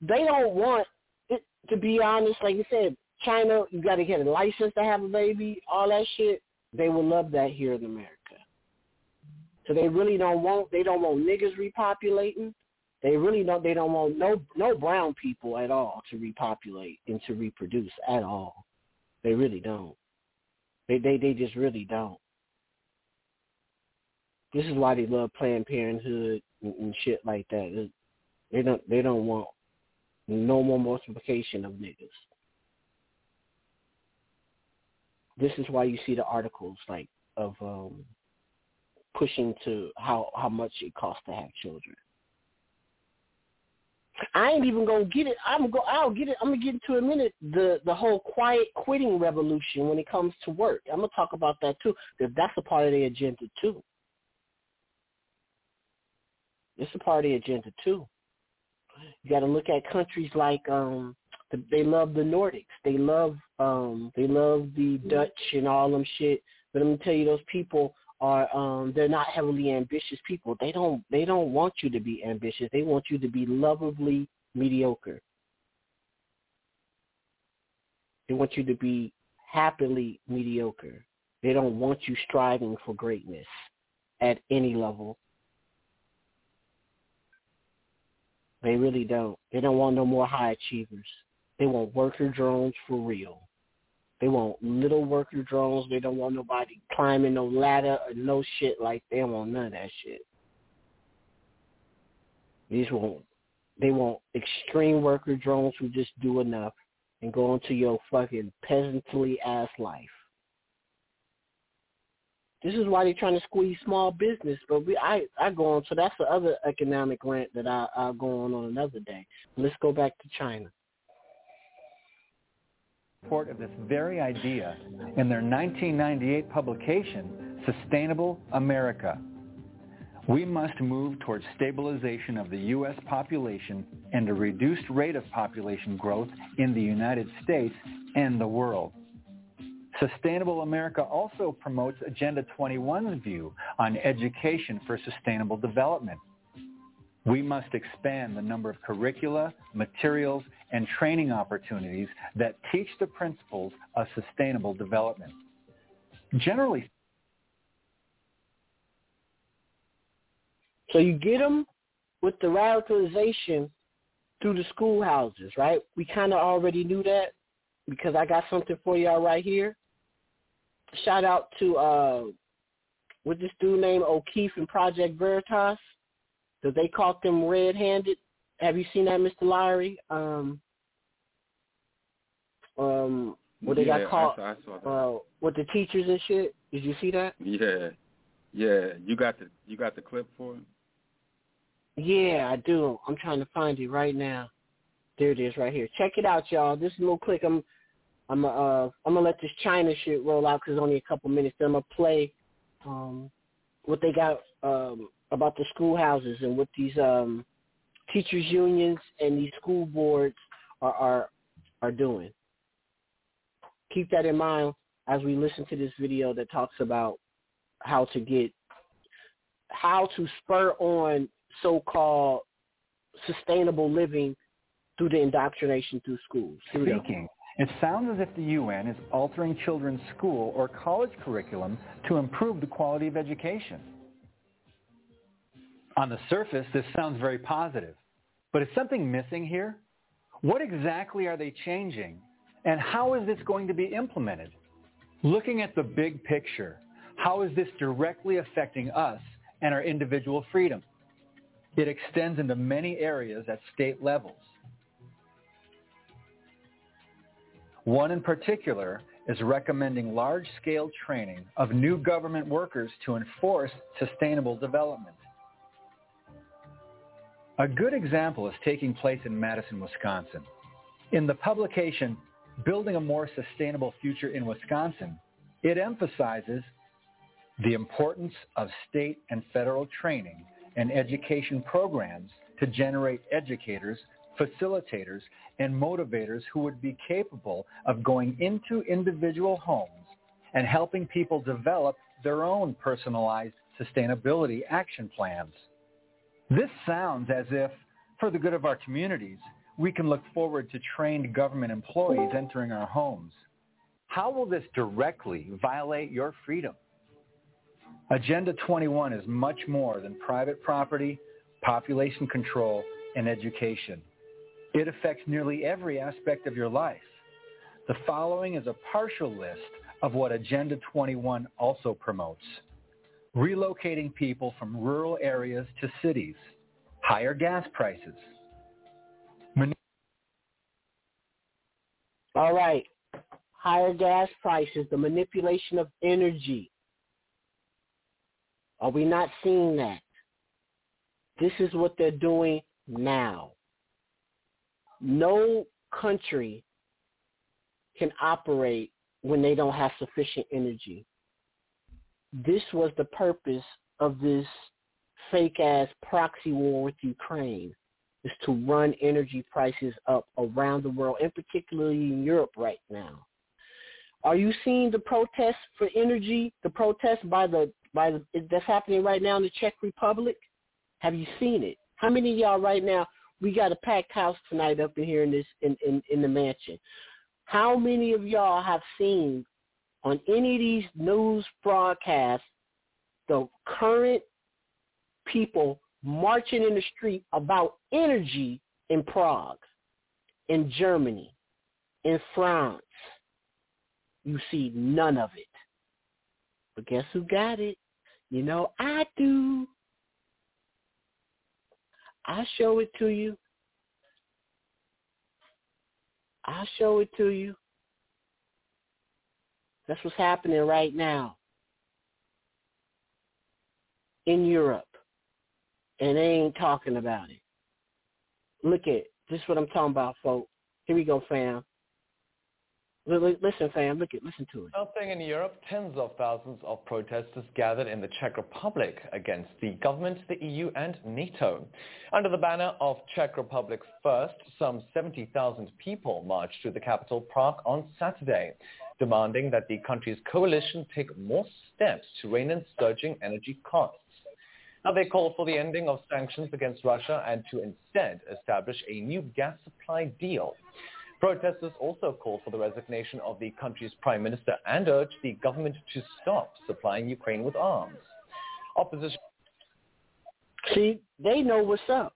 They don't want it, to be honest, like you said, China, you got to get a license to have a baby, all that shit. They would love that here in America. So they really don't want, they don't want niggas repopulating. They really don't, they don't want no, no brown people at all to repopulate and to reproduce at all. They really don't. They they they just really don't. This is why they love Planned Parenthood and, and shit like that. They don't they don't want no more multiplication of niggas. This is why you see the articles like of um pushing to how how much it costs to have children. I ain't even gonna get it. I'm go. I'll get it. I'm gonna get into a minute the the whole quiet quitting revolution when it comes to work. I'm gonna talk about that too because that's a part of the agenda too. It's a part of the agenda too. You got to look at countries like um they love the Nordics. They love um they love the Dutch and all them shit. But I'm gonna tell you, those people are um they're not heavily ambitious people. They don't they don't want you to be ambitious. They want you to be lovably mediocre. They want you to be happily mediocre. They don't want you striving for greatness at any level. They really don't. They don't want no more high achievers. They want worker drones for real. They want little worker drones. They don't want nobody climbing no ladder or no shit like they want none of that shit. These want they want extreme worker drones who just do enough and go into your fucking peasantly ass life. This is why they're trying to squeeze small business. But we, I, I go on. So that's the other economic rant that I, I'll go on on another day. Let's go back to China. Support of this very idea in their 1998 publication, Sustainable America. We must move towards stabilization of the U.S. population and a reduced rate of population growth in the United States and the world. Sustainable America also promotes Agenda 21's view on education for sustainable development. We must expand the number of curricula, materials, and training opportunities that teach the principles of sustainable development. Generally, so you get them with the radicalization through the schoolhouses, right? We kind of already knew that because I got something for y'all right here shout out to uh this dude named O'Keefe and Project Veritas. Because they caught them red-handed. Have you seen that, Mr. Lowry? Um, um, where they yeah, got caught I saw, I saw uh, with the teachers and shit. Did you see that? Yeah, yeah. You got the you got the clip for it. Yeah, I do. I'm trying to find it right now. There it is, right here. Check it out, y'all. This is a little click. I'm I'm uh I'm gonna let this China shit roll out because it's only a couple minutes. Then I'm gonna play um what they got um about the schoolhouses and what these um teachers unions and these school boards are are are doing. Keep that in mind as we listen to this video that talks about how to get how to spur on so-called sustainable living through the indoctrination through schools. Speaking, it sounds as if the UN is altering children's school or college curriculum to improve the quality of education. On the surface, this sounds very positive. But is something missing here? What exactly are they changing? And how is this going to be implemented? Looking at the big picture, how is this directly affecting us and our individual freedom? It extends into many areas at state levels. One in particular is recommending large-scale training of new government workers to enforce sustainable development. A good example is taking place in Madison, Wisconsin. In the publication, Building a More Sustainable Future in Wisconsin, it emphasizes the importance of state and federal training and education programs to generate educators facilitators, and motivators who would be capable of going into individual homes and helping people develop their own personalized sustainability action plans. This sounds as if, for the good of our communities, we can look forward to trained government employees entering our homes. How will this directly violate your freedom? Agenda 21 is much more than private property, population control, and education. It affects nearly every aspect of your life. The following is a partial list of what Agenda 21 also promotes. Relocating people from rural areas to cities, higher gas prices. All right. Higher gas prices, the manipulation of energy. Are we not seeing that? This is what they're doing now no country can operate when they don't have sufficient energy. This was the purpose of this fake ass proxy war with Ukraine is to run energy prices up around the world and particularly in Europe right now. Are you seeing the protests for energy, the protests by the by the, that's happening right now in the Czech Republic? Have you seen it? How many of y'all right now we got a packed house tonight up in here in this in, in, in the mansion. How many of y'all have seen on any of these news broadcasts the current people marching in the street about energy in Prague, in Germany, in France, you see none of it. But guess who got it? You know, I do. I show it to you. I'll show it to you. That's what's happening right now in Europe. And they ain't talking about it. Look at this is what I'm talking about, folks. Here we go, fam. Listen, fam, look at, listen to it. Something in Europe, tens of thousands of protesters gathered in the Czech Republic against the government, the EU, and NATO. Under the banner of Czech Republic First, some 70,000 people marched to the capital, Prague, on Saturday, demanding that the country's coalition take more steps to rein in surging energy costs. Now they call for the ending of sanctions against Russia and to instead establish a new gas supply deal. Protesters also call for the resignation of the country's prime minister and urge the government to stop supplying Ukraine with arms. Opposition. See, they know what's up.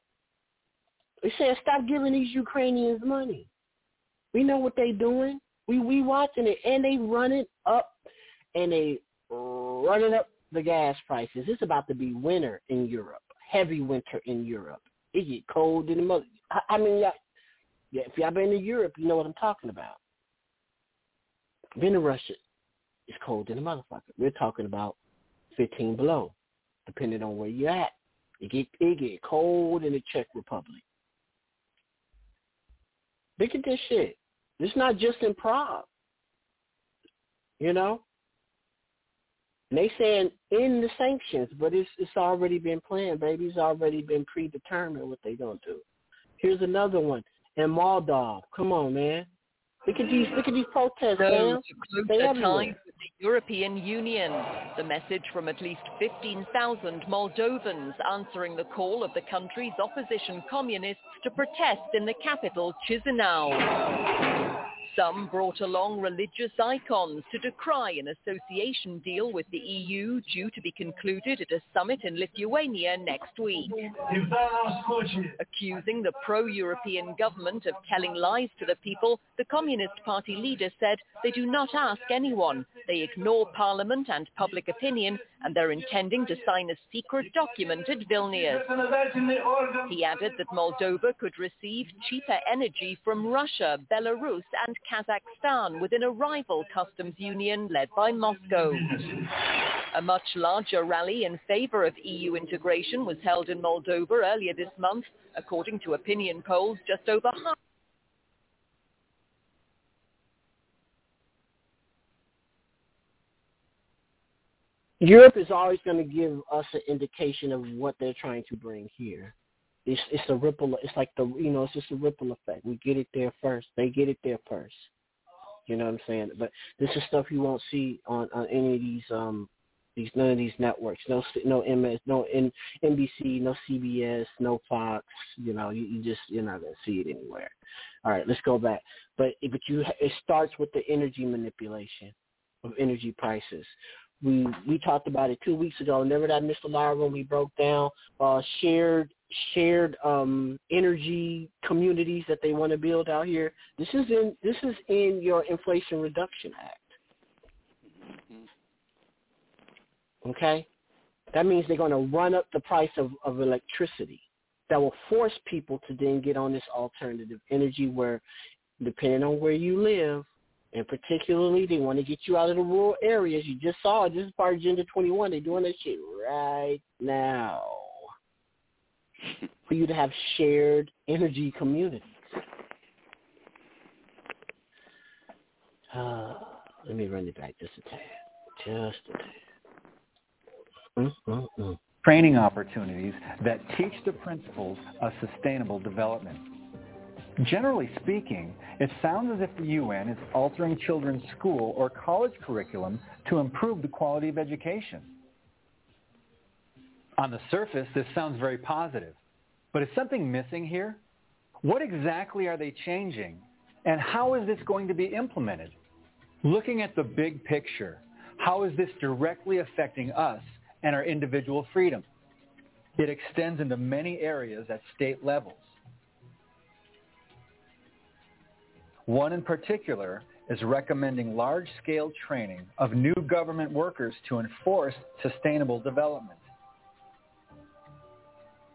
They said stop giving these Ukrainians money. We know what they're doing. We we watching it, and they running up, and they running up the gas prices. It's about to be winter in Europe, heavy winter in Europe. It get cold in the mother. I, I mean, yeah, if y'all been to Europe, you know what I'm talking about. Been to Russia, it's cold in the motherfucker. We're talking about 15 below, depending on where you're at. It get it get cold in the Czech Republic. Look at this shit. It's not just in Prague. You know? And they saying in the sanctions, but it's it's already been planned, baby. It's already been predetermined what they gonna do. Here's another one in Moldov. Come on, man. Look at these look at these protests, man. They ties with the European Union. The message from at least 15,000 Moldovans answering the call of the country's opposition communists to protest in the capital, Chisinau. Some brought along religious icons to decry an association deal with the EU due to be concluded at a summit in Lithuania next week. Accusing the pro-European government of telling lies to the people, the Communist Party leader said they do not ask anyone. They ignore parliament and public opinion and they're intending to sign a secret document at Vilnius. He added that Moldova could receive cheaper energy from Russia, Belarus and Kazakhstan within a rival customs union led by Moscow. A much larger rally in favor of EU integration was held in Moldova earlier this month. According to opinion polls, just over half Europe is always going to give us an indication of what they're trying to bring here. It's it's a ripple. It's like the you know it's just a ripple effect. We get it there first. They get it there first. You know what I'm saying? But this is stuff you won't see on on any of these um these none of these networks. No no MS, no N, NBC, no CBS, no Fox. You know you, you just you're not gonna see it anywhere. All right, let's go back. But but you it starts with the energy manipulation of energy prices we we talked about it two weeks ago. Remember that Mr. Lara when we broke down uh, shared shared um, energy communities that they want to build out here. This is in this is in your Inflation Reduction Act. Okay, that means they're going to run up the price of, of electricity. That will force people to then get on this alternative energy where, depending on where you live, and particularly, they want to get you out of the rural areas. You just saw it. This is part of Agenda 21. They're doing that shit right now for you to have shared energy communities. Uh, let me run it back just a tad. Just a tad. Mm-mm-mm. Training opportunities that teach the principles of sustainable development. Generally speaking, it sounds as if the UN is altering children's school or college curriculum to improve the quality of education. On the surface, this sounds very positive. But is something missing here? What exactly are they changing? And how is this going to be implemented? Looking at the big picture, how is this directly affecting us and our individual freedom? It extends into many areas at state levels. One in particular is recommending large-scale training of new government workers to enforce sustainable development.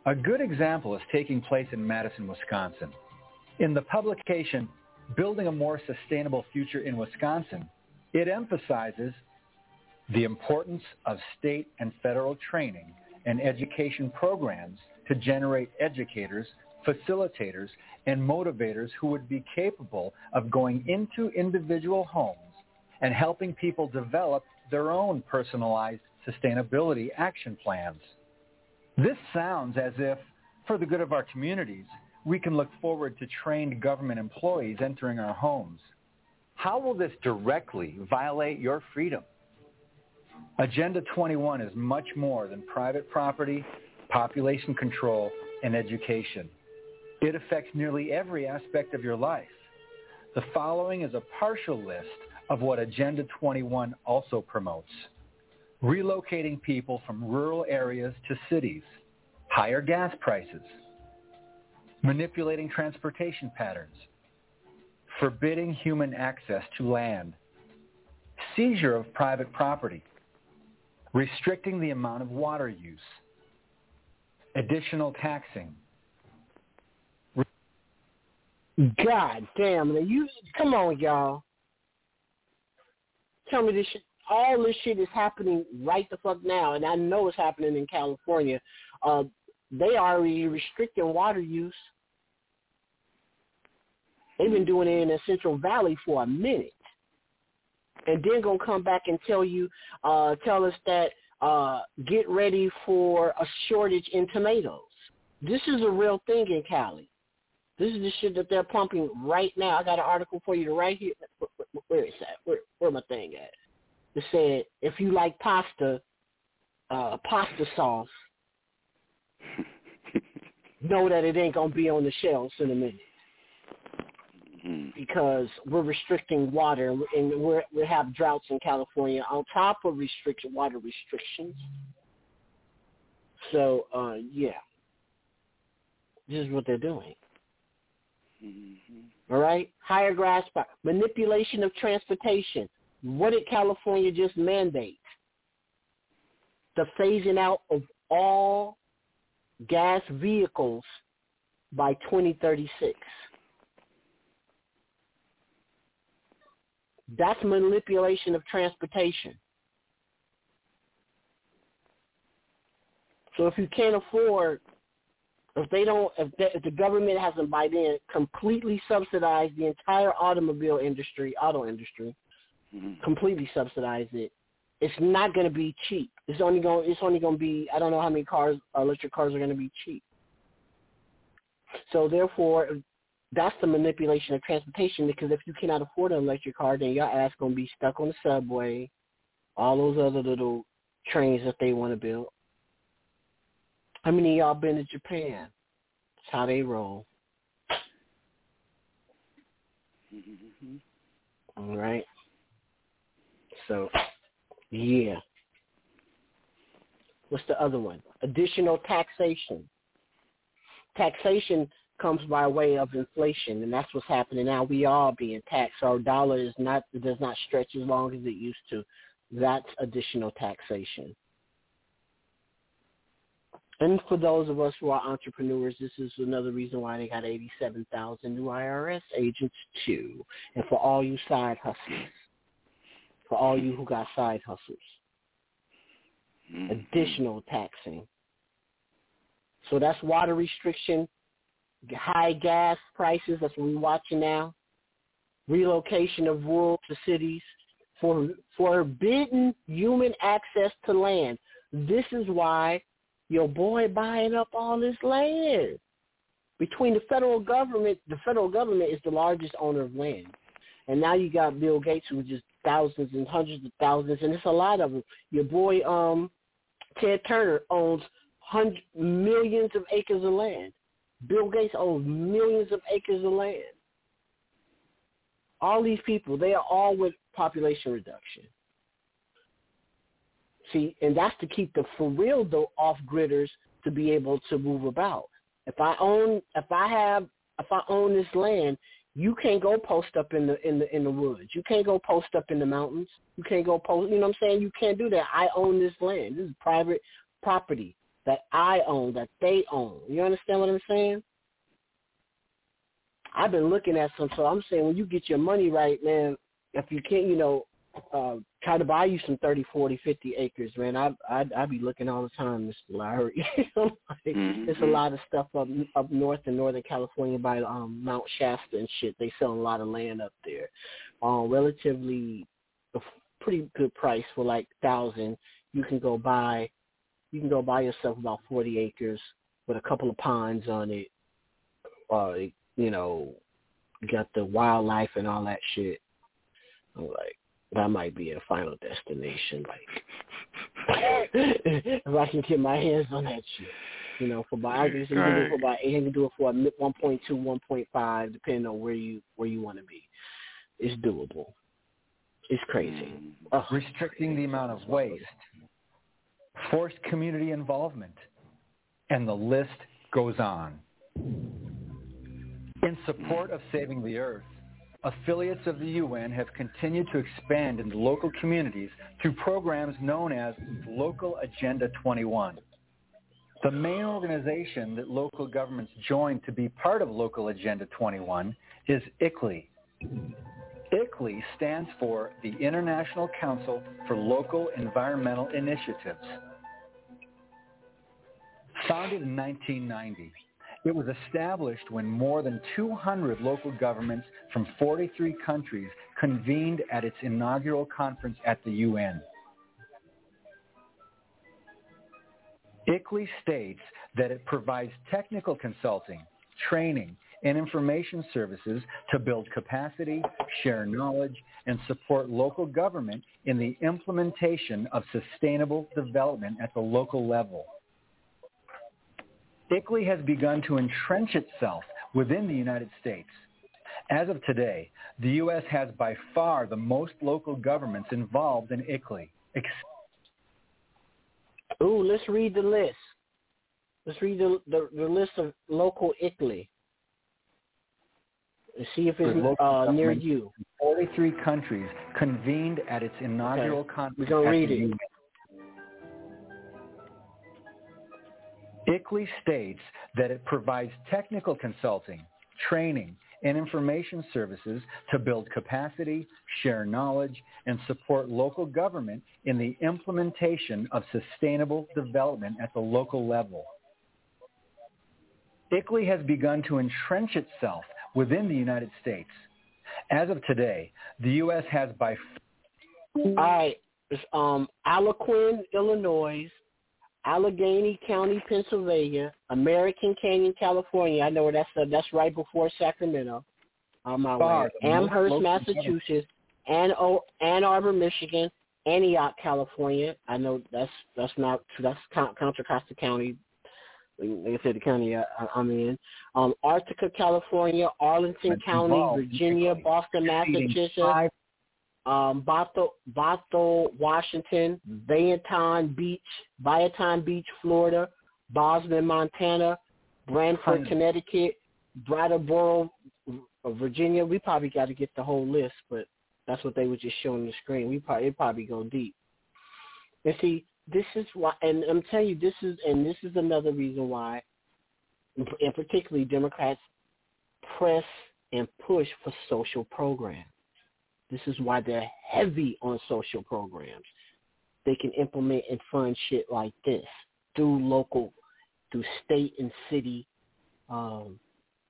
A good example is taking place in Madison, Wisconsin. In the publication, Building a More Sustainable Future in Wisconsin, it emphasizes the importance of state and federal training and education programs to generate educators, facilitators, and motivators who would be capable of going into individual homes and helping people develop their own personalized sustainability action plans. This sounds as if, for the good of our communities, we can look forward to trained government employees entering our homes. How will this directly violate your freedom? Agenda 21 is much more than private property, population control, and education. It affects nearly every aspect of your life. The following is a partial list of what Agenda 21 also promotes. Relocating people from rural areas to cities, higher gas prices, manipulating transportation patterns, forbidding human access to land, seizure of private property, restricting the amount of water use, additional taxing. God damn it. You come on, y'all. Tell me this shit all this shit is happening right the fuck now, and I know it's happening in California. Uh, they are already restricting water use. They've been doing it in the Central Valley for a minute and then gonna come back and tell you, uh, tell us that uh, get ready for a shortage in tomatoes. This is a real thing in Cali. This is the shit that they're pumping right now. I got an article for you to right here. Where is that? Where where my thing at? It said if you like pasta, uh, pasta sauce, know that it ain't gonna be on the shelves in a minute. Mm-hmm. because we're restricting water and we're, we have droughts in California on top of restriction water restrictions. So uh, yeah, this is what they're doing. Mm-hmm. All right, higher gas manipulation of transportation. What did California just mandate? The phasing out of all gas vehicles by 2036. That's manipulation of transportation. So if you can't afford, if they don't, if, they, if the government hasn't by then completely subsidized the entire automobile industry, auto industry, mm-hmm. completely subsidized it, it's not going to be cheap. It's only going, it's only going to be, I don't know how many cars, electric cars are going to be cheap. So therefore, that's the manipulation of transportation because if you cannot afford an electric car, then your ass gonna be stuck on the subway, all those other little trains that they want to build. How many of y'all been to Japan? That's how they roll. Mm-hmm. All right. So, yeah. What's the other one? Additional taxation. Taxation comes by way of inflation, and that's what's happening now. We are being taxed. Our dollar is not does not stretch as long as it used to. That's additional taxation. And for those of us who are entrepreneurs, this is another reason why they got 87,000 new IRS agents too. And for all you side hustlers, for all you who got side hustles, mm-hmm. additional taxing. So that's water restriction, high gas prices, that's what we're watching now, relocation of rural to cities, for forbidden human access to land. This is why your boy buying up all this land. Between the federal government, the federal government is the largest owner of land. And now you got Bill Gates who just thousands and hundreds of thousands, and it's a lot of them. Your boy um, Ted Turner owns millions of acres of land. Bill Gates owns millions of acres of land. All these people, they are all with population reduction. See, and that's to keep the for real though off gridders to be able to move about. If I own, if I have, if I own this land, You can't go post up in the in the in the woods. You can't go post up in the mountains. You can't go post. You know what I'm saying? You can't do that. I own this land. This is private property that I own, that they own. You understand what I'm saying? I've been looking at some. So I'm saying when you get your money right, man. If you can't, you know, uh, try to buy you some 30, 40, 50 acres, man. I I I be looking all the time, Mr. Larry. like, Mm-hmm. There's a lot of stuff up up north in Northern California by um Mount Shasta and shit. They sell a lot of land up there, um, relatively a pretty good price for like thousand. You can go buy, you can go buy yourself about 40 acres with a couple of ponds on it. Uh, you know, got the wildlife and all that shit. I'm like, that might be a final destination. Like, if I can get my hands on that shit, you know, for about I can do it for about I can do it for a one point two, one point five, depending on where you where you want to be. It's doable. It's crazy. Hmm. Ugh. restricting the amount of waste, forced community involvement, and the list goes on. In support of saving the earth, affiliates of the UN have continued to expand into local communities through programs known as Local Agenda 21. The main organization that local governments join to be part of Local Agenda 21 is ICLEI. ICLEI stands for the International Council for Local Environmental Initiatives. Founded in 1990, it was established when more than 200 local governments from 43 countries convened at its inaugural conference at the UN. ICLEI states that it provides technical consulting, training, and information services to build capacity, share knowledge, and support local government in the implementation of sustainable development at the local level. ICLEI has begun to entrench itself within the United States. As of today, the U.S. has by far the most local governments involved in ICLEI. Ex- Ooh, let's read the list. Let's read the the, the list of local ICLEI. See if it's uh, near you. 43 countries convened at its inaugural Okay. conference. We're gonna read the it. ICLEI states that it provides technical consulting, training, and information services to build capacity, share knowledge, and support local government in the implementation of sustainable development at the local level. ICLEI has begun to entrench itself within the United States. As of today, the U.S. has by All right. Um Algonquin, Illinois, Allegheny County, Pennsylvania, American Canyon, California. I know where that's uh, that's right before Sacramento. On my Far way. the most Amherst, Massachusetts, Ann, o- Ann Arbor, Michigan, Antioch, California. I know that's that's not that's Con- Contra Costa County. Like I said, the county I, I'm in. Um, Arcata, California, Arlington That's County, involved. Virginia, Boston, Massachusetts, um, Bothell, Bothell, Washington, Boynton Beach, Boynton Beach, Florida, Boston, Montana, Branford, Hundred. Connecticut, Brattleboro, Virginia. We probably got to get the whole list, but that's what they were just showing the screen. We probably it probably go deep. And see, this is why, and I'm telling you, this is, and this is another reason why, and particularly Democrats press and push for social programs. This is why they're heavy on social programs. They can implement and fund shit like this through local, through state and city um,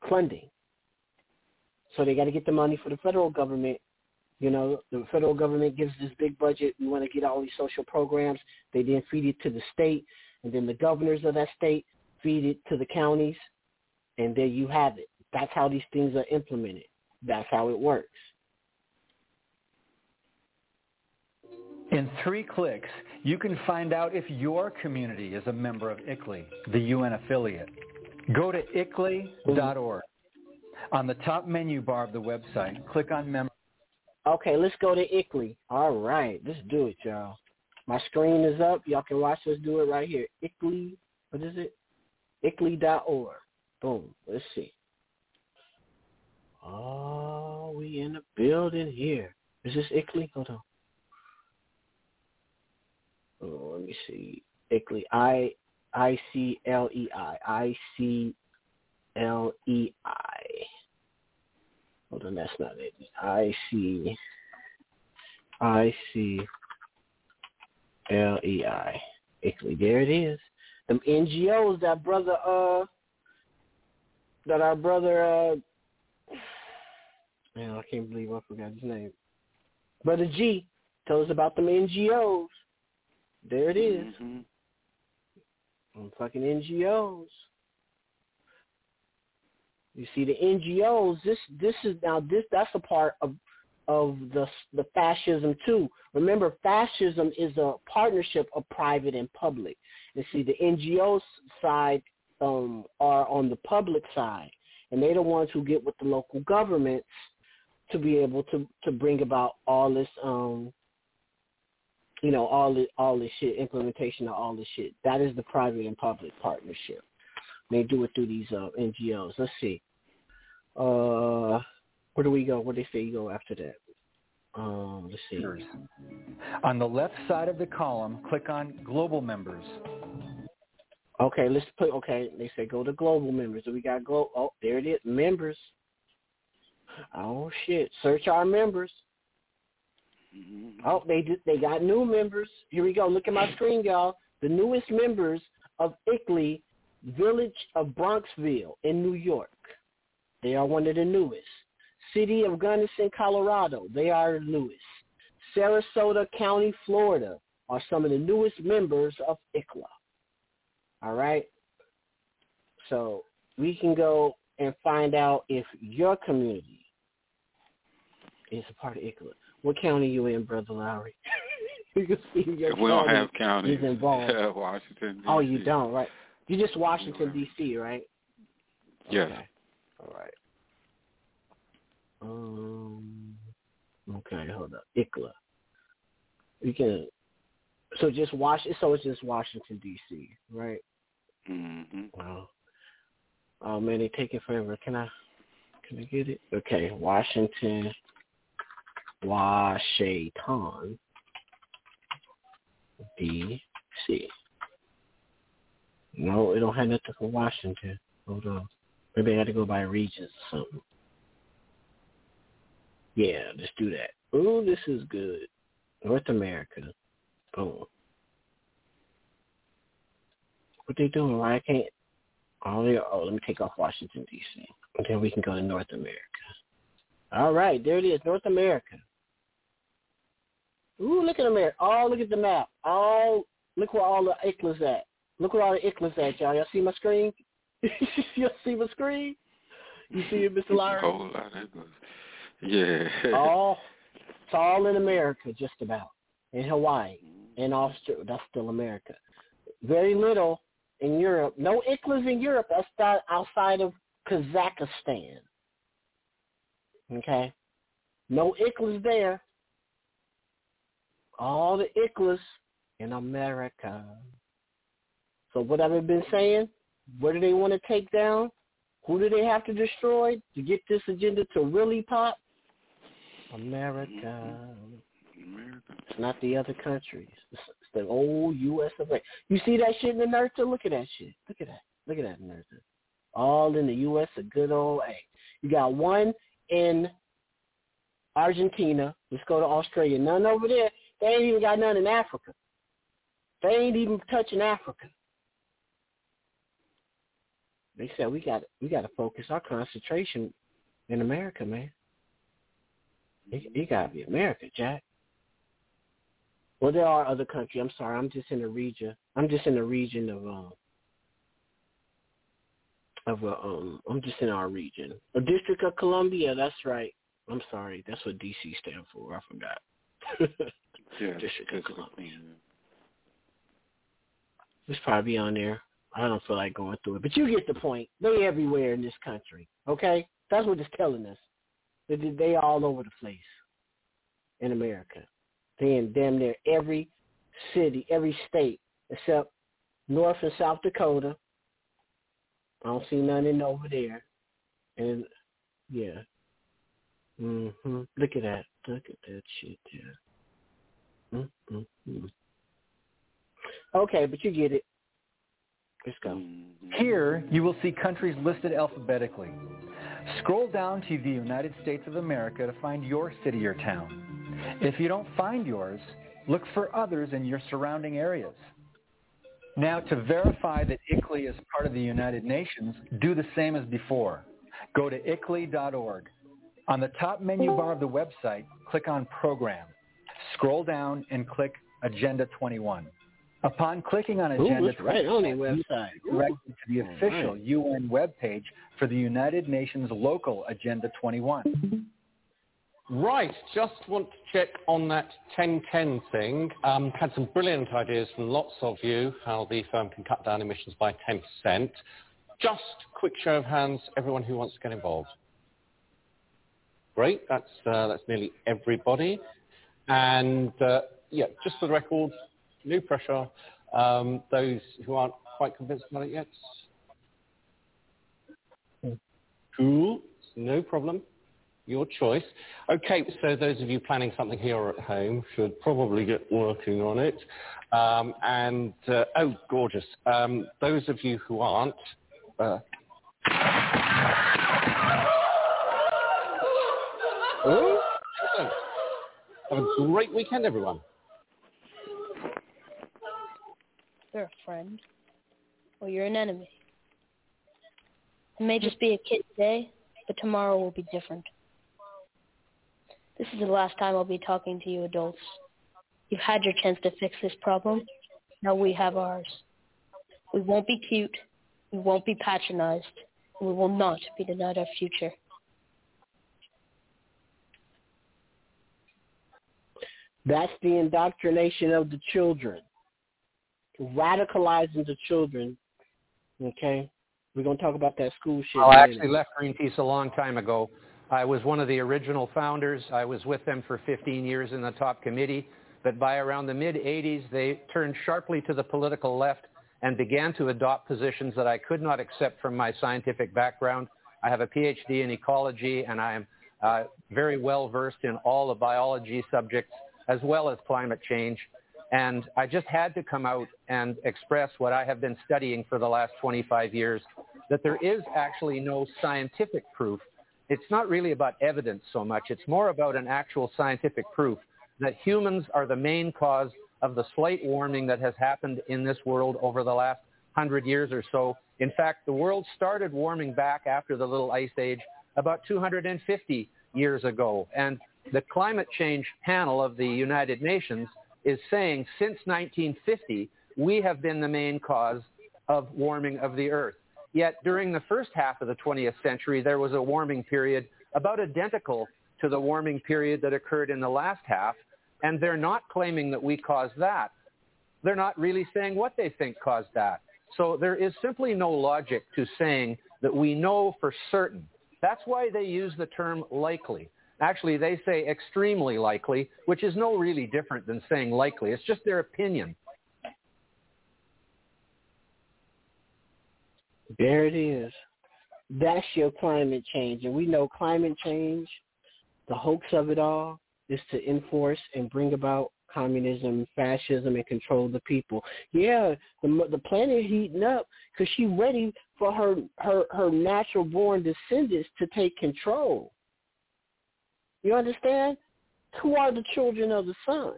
funding. So they got to get the money for the federal government. You know, the federal government gives this big budget. We want to get all these social programs. They then feed it to the state, and then the governors of that state feed it to the counties, and there you have it. That's how these things are implemented. That's how it works. In three clicks, you can find out if your community is a member of ICLEI, the UN affiliate. Go to ICLEI.org. On the top menu bar of the website, click on member. Okay, let's go to ICLEI. All right, let's do it, y'all. My screen is up. Y'all can watch us do it right here. ICLEI, what is it? ICLEI.org. Boom. Let's see. Oh, we in the building here. Is this Ickley? Hold on. Oh, let me see. Ickley. I I C L E I. I C L E I. Hold on, that's not it. I C I C L E I. Ickley. There it is. Them NGOs that brother uh that our brother uh man, I can't believe I forgot his name. Brother G told us about them NGOs. There it is. Mm-hmm. Them fucking NGOs. You see the NGOs. This this is now this that's a part of of the the fascism too. Remember, fascism is a partnership of private and public. And see, the NGOs side um, are on the public side, and they're the ones who get with the local governments to be able to to bring about all this um you know all this all this shit implementation of all this shit. That is the private and public partnership. They do it through these uh ngos let's see. Uh where do we go? Where do they say you go after that? Um let's see. On the left side of the column, click on Global Members. okay let's put okay they say go to global members. So we got go oh there it is members. Oh shit. Search our members Mm-hmm. Oh, they did, they got new members. Here we go. Look at my screen, y'all. The newest members of ICLEI Village of Bronxville in New York. They are one of the newest. City of Gunnison, Colorado. They are newest. Sarasota County, Florida are some of the newest members of ICLEI. All right. So we can go and find out if your community is a part of ICLEI. What county you in, Brother Lowry? you can see your we don't have counties. is involved. Yeah, Washington. Oh, you don't, right? You just Washington D.C., right? Yes. Okay. All right. Um. Okay, hold up. ICLEI. You can. So just watch. So it's just Washington D.C., right? Mm-hmm. Wow. Oh man, they taking forever. Can I? Can I get it? Okay, Washington. Washington D.C. No, it don't have nothing for Washington. Hold on. Maybe I got to go by regions or something. Yeah, let's do that. Ooh, this is good. North America. Boom. What they doing? Why I can't? Oh, they, oh, let me take off Washington D.C. And then we can go to North America. All right, there it is, North America. Ooh, look at America. Oh, look at the map. Oh, look where all the ICLEI's at. Look where all the ICLEI's at, y'all. Y'all see my screen? Y'all see my screen? You see it, Mr. Lowry? whole lot of those. Yeah. all it's all in America, just about. In Hawaii, in mm-hmm. Australia, that's still America. Very little in Europe. No ICLEIs in Europe. That's outside of Kazakhstan. Okay, no ICLEIs there. All the ICLEIs in America. So what have I been saying? What do they want to take down? Who do they have to destroy to get this agenda to really pop? America. America. It's not the other countries. It's, the old U.S. of A. You see that shit in the NERTA? Look at that shit. Look at that. Look at that NERTA. All in the U.S. A good old A. You got one in Argentina. Let's go to Australia. None over there. They ain't even got none in Africa. They ain't even touching Africa. They said we got we got to focus our concentration in America, man. It, it got to be America, Jack. Well, there are other countries. I'm sorry. I'm just in a region. I'm just in a region of um of uh, um. I'm just in our region. A District of Columbia. That's right. I'm sorry. That's what DC stands for. I forgot. Yeah. District of Columbia. It's probably on there. I don't feel like going through it, but you get the point. They everywhere in this country. Okay, that's what it's telling us. They they all over the place in America. They in damn near every city, every state except North and South Dakota. I don't see none in over there. And yeah, Mm-hmm. Look at that. Look at that shit, Mm-hmm. Okay, but you get it. Let's go. Here, you will see countries listed alphabetically. Scroll down to the United States of America to find your city or town. If you don't find yours, look for others in your surrounding areas. Now, to verify that ICLEI is part of the United Nations, do the same as before. Go to ICLEI.org. On the top menu bar of the website, click on Program. Scroll down and click Agenda 21. Upon clicking on Ooh, Agenda it's right on their website. directed to the official UN webpage for the United Nations local Agenda 21. Right, just want to check on that 1010 thing. Um, had some brilliant ideas from lots of you how the firm can cut down emissions by 10%. Just quick show of hands, everyone who wants to get involved. Great, that's, uh, that's nearly everybody. And uh, yeah, just for the record, no pressure. Um, those who aren't quite convinced about it yet. Cool, no problem. Your choice. Okay, so those of you planning something here or at home should probably get working on it. Um, and, uh, oh, gorgeous. Um, those of you who aren't, uh, oh, have a great weekend, everyone. You're a friend. Or you're an enemy. It may just be a kid today, but tomorrow will be different. This is the last time I'll be talking to you adults. You've had your chance to fix this problem. Now we have ours. We won't be cute. We won't be patronized. We will not be denied our future. That's the indoctrination of the children. Radicalizing the children. Okay? We're going to talk about that school shit. Oh, I actually left Greenpeace a long time ago. I was one of the original founders. I was with them for 15 years in the top committee. But by around the mid-80s, they turned sharply to the political left and began to adopt positions that I could not accept from my scientific background. I have a PhD in ecology, and I am uh, very well versed in all the biology subjects as well as climate change. And I just had to come out and express what I have been studying for the last 25 years, that there is actually no scientific proof. It's not really about evidence so much. It's more about an actual scientific proof that humans are the main cause of the slight warming that has happened in this world over the last hundred years or so. In fact, the world started warming back after the little ice age about 250 years ago. And the climate change panel of the United Nations is saying since 1950, we have been the main cause of warming of the earth. Yet during the first half of the 20th century, there was a warming period about identical to the warming period that occurred in the last half, and they're not claiming that we caused that. They're not really saying what they think caused that. So there is simply no logic to saying that we know for certain. That's why they use the term likely. Actually, they say extremely likely, which is no really different than saying likely. It's just their opinion. There it is. That's your climate change. And we know climate change, the hoax of it all, is to enforce and bring about communism, fascism, and control the people. Yeah, the the planet heating up because she's ready for her her her natural born descendants to take control. You understand? Who are the children of the sun?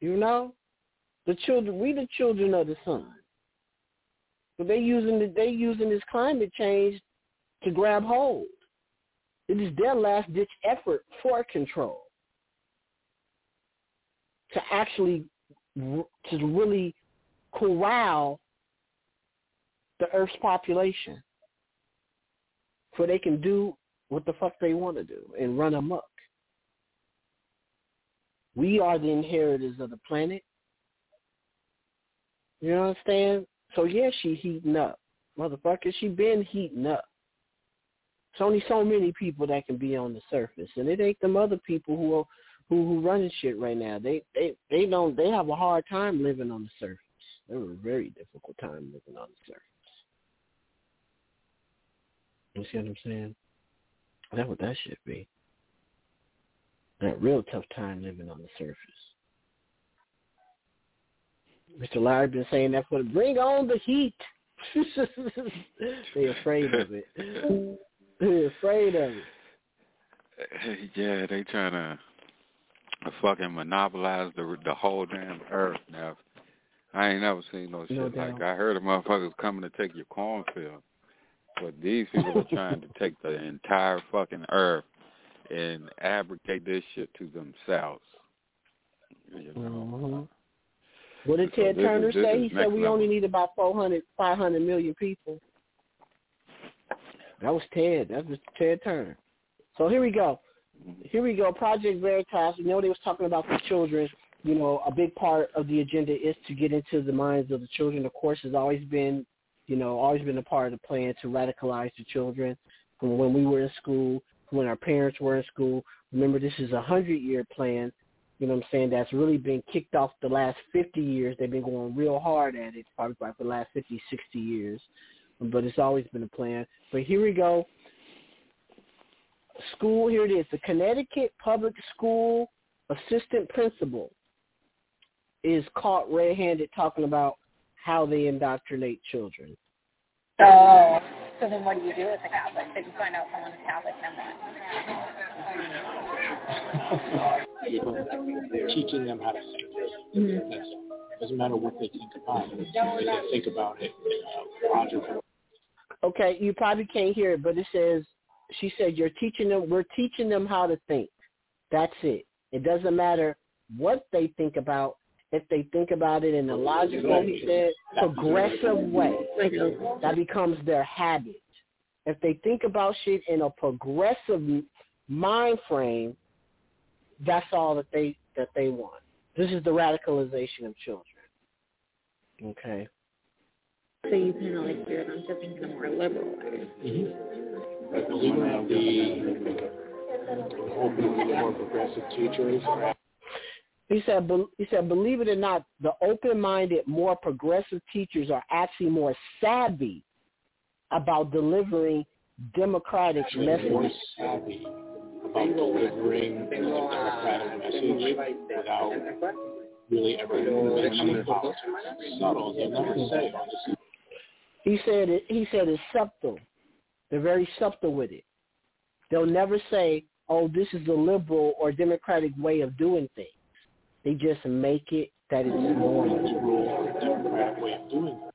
You know, the children. We the children of the sun. But they using the, they using this climate change to grab hold. It is their last ditch effort for control to actually to really corral the Earth's population, so they can do what the fuck they want to do and run amok. We are the inheritors of the planet. You understand? So yeah, she heating up. Motherfucker, she been heating up. There's only so many people that can be on the surface, and it ain't them other people who are who who running shit right now. They they they don't they have a hard time living on the surface. They have a very difficult time living on the surface. You see what I'm saying? That's what that should be. That real tough time living on the surface. Mr. Larry been saying that for bring on the heat. they afraid of it. They're afraid of it. Yeah, they trying to fucking monopolize the the whole damn earth now. I ain't never seen no shit No like. I heard of motherfuckers coming to take your cornfield. But these people are trying to take the entire fucking earth and abrogate this shit to themselves. You know? Mhm. What did So Ted this is- Turner this say? He said we level. only need about 400, 500 million people. That was Ted. That was Ted Turner. So here we go. Here we go. Project Veritas. You know they was talking about the children. You know, a big part of the agenda is to get into the minds of the children. Of course, has always been, you know, always been a part of the plan to radicalize the children from when we were in school, from when our parents were in school. Remember, this is a hundred-year plan. You know what I'm saying? That's really been kicked off the last 50 years. They've been going real hard at it, probably for the last 50, 60 years. But it's always been a plan. But here we go. School, here it is. The Connecticut Public School Assistant Principal is caught red-handed talking about how they indoctrinate children. Oh, so then what do you do as a Catholic? If you find out someone's Catholic, and then what? teaching them how to think. Mhm. That's. Doesn't matter what they think about it. They can think about it uh, logically. Okay, you probably can't hear it, but it says she said you're teaching them we're teaching them how to think. That's it. It doesn't matter what they think about. If they think about it in a logical, progressive way, that becomes their habit. If they think about shit in a progressive mind frame, that's all that they that they want. This is the radicalization of children. Okay. So you kind of like steer them to think in a more liberal way. But believe it or not, the open more progressive teachers are He said, "Bel- he said, believe it or not, the open-minded, more progressive teachers are actually more savvy about delivering democratic actually more messages. savvy about delivering a democratic message without really ever mentioning politics. Subtle. They never say, He said, it, he said it's subtle. They're very subtle with it. They'll never say, oh, this is a liberal or democratic way of doing things. They just make it that it's normal. democratic way of doing it.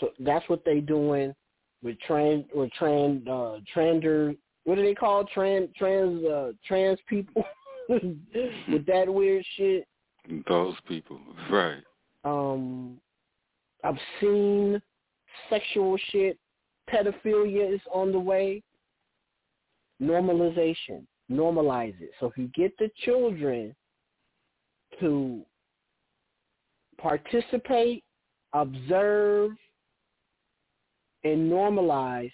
So that's what they doing with trans with trans uh trander what do they call trans trans uh trans people with that weird shit. Those people, right? Um obscene sexual shit, pedophilia is on the way. Normalization. Normalize it. So if you get the children to participate, observe, and normalize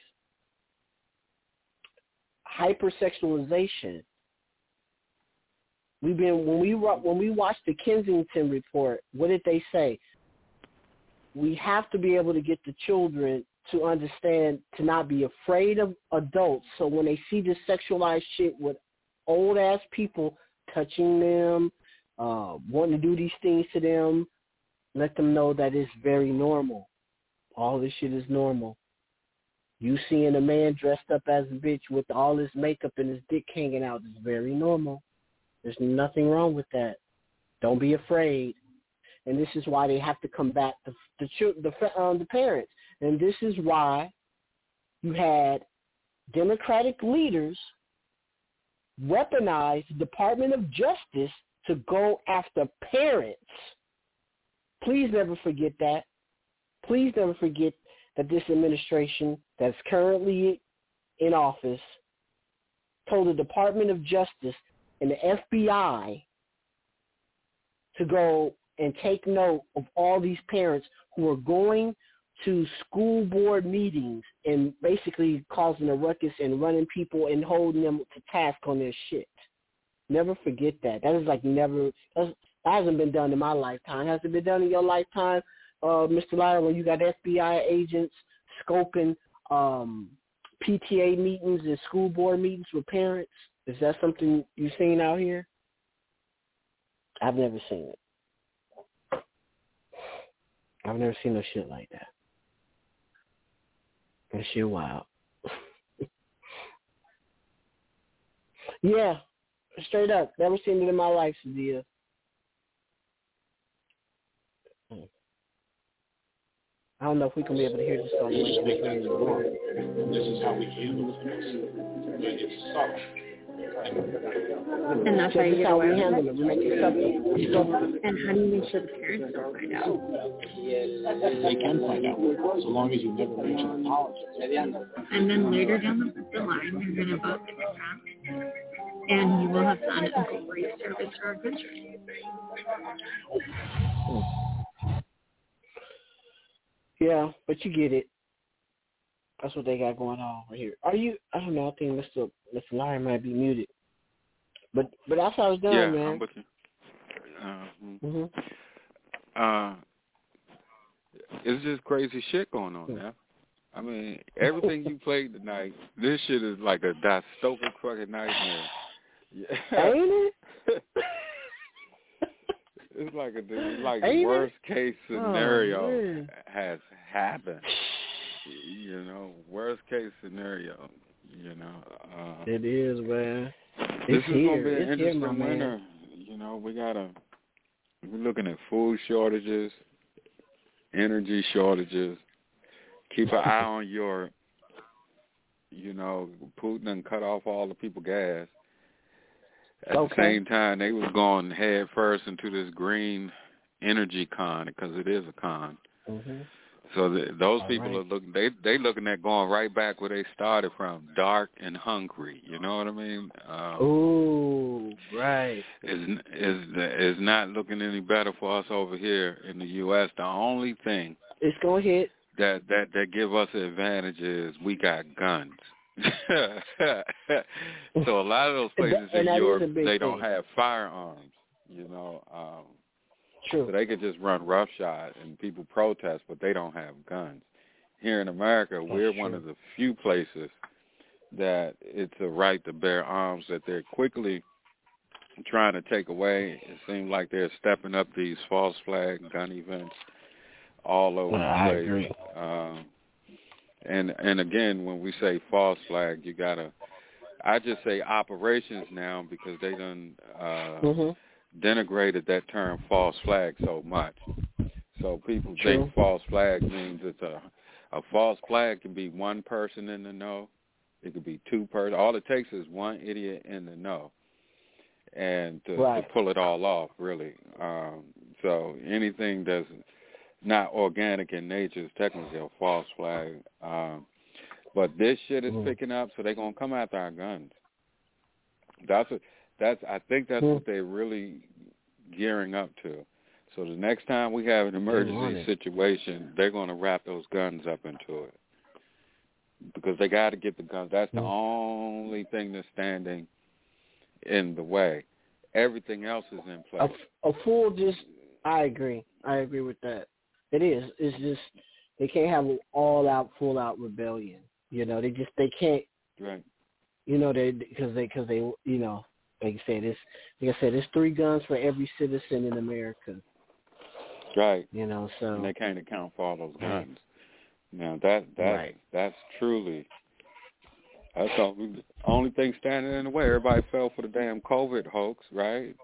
hypersexualization. We've been when we when we watched the Kensington report. What did they say? We have to be able to get the children to understand to not be afraid of adults. So when they see this sexualized shit with old ass people touching them, uh, wanting to do these things to them, let them know that it's very normal. All this shit is normal. You seeing a man dressed up as a bitch with all his makeup and his dick hanging out is very normal. There's nothing wrong with that. Don't be afraid. And this is why they have to combat the the the um, the parents. And this is why you had Democratic leaders weaponize the Department of Justice to go after parents. Please never forget that. Please never forget that this administration that's currently in office told the Department of Justice and the FBI to go and take note of all these parents who are going to school board meetings and basically causing a ruckus and running people and holding them to task on their shit. Never forget that. That is like never. That hasn't been done in my lifetime. Has it been done in your lifetime, uh, Mr. Lyer, when you got FBI agents scoping um, PTA meetings and school board meetings with parents? Is that something you've seen out here? I've never seen it. I've never seen no shit like that. That shit wild. yeah, straight up. Never seen it in my life, Sadia. I don't know if we can be able to hear this on the way. This is how we handle things. It's subtle. And that's how you get how away we with handle it. it. We make it subtle. And how do you make sure the parents don't find out? They can find out, so long as you never mention the politics. And then later down the, the line, you're going to vote Democrat, and you will have done a great service for our country. Yeah, but you get it. That's what they got going on right here. Are you? I don't know. I think Mr. Mr. Larry might be muted. But but that's how it's done, yeah, man. I'm with you. Uh, hmm uh, it's just crazy shit going on now. I mean, everything you played tonight, this shit is like a dystopic fucking nightmare. Yeah. Ain't it? It's like a it's like Ain't the it? worst case Oh, scenario man. has happened. You know, worst case scenario. You know, uh, It is, man. this It's is here. gonna be an It's here, interesting man. winter. You know, we gotta we're looking at food shortages, energy shortages. Keep an eye on your you know, Putin cut off all the people gas. At Okay. the same time, they was going head first into this green energy con because it is a con. hmm So the, those All people right. are looking. They they looking at going right back where they started from, dark and hungry. You know what I mean? Um, Ooh, right. is is is not looking any better for us over here in the U.S. The only thing It's gonna hit. that that that give us an advantage is we got guns. so a lot of those And that- places in that is a Europe big they don't thing. have firearms. You know, um, True. so they could just run roughshod and people protest, but they don't have guns. Here in America, we're one of the few places that it's a right to bear arms that they're quickly trying to take away. It seems like they're stepping up these false flag gun events all over the I place. agree. Um, and and again, when we say false flag, you gotta. I just say operations now because they done uh, hmm denigrated that term false flag so much. So people True. think false flag means it's a a false flag can be one person in the know. It could be two person. All it takes is one idiot in the know, and to, Right. to pull it all off, really. Um, so anything that's not organic in nature is technically a false flag. Um, but this shit is picking up, so they're gonna come after our guns. That's what that's I think that's Mm. what they're really gearing up to. So the next time we have an emergency it. situation, they're going to wrap those guns up into it because they got to get the guns. That's the Mm. only thing that's standing in the way. Everything else is in A, place. a full just. I agree. I agree with that. It is. It's just they can't have an all out, full out rebellion. You know, they just they can't. Right. You know, they because they because they you know like I said, it's like I said, it's three guns for every citizen in America. Right. You know, so And they can't account for all those guns. Now that that Right. that's truly that's the only, only thing standing in the way. Everybody fell for the damn COVID hoax, right?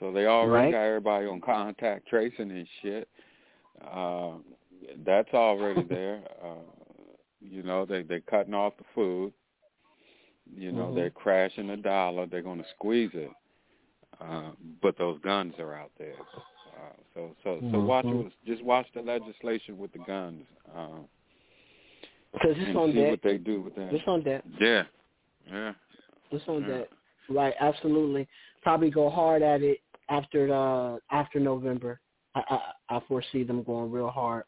So they already Right. got everybody on contact tracing and shit. Uh, that's already there. Uh, you know, they they cutting off the food. You know, Mhm. they're crashing the dollar. They're going to squeeze it. Uh, but those guns are out there. Uh, so so so watch just watch the legislation with the guns. Uh, because it's and on see that. what they do with that. It's on that. Yeah, yeah. It's on Yeah. that. Right, absolutely. Probably go hard at it after the after November. I I, I foresee them going real hard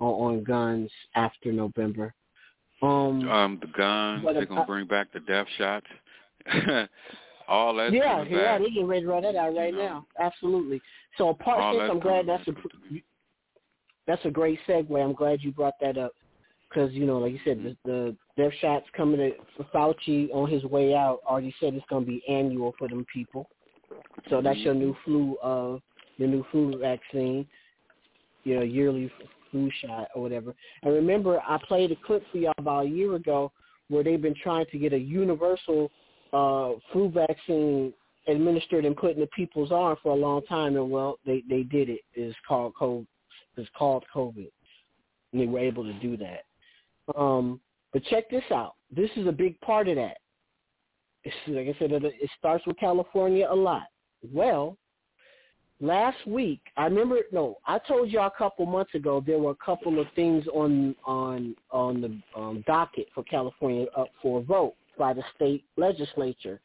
on, on guns after November. Um, Um, the guns. They're uh, gonna bring back the death shots. All that. yeah, yeah, they getting ready to run that out right You know. now. Absolutely. So apart from I'm glad that's a that's a great segue. I'm glad you brought that up because you know, like you said, the, the Their shots coming to Fauci on his way out already said it's going to be annual for them people. So that's your new flu of your new flu vaccine, you know, yearly flu shot or whatever. And remember, I played a clip for y'all about a year ago where they've been trying to get a universal uh, flu vaccine administered and put in the people's arm for a long time, and well, they they did it. It's called COVID. It's called COVID, and they were able to do that. Um, but check this out. This is a big part of that. It's, like I said, it starts with California a lot. Well, last week I remember. No, I told y'all a couple months ago there were a couple of things on on on the um, docket for California up for a vote by the state legislature.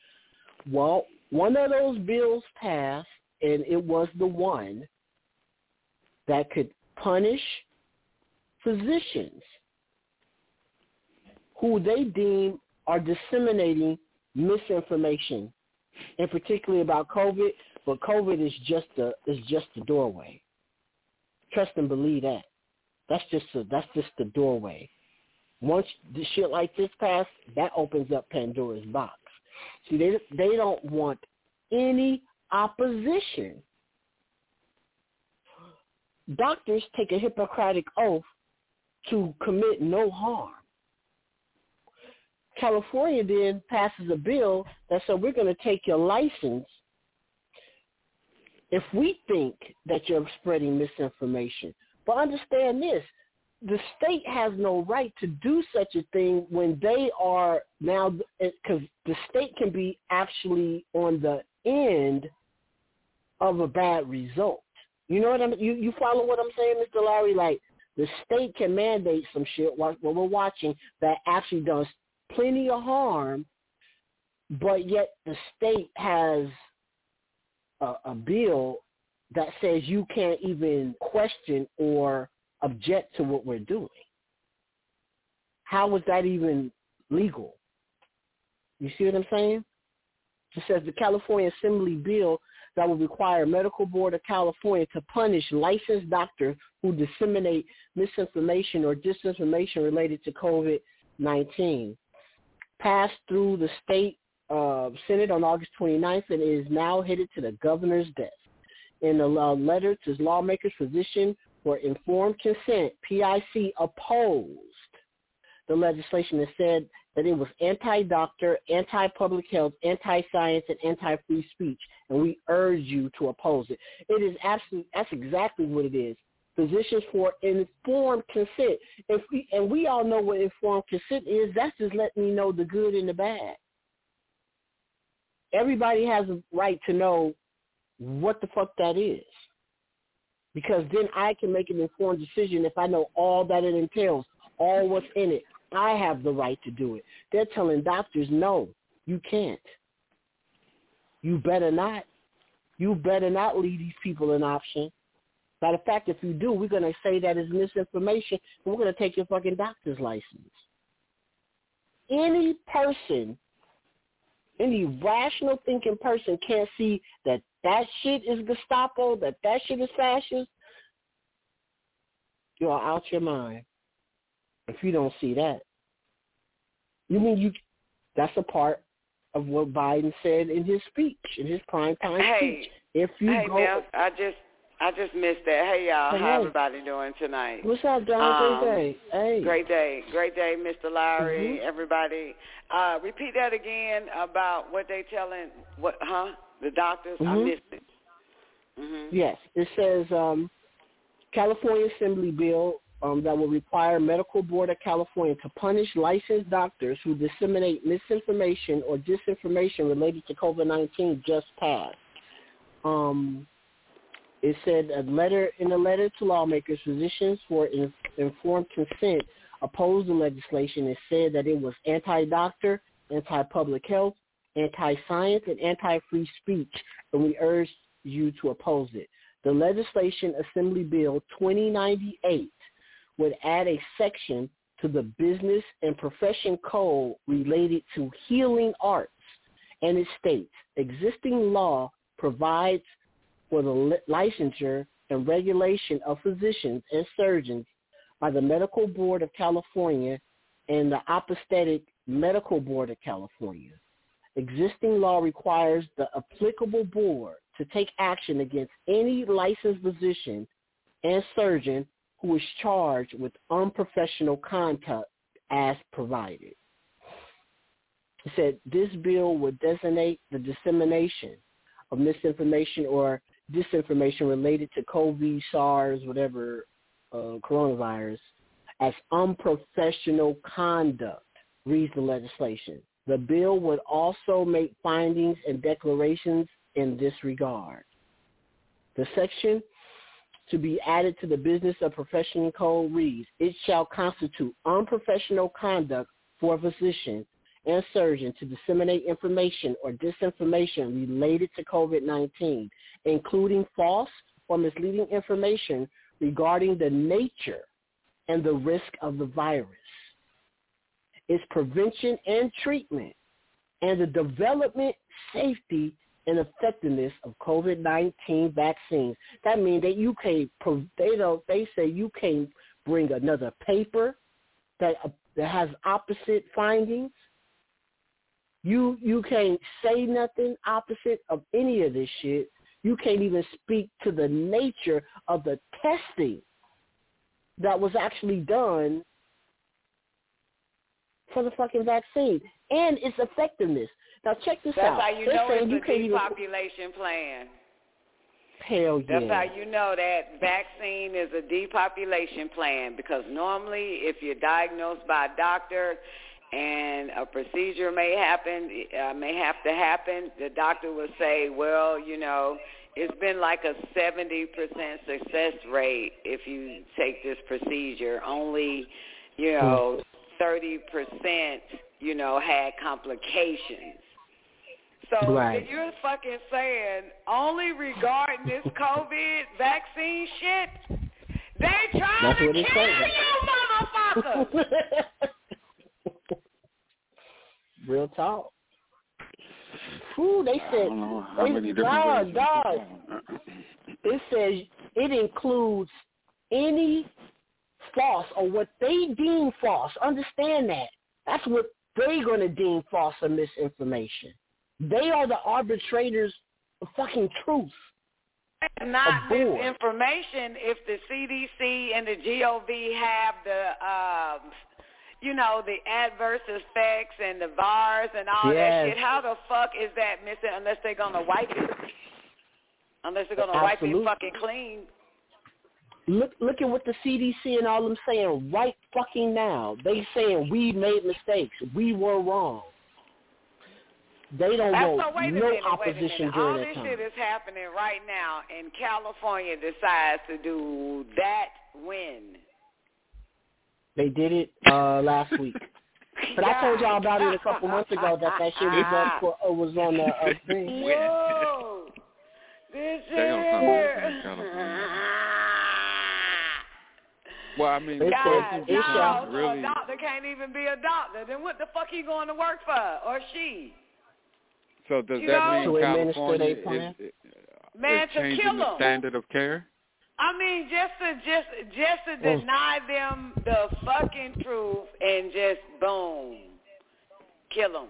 Well, one of those bills passed, and it was the one that could punish physicians who they deem are disseminating misinformation, and particularly about COVID. But COVID is just a is just the doorway. Trust and believe that. That's just a, that's just the doorway. Once the shit like this pass, that opens up Pandora's box. See, they they don't want any opposition. Doctors take a Hippocratic oath to commit no harm. California then passes a bill that says we're going to take your license if we think that you're spreading misinformation. But understand this, the state has no right to do such a thing when they are now because the state can be actually on the end of a bad result. You know what I'm you you follow what I'm saying, Mr. Larry? Like the state can mandate some shit while, we're watching that actually does plenty of harm, but yet the state has a, a bill that says you can't even question or object to what we're doing. How was that even legal? You see what I'm saying? It says the California Assembly bill that will require Medical Board of California to punish licensed doctors who disseminate misinformation or disinformation related to COVID-19. Passed through the state uh, Senate on August 29th and is now headed to the governor's desk. In a letter to lawmakers, physician for informed consent, PIC opposed the legislation that said that it was anti-doctor, anti-public health, anti-science, and anti-free speech, and we urge you to oppose it. It is absolutely that's exactly what it is. Physicians for informed consent. If we, and we all know what informed consent is. That's just letting me know the good and the bad. Everybody has a right to know what the fuck that is because then I can make an informed decision if I know all that it entails, all what's in it. I have the right to do it. They're telling doctors, no, you can't. You better not. You better not leave these people an option. Matter of fact, if you do, we're going to say that is misinformation, and we're going to take your fucking doctor's license. Any person, any rational thinking person can't see that that shit is Gestapo, that that shit is fascist, you are out your mind if you don't see that. You mean you? That's a part of what Biden said in his speech, in his prime time hey, speech. If you hey, go, Mel, I just I just missed that. Hey y'all, Hey, how everybody doing tonight? what's up, John? Um, Great day. Hey. Great day, great day, Mr. Lowry. Mhm. Everybody, uh, repeat that again about what they telling what? Huh? The doctors? I Mhm. missed it. hmm Yes, it says um, California Assembly bill um, that will require Medical Board of California to punish licensed doctors who disseminate misinformation or disinformation related to COVID-19 just passed. Um, it said a letter in a letter to lawmakers, physicians for in, informed consent opposed the legislation and said that it was anti-doctor, anti-public health, anti-science, and anti-free speech, and we urge you to oppose it. The legislation Assembly Bill 2098 would add a section to the Business and Profession Code related to healing arts, and it states, existing law provides for the licensure and regulation of physicians and surgeons by the Medical Board of California and the Osteopathic Medical Board of California. Existing law requires the applicable board to take action against any licensed physician and surgeon who is charged with unprofessional conduct as provided. He said this bill would designate the dissemination of misinformation or disinformation related to COVID, SARS, whatever, uh, coronavirus, as unprofessional conduct, reads the legislation. The bill would also make findings and declarations in this regard. The section to be added to the business of professional code reads, it shall constitute unprofessional conduct for a physician and surgeon to disseminate information or disinformation related to COVID-19, including false or misleading information regarding the nature and the risk of the virus, its prevention and treatment, and the development, safety, and effectiveness of COVID-19 vaccines. That means that you can't, they don't, they say you can't bring another paper that, that has opposite findings. You you can't say nothing opposite of any of this shit. You can't even speak to the nature of the testing that was actually done for the fucking vaccine and its effectiveness. Now check this That's out. how you They're know it's you a can't even depopulation plan. hell yeah. That's how you know that vaccine is a depopulation plan because normally if you're diagnosed by a doctor and a procedure may happen, uh, may have to happen, the doctor will say, well, you know, it's been like a 70% success rate if you take this procedure. Only, you know, 30%, you know, had complications. So Right. if you're fucking saying only regarding this COVID vaccine shit, they trying That's to kill you, motherfuckers. Real talk. Whew, they said, how they, many different dog, ways dog. It says it includes any false or what they deem false. Understand that. That's what they're going to deem false or misinformation. They are the arbitrators of fucking truth. It's not misinformation if the CDC and the GOV have the, um, you know, the adverse effects and the VAERS and all that shit. How the fuck is that missing unless they're going to wipe it? Unless they're going to wipe it fucking clean. Look, look at what the CDC and all them saying right fucking now. They saying we made mistakes. We were wrong. They don't That's want so no minute, opposition during All that this time. shit is happening right now, and California decides to do that when? They did it uh last week. But I told y'all about it a couple months ago that that shit was up for uh, was on the uh, thing. Whoa! This They on something year. Well, I mean, It's God, a- it's no, really- a doctor can't even be a doctor. Then what the fuck he going to work for, or she? so does You that know- mean To administer California their plan? is, Man, is to changing kill the standard of care? I mean, just to just just to Mm. deny them the fucking truth and just boom, kill them.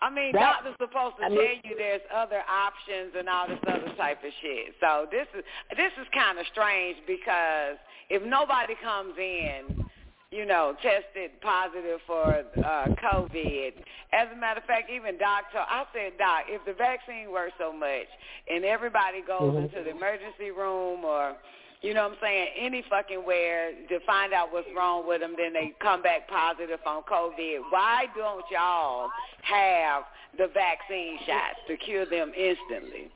I mean, That- doctors supposed to I tell you there's other options and all this other type of shit. So this is this is kind of strange because if nobody comes in, you know, tested positive for uh, COVID. As a matter of fact, even Doc, told, I said, Doc, if the vaccine works so much and everybody goes Mhm. into the emergency room or, you know what I'm saying, any fucking where to find out what's wrong with them, then they come back positive on COVID. Why don't y'all have the vaccine shots to cure them instantly?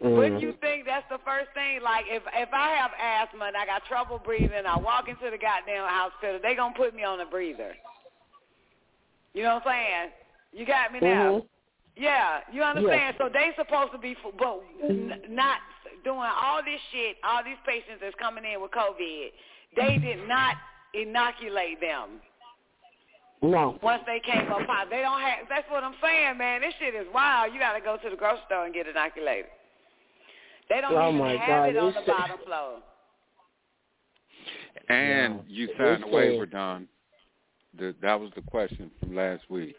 Wouldn't you think that's the first thing? Like if if I have asthma and I got trouble breathing, I walk into the goddamn hospital, they gonna put me on a breather. You know what I'm saying? You got me now. Mhm. Yeah, you understand? Yes. So they supposed to be, but n- not doing all this shit. All these patients that's coming in with COVID, they did not inoculate them No. once they came up high. They don't have. That's what I'm saying, man. This shit is wild. You got to go to the grocery store and get inoculated. They don't Oh even my have God, it on it's- the bottom floor. And No. you They signed a said- waiver, Don. The, that was the question from last week.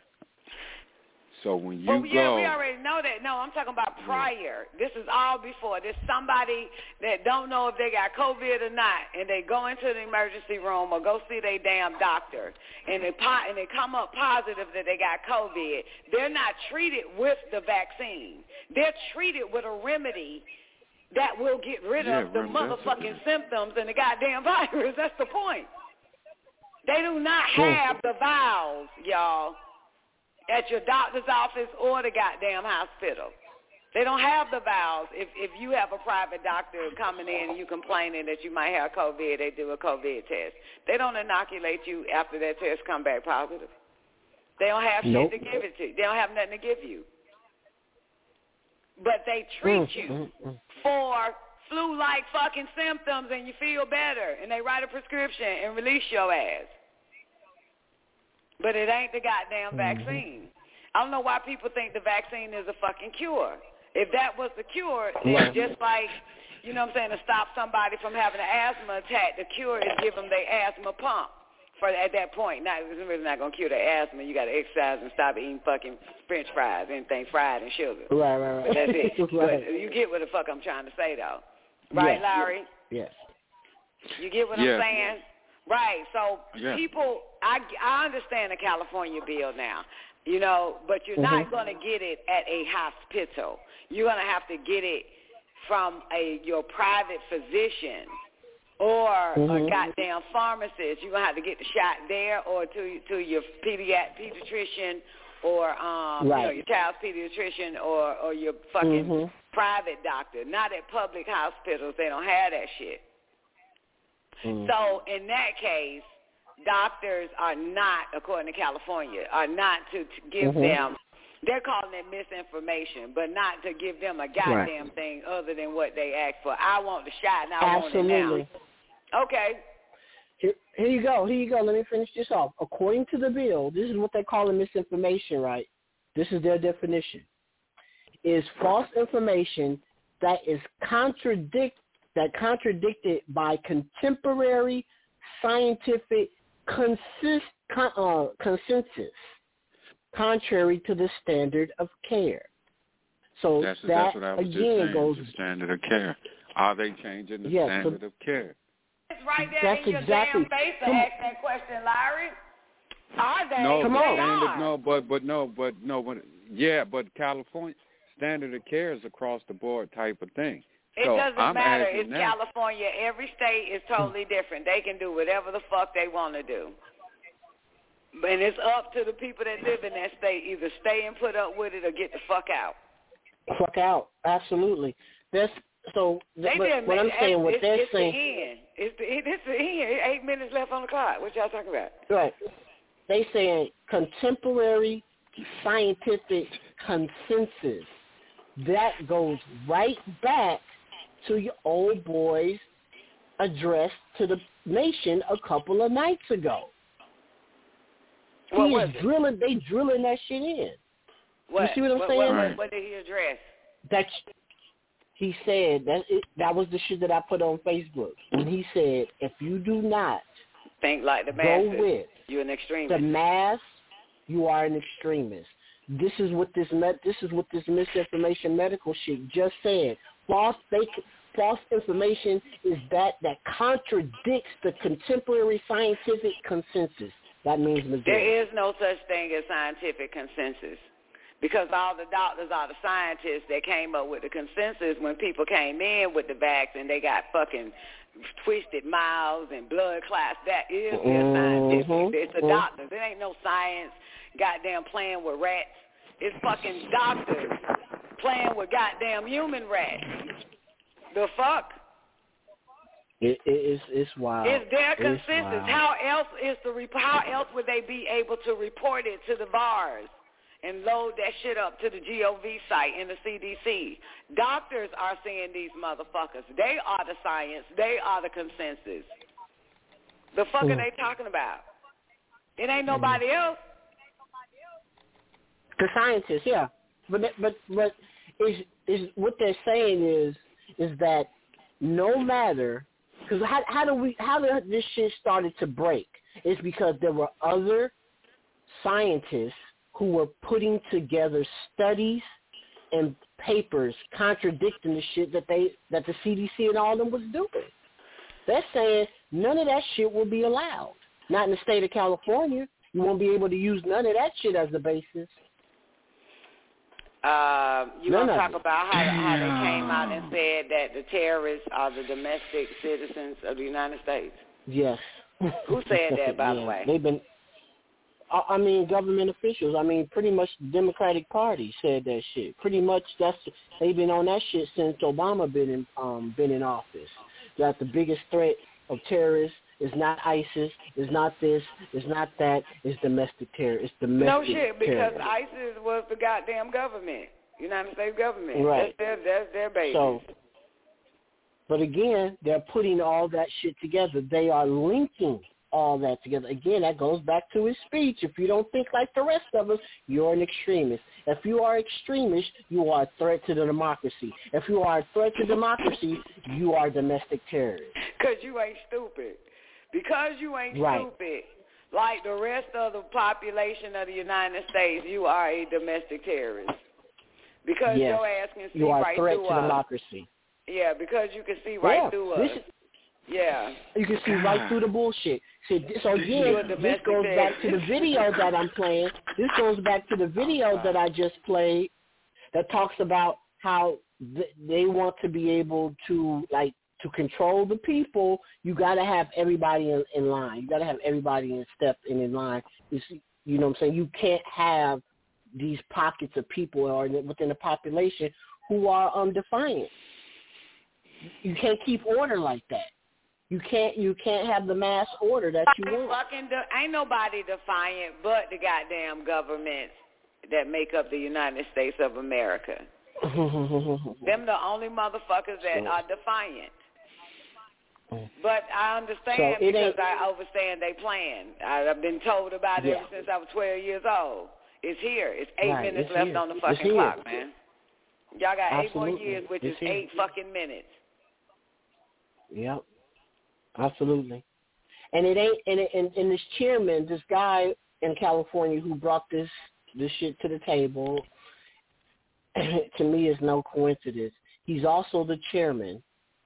So when you Well, go, yeah, we already know that. No, I'm talking about prior. This is all before. There's somebody that don't know if they got COVID or not, and they go into the emergency room or go see their damn doctor, and they po- and they come up positive that they got COVID. They're not treated with the vaccine. They're treated with a remedy that will get rid Yeah, of the motherfucking symptoms and the goddamn virus. That's the point. They do not have the vials, y'all at your doctor's office or the goddamn hospital. They don't have the vials. If if you have a private doctor coming in and you complaining that you might have COVID, they do a COVID test. They don't inoculate you after that test come back positive. They don't have Nope. shit to give it to you. They don't have nothing to give you. But they treat Mm, you mm, mm. for flu-like fucking symptoms and you feel better and they write a prescription and release your ass. But it ain't the goddamn Mm-hmm. vaccine. I don't know why people think the vaccine is a fucking cure. If that was the cure, then just like, you know what I'm saying, to stop somebody from having an asthma attack, the cure is give them their asthma pump. For at that point, now it's really not gonna cure their asthma. You got to exercise and stop eating fucking French fries, anything fried and sugar. Right, right, right. But that's it. right. But you get what the fuck I'm trying to say, though, right, Yes. Larry? Yes. You get what Yeah. I'm saying? Right. So Yeah. people, I I understand the California bill now, you know, but you're not Mhm. going to get it at a hospital. You're going to have to get it from a your private physician or a Mhm. goddamn pharmacist. You're gonna have to get the shot there, or to to your pediat pediatrician, or um, you know, your child's pediatrician, or or your fucking Mhm. private doctor. Not at public hospitals. They don't have that shit. Mm. So in that case, doctors are not, according to California, are not to, to give Mhm. them. They're calling it misinformation, but not to give them a goddamn thing other than what they asked for. I want the shot, and I Absolutely. want it now. Okay. Here, here you go. Here you go. Let me finish this off. According to the bill, this is what they call misinformation, right? This is their definition. Is false information that is contradict that contradicted by contemporary scientific consist, con, uh, consensus, contrary to the standard of care. So that's that that's what I was again just saying. goes. the standard of care. Are they changing the Yes, so- standard of care? It's right there That's in your exactly- damn face to Come- ask that question, Larry. Are they? No, Come the on. Standard, no, but but no, but no, but yeah, but California standard of care is across the board type of thing. It so doesn't I'm matter. It's now. California. Every state is totally different. They can do whatever the fuck they want to do. And it's up to the people that live in that state either stay and put up with it or get the fuck out. Fuck out. Absolutely. That's so. They but just what I'm saying, what it's, they're it's saying, the end. It's the it's the end. Eight minutes left on the clock. What y'all talking about? right? They saying contemporary scientific consensus. That goes right back to your old boy's address to the nation a couple of nights ago. What he was is it? drilling. They drilling that shit in. What? see what I'm what, saying? What, what, what did he address? that he said that it, that was the shit that I put on Facebook. And he said, if you do not Think like the go masses. with You're an the mass, you are an extremist. This is what this met. This is what this misinformation medical shit just said. False fake, false information is that that contradicts the contemporary scientific consensus. That means majority. There is no such thing as scientific consensus. Because all the doctors are the scientists that came up with the consensus when people came in with the and they got fucking twisted mouths and blood clots. That is their scientific. It's the mhm. doctors. It ain't no science goddamn playing with rats. It's fucking doctors playing with goddamn human rats. The fuck? It, it, it's it's wild. It's their It's consensus. wild. How else is the how else would they be able to report it to the VAERS and load that shit up to the GOV site and the CDC? Doctors are seeing these motherfuckers. They are the science. They are the consensus. The fuck are they mm. talking about? It ain't mm. nobody else. The scientists, yeah, but but but is is what they're saying is is that no matter because how how do we how did this shit started to break? It's because there were other scientists who were putting together studies and papers contradicting the shit that they that the CDC and all of them was doing. They're saying none of that shit will be allowed. Not in the state of California. You won't be able to use none of that shit as the basis. Uh, you None want to talk it. about how, how they came out and said that the terrorists are the domestic citizens of the United States? Yes. Who said that, by the way? They've been. I I mean, government officials. I mean, pretty much the Democratic Party said that shit. Pretty much that's they've been on that shit since Obama been in um been in office. That the biggest threat of terrorists is not ISIS, is not this, is not that, is domestic terror. It's domestic No shit, because terror. ISIS was the goddamn government, United States government. Right. That's their that's their baby. So, but again, they're putting all that shit together. They are linking all that together. Again, that goes back to his speech. If you don't think like the rest of us, you're an extremist. If you are extremist, you are a threat to the democracy. If you are a threat to democracy, you are domestic terrorist. Because you ain't stupid. Because you ain't Right. stupid. Like the rest of the population of the United States, you are a domestic terrorist. Because yes, your ass can see you are right a threat through to us. democracy. Yeah, because you can see right Yeah, through us. this- yeah. You can see right through the bullshit. So, so again, this goes back to the video that I'm playing. This goes back to the video that I just played that talks about how th- they want to be able to like to control the people. You got to have everybody in, in line. You got to have everybody in step and in line. You see, you know what I'm saying? You can't have these pockets of people or within the population who are um defiant. You can't keep order like that. You can't you can't have the mass order that you want. fucking de- ain't nobody defiant but the goddamn governments that make up the United States of America. Them the only motherfuckers that are defiant. Mm. But I understand So because I understand they plan. I, I've been told about it Yeah. ever since I was 12 years old. It's here. It's eight Right, minutes it's left here. on the fucking clock, man. Y'all got eight more years, which It's is here. eight fucking minutes. Yep, absolutely. And it ain't and, it, and and this chairman, this guy in California who brought this this shit to the table, to me is no coincidence. He's also the chairman.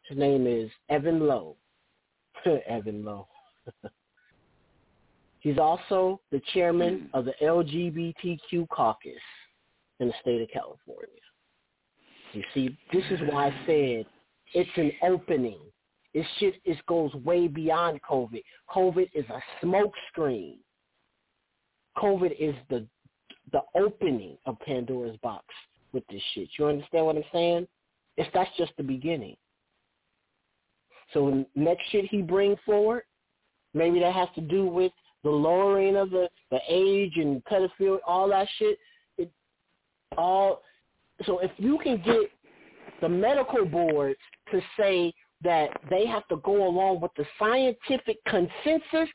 His name is Evan Low. Evan Low. He's also the chairman hmm. of the LGBTQ caucus in the state of California. You see, this is why I said it's an opening. It shit it goes way beyond COVID. COVID is a smoke screen. COVID is the the opening of Pandora's box with this shit. You understand what I'm saying? It's that's just the beginning. So next shit he bring forward, maybe that has to do with the lowering of the the age and pedophilia, all that shit. It all. So if you can get the medical boards to say that they have to go along with the scientific consensus,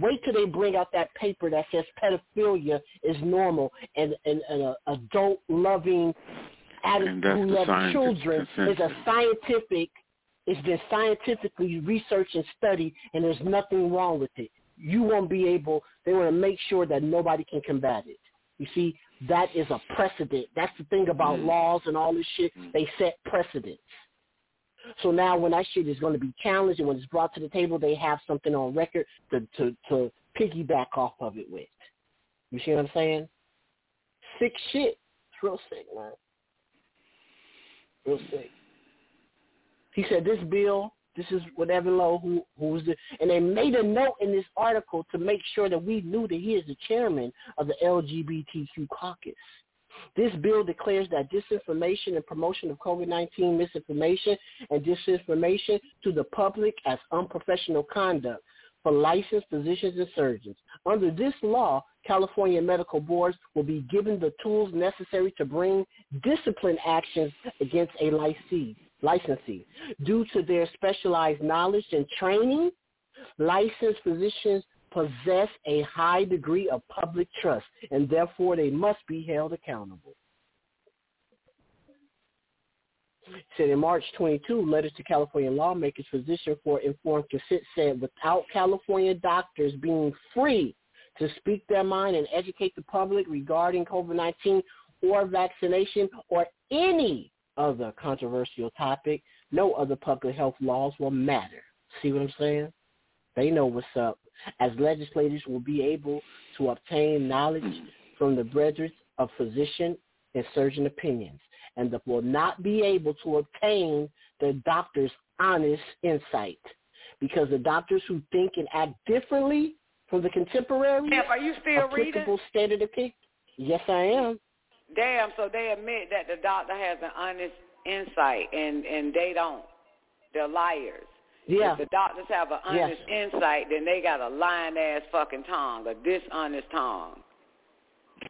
wait till they bring out that paper that says pedophilia is normal and, and, and an adult loving adult who loves children is a scientific it's been scientifically researched and studied and there's nothing wrong with it. You won't be able they want to make sure that nobody can combat it. You see, that is a precedent. That's the thing about laws and all this shit. They set precedents. So now when that shit is going to be challenged and when it's brought to the table, they have something on record to, to, to piggyback off of it with. You see what I'm saying? Sick shit. It's real sick, man. Real sick. He said this bill, this is what Evan Low, who who's the, and they made a note in this article to make sure that we knew that he is the chairman of the LGBTQ caucus. This bill declares that disinformation and promotion of COVID-19 misinformation and disinformation to the public as unprofessional conduct for licensed physicians and surgeons. Under this law, California medical boards will be given the tools necessary to bring discipline actions against a licensee. licensee. Due to their specialized knowledge and training, licensed physicians possess a high degree of public trust, and therefore they must be held accountable. said in March 22, letters to California lawmakers, physician for informed consent said without California doctors being free to speak their mind and educate the public regarding COVID-19 or vaccination or any other controversial topic, no other public health laws will matter. See what I'm saying? They know what's up. As legislators will be able to obtain knowledge mm. from the brethren of physician and surgeon opinions and that will not be able to obtain the doctor's honest insight. Because the doctors who think and act differently from the contemporary Damn, are you still applicable reading? standard of care. Yes, I am. Damn, so they admit that the doctor has an honest insight and and they don't. They're liars. Yeah. If the doctors have an Yes. honest insight, then they got a lying ass fucking tongue, a dishonest tongue.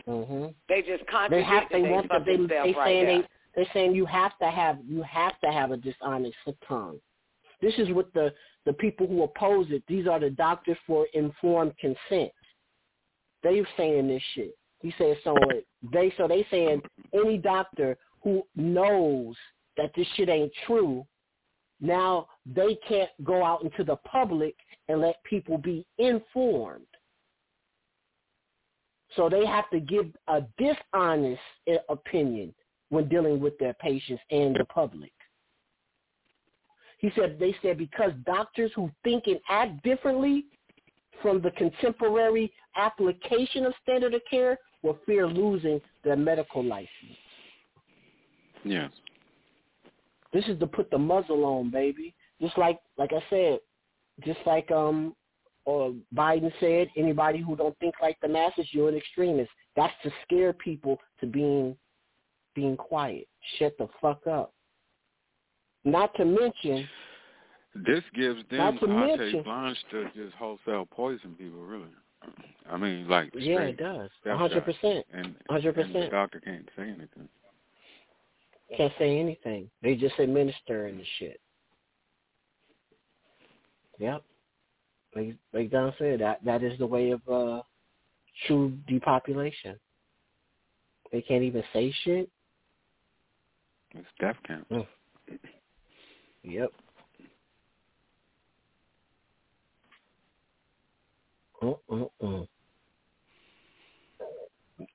Mm-hmm. They just They contradict have. They they want. To, they they right saying there. they. They're saying you have to have. You have to have a dishonest tongue. This is what the the people who oppose it. These are the doctors for informed consent. They're saying this shit. He said so. They so they saying any doctor who knows that this shit ain't true, now they can't go out into the public and let people be informed. So they have to give a dishonest opinion when dealing with their patients and the public. He said they said because doctors who think and act differently from the contemporary application of standard of care will fear losing their medical license. Yes. This is to put the muzzle on, baby. Just like like I said, just like um or Biden said, anybody who don't think like the masses, you're an extremist. That's to scare people to being being quiet. Shut the fuck up. Not to mention This gives them Not to carte mention- blanche to just wholesale poison people, really. I mean, like Yeah, it does. One hundred percent. And, hundred percent. doctor can't say anything. Can't say anything. They just administering the shit. Yep. Like like Don said, that that is the way of uh true depopulation. They can't even say shit. It's death camp. Mm. Yep. Mm-mm-mm.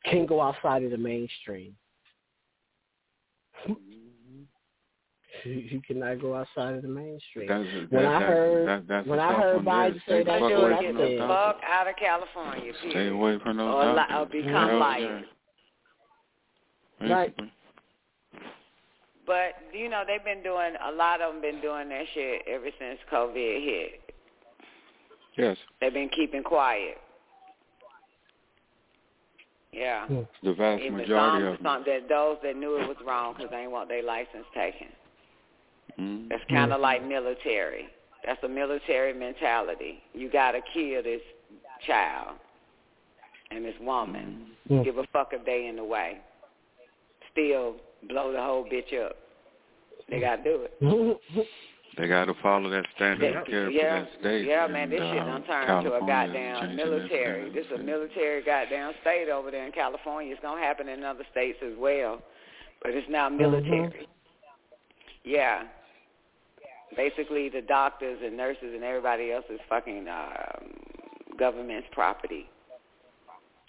Can't go outside of the mainstream. Mm-hmm. you cannot go outside of the mainstream. That's, when that, I that, heard that, that's when I tough heard one. Biden say the that fuck shit, away I from Get those the said, fuck out of California, Stay away from those Or, li- doctors. or become Hell liars. Right. But you know they've been doing a lot of them been doing that shit ever since COVID hit. Yes. They've been keeping quiet. Yeah. The vast Even majority some, of them. some that those that knew it was wrong because they ain't want their license taken. Mm. That's kind of like military. That's a military mentality. You gotta kill this child and this woman. Mm. Give a fuck if they in the way. Still blow the whole bitch up. They gotta do it. They got to follow that standard of care yeah, for that state. yeah, man, this and, shit uh, done turned to a California goddamn military. This is a military goddamn state over there in California. It's gonna happen in other states as well, but it's now military. Yeah. Basically, the doctors and nurses and everybody else is fucking um, government's property.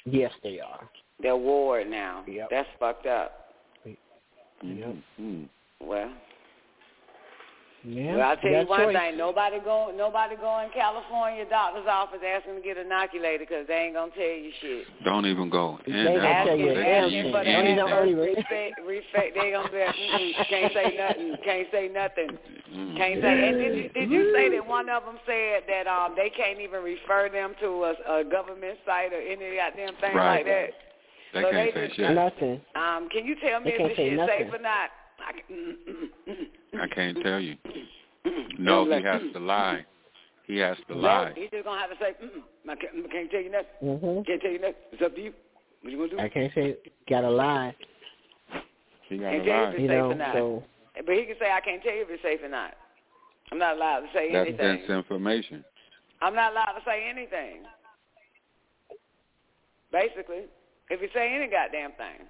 Yes, they are. They're war now. Yep. That's fucked up. Yep. Mm. Well, Yeah. well, I'll tell you that one choice. thing: nobody go, nobody go in California doctor's office asking to get inoculated because they ain't gonna tell you shit. Don't even go They there. gonna tell you They the tell answer. you for the Don't even Respect, respect. They gonna be like, mm can't say nothing. Can't say nothing. Mm. Can't say. And did you, did you say that one of them said that um they can't even refer them to a, a government site or any goddamn thing Right. like that? They So can't they say just- shit. Nothing. Um, can you tell me They if can't this say shit nothing. safe or not? I can, I can't tell you. No, he has to lie. He has to lie. He's just gonna have to say, mm, I can't, I can't tell you nothing. hmm Can't tell you nothing. It's up to you. What you gonna do? I can't say gotta lie. He got Can't to tell you lie. You know, so But he can say, I can't tell you if it's safe or not. I'm not allowed to say anything. That's anything. disinformation. I'm not allowed to say anything. Basically, if you say any goddamn thing,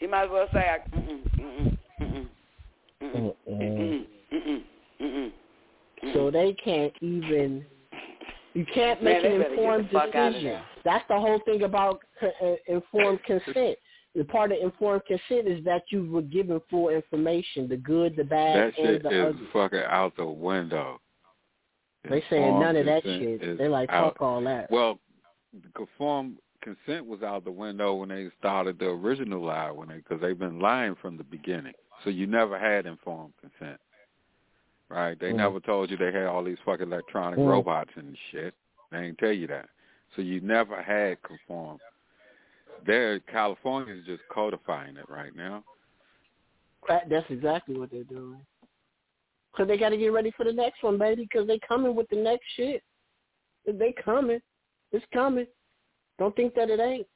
you might as well say, I, mm-mm, mm-mm, mm-mm. Mm-mm. Mm-mm. Mm-mm. Mm-mm. So they can't even. You can't make they an better get the informed fuck out of decision. That's the whole thing about co- uh, informed consent. The part of informed consent is that you were given full information, the good, the bad, That and shit the is ugly. fucking out the window. They saying none of that shit. They're like, out. fuck all that. Well, the conformed consent was out the window when they started the original lie, when they because they've been lying from the beginning. So you never had informed consent, right? They Mm. never told you they had all these fucking electronic Mm. robots and shit. They ain't tell you that. So you never had conformed. There, California's just codifying it right now. That's exactly what they're doing. Because they got to get ready for the next one, baby, because they coming with the next shit. They coming. It's coming. Don't think that it ain't.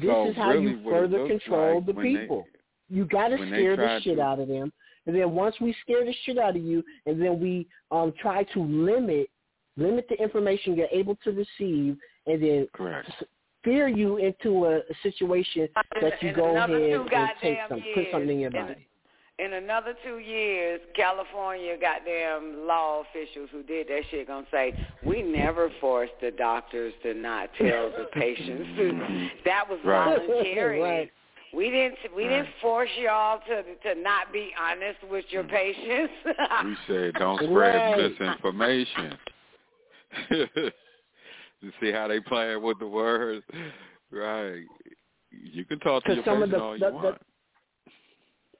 This So is how really you further control like the when they- people. you got to scare the shit to- out of them. And then once we scare the shit out of you, and then we um try to limit limit the information you're able to receive, and then Correct. fear you into a, a situation that you in go ahead and take some, years, put something in your body. In another two years, California goddamn law officials who did that shit gonna say, we never forced the doctors to not tell the patients. that was Right. voluntary. Right. We didn't we didn't force y'all to to not be honest with your mm. patients. We said don't spread Right. misinformation. you see how they playing with the words, right? You can talk to your Because some of patient the, all you the, want.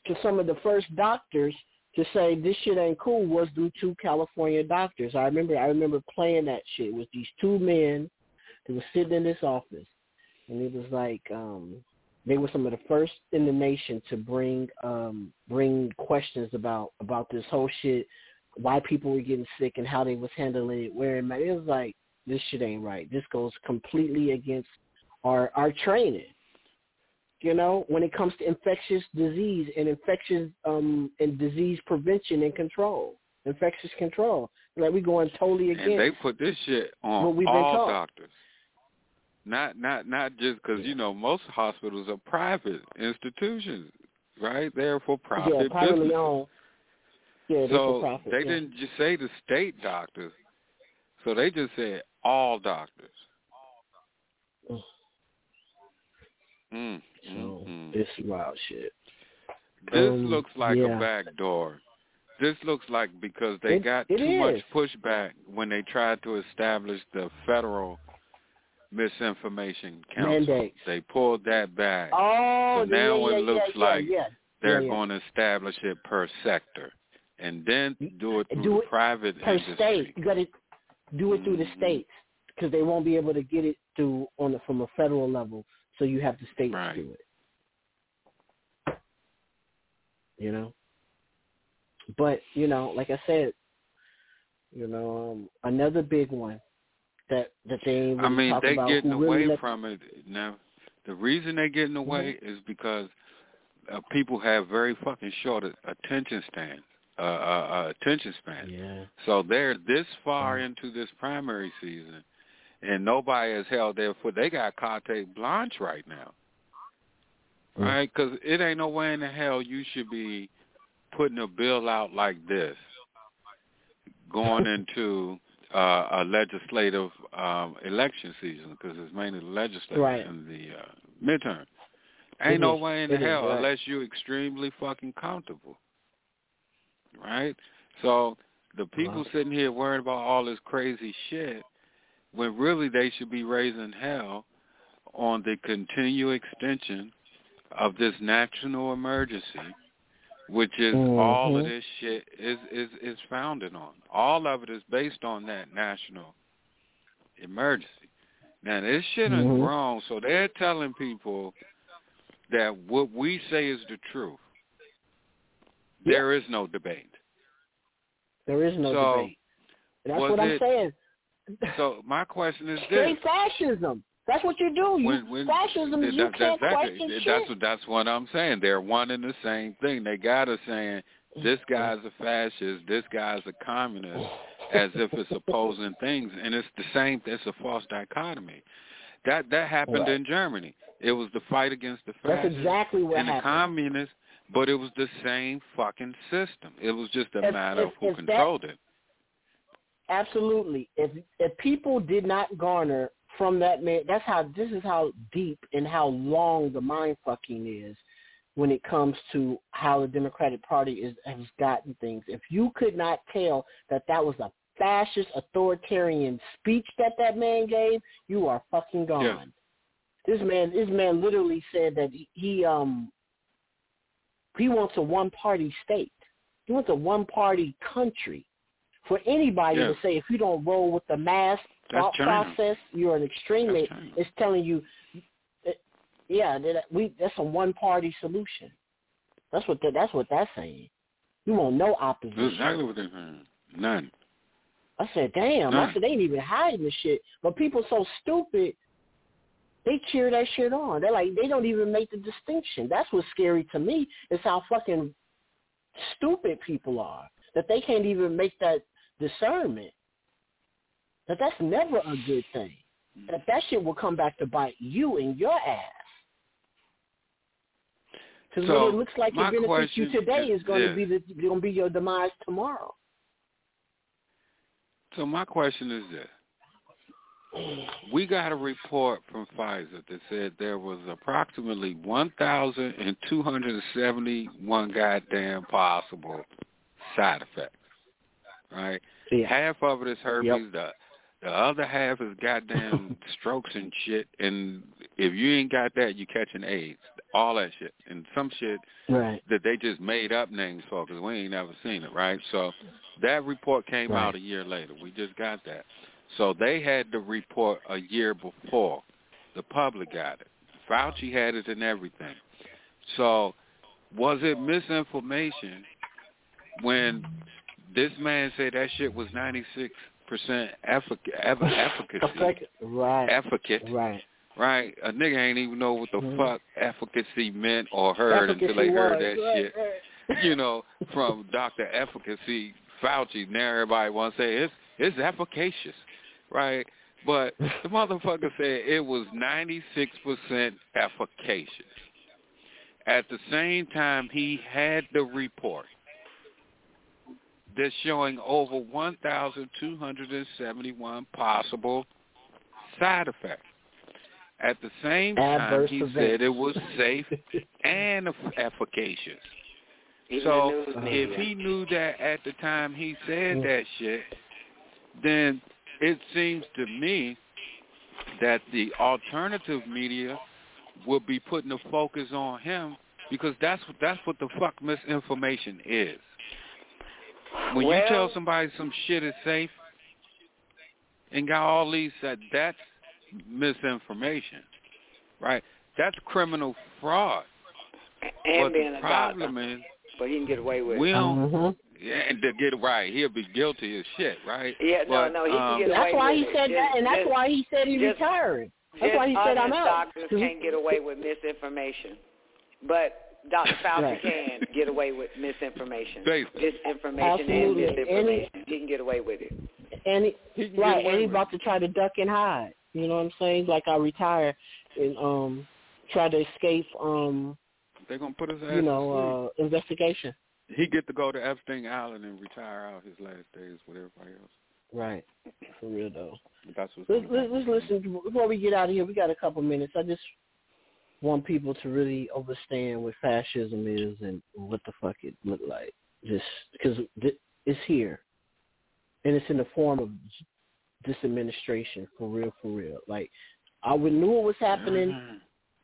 To some of the first doctors to say this shit ain't cool was due to California doctors. I remember I remember playing that shit with these two men that were sitting in this office and it was like um they were some of the first in the nation to bring um bring questions about about this whole shit, why people were getting sick and how they was handling it, masks. It was like this shit ain't right. This goes completely against our our training you know, when it comes to infectious disease and infectious um and disease prevention and control, infectious control. Like we going totally against. And they put this shit on what we've been all taught. doctors. Not not not just because you know most hospitals are private institutions, right? They're for profit yeah, privately owned. Yeah, they're so for profit. they yeah. didn't just say the state doctors. So they just said all doctors. Mm, So mm, mm. it's wild shit. This Um, looks like yeah. a back door. This looks like because they It- got it too much is. pushback when they tried to establish the federal misinformation council. Mandates. They pulled that back. Oh, so now yeah, yeah, it looks yeah, like yeah, they're going to establish it per sector and then do it through Do the it private per industry. state. You got to do it through the Mhm. states because they won't be able to get it through on the, from a federal level. So you have the states Right. do it. You know, but you know, like I said, you know, um, another big one that that they really I mean, they about getting really away let- from it now. The reason they getting away Mm-hmm. is because uh, people have very fucking short attention span. Uh, uh, uh, attention span. Yeah. So they're this far into this primary season, and nobody has held their foot. They got carte blanche right now, Mm. right? Because it ain't no way in the hell you should be putting a bill out like this, going into uh, a legislative um, election season, because it's mainly the legislative Right. and the uh, midterm. Ain't It no is. way in the hell right. unless you're extremely fucking comfortable, right? So the people sitting here worrying about all this crazy shit, when really they should be raising hell on the continued extension of this national emergency, which is all of Mhm. this shit is is is founded on. All of it is based on that national emergency. Now this shit is Mhm. wrong, so they're telling people that what we say is the truth. There is no debate. There is no So, debate. That's what I'm saying. So my question is this: Straight fascism. That's what you do. You when, when fascism is that- you that- can't exactly. question That's shit. what that's what I'm saying. They're one and the same thing. They got us saying this guy's a fascist, this guy's a communist, as if it's opposing things, and it's the same. It's a false dichotomy. That that happened Right. in Germany. It was the fight against the That's fascists exactly what and the communists. But it was the same fucking system. It was just a If- matter if- of who if that- controlled it. Absolutely. If if people did not garner from that man, that's how. This is how deep and how long the mind fucking is when it comes to how the Democratic Party is has gotten things. If you could not tell that that was a fascist authoritarian speech that that man gave, you are fucking gone. Yeah. This man, this man literally said that he, he um he wants a one party state. He wants a one party country. For anybody Yeah. to say if you don't roll with the mass That's thought China. process, you're an extremist. It's telling you, uh, yeah, that uh, we that's a one party solution. That's what that, that's what that's saying. You want no opposition. That's exactly what they're saying. None. I said, damn. None. I said they ain't even hiding the shit. But people so stupid, they cheer that shit on. They're like they don't even make the distinction. That's what's scary to me is how fucking stupid people are that they can't even make that discernment. That that's never a good thing. Mm-hmm. That that shit will come back to bite you in your ass. Because So, what it looks like it benefits you today is is going to be the going to be your demise tomorrow. So my question is this. We got a report from Pfizer that said there was approximately 1,271 goddamn possible side effects, right? Yeah. Half of it is herpes. The the other half is goddamn strokes and shit. And if you ain't got that, you catching AIDS. All that shit. And some shit Right. that they just made up names for because we ain't never seen it, right? So that report came Right. out a year later. We just got that. So they had the report a year before. The public got it. Fauci had it and everything. So was it misinformation when this man said that shit was 96% effic- eff- efficacy? Right. Efficient. Right. Right. A nigga ain't even know what the Mhm. fuck efficacy meant or heard until they heard was, that right, shit. right. You know, from Doctor Efficacy Fauci. Now everybody wants to say it's it's efficacious, right? But the motherfucker said it was ninety six percent efficacious. At the same time, he had the report that's showing over 1,271 possible side effects. At the same time, he events. said it was safe and efficacious. Even so if he knew that at the time he said Mm. that shit, then it seems to me that the alternative media will be putting the focus on him because that's that's what the fuck misinformation is. When you tell somebody some shit is safe and got all these that that's misinformation, right? That's criminal fraud. and but being the a problem doctor, is but he can get away with it. we don't. Mhm. Yeah, and to get it right, he'll be guilty as shit, right? Yeah, no, But, no, he can um, get That's why with he it. said that, and that's just- why he said he's just- retiring. That's why he said I'm honest out. doctors can't get away with misinformation, but Dr. Fauci Right. can get away with misinformation, Basically. disinformation, Absolutely. and misinformation. he can get away with it. And he, He right, away and he's with about to try to duck and hide. You know what I'm saying? Like I retire and um try to escape um They're gonna put his ass. you know uh investigation. he get to go to Epstein Island and retire out his last days with everybody else. Right. For real though. That's what's Let's, gonna let's, let's listen before we get out of here. We got a couple minutes. I just want people to really understand what fascism is and what the fuck it looked like. Just because it's here, and it's in the form of this administration for real, for real. Like I would knew what was happening Mm-hmm.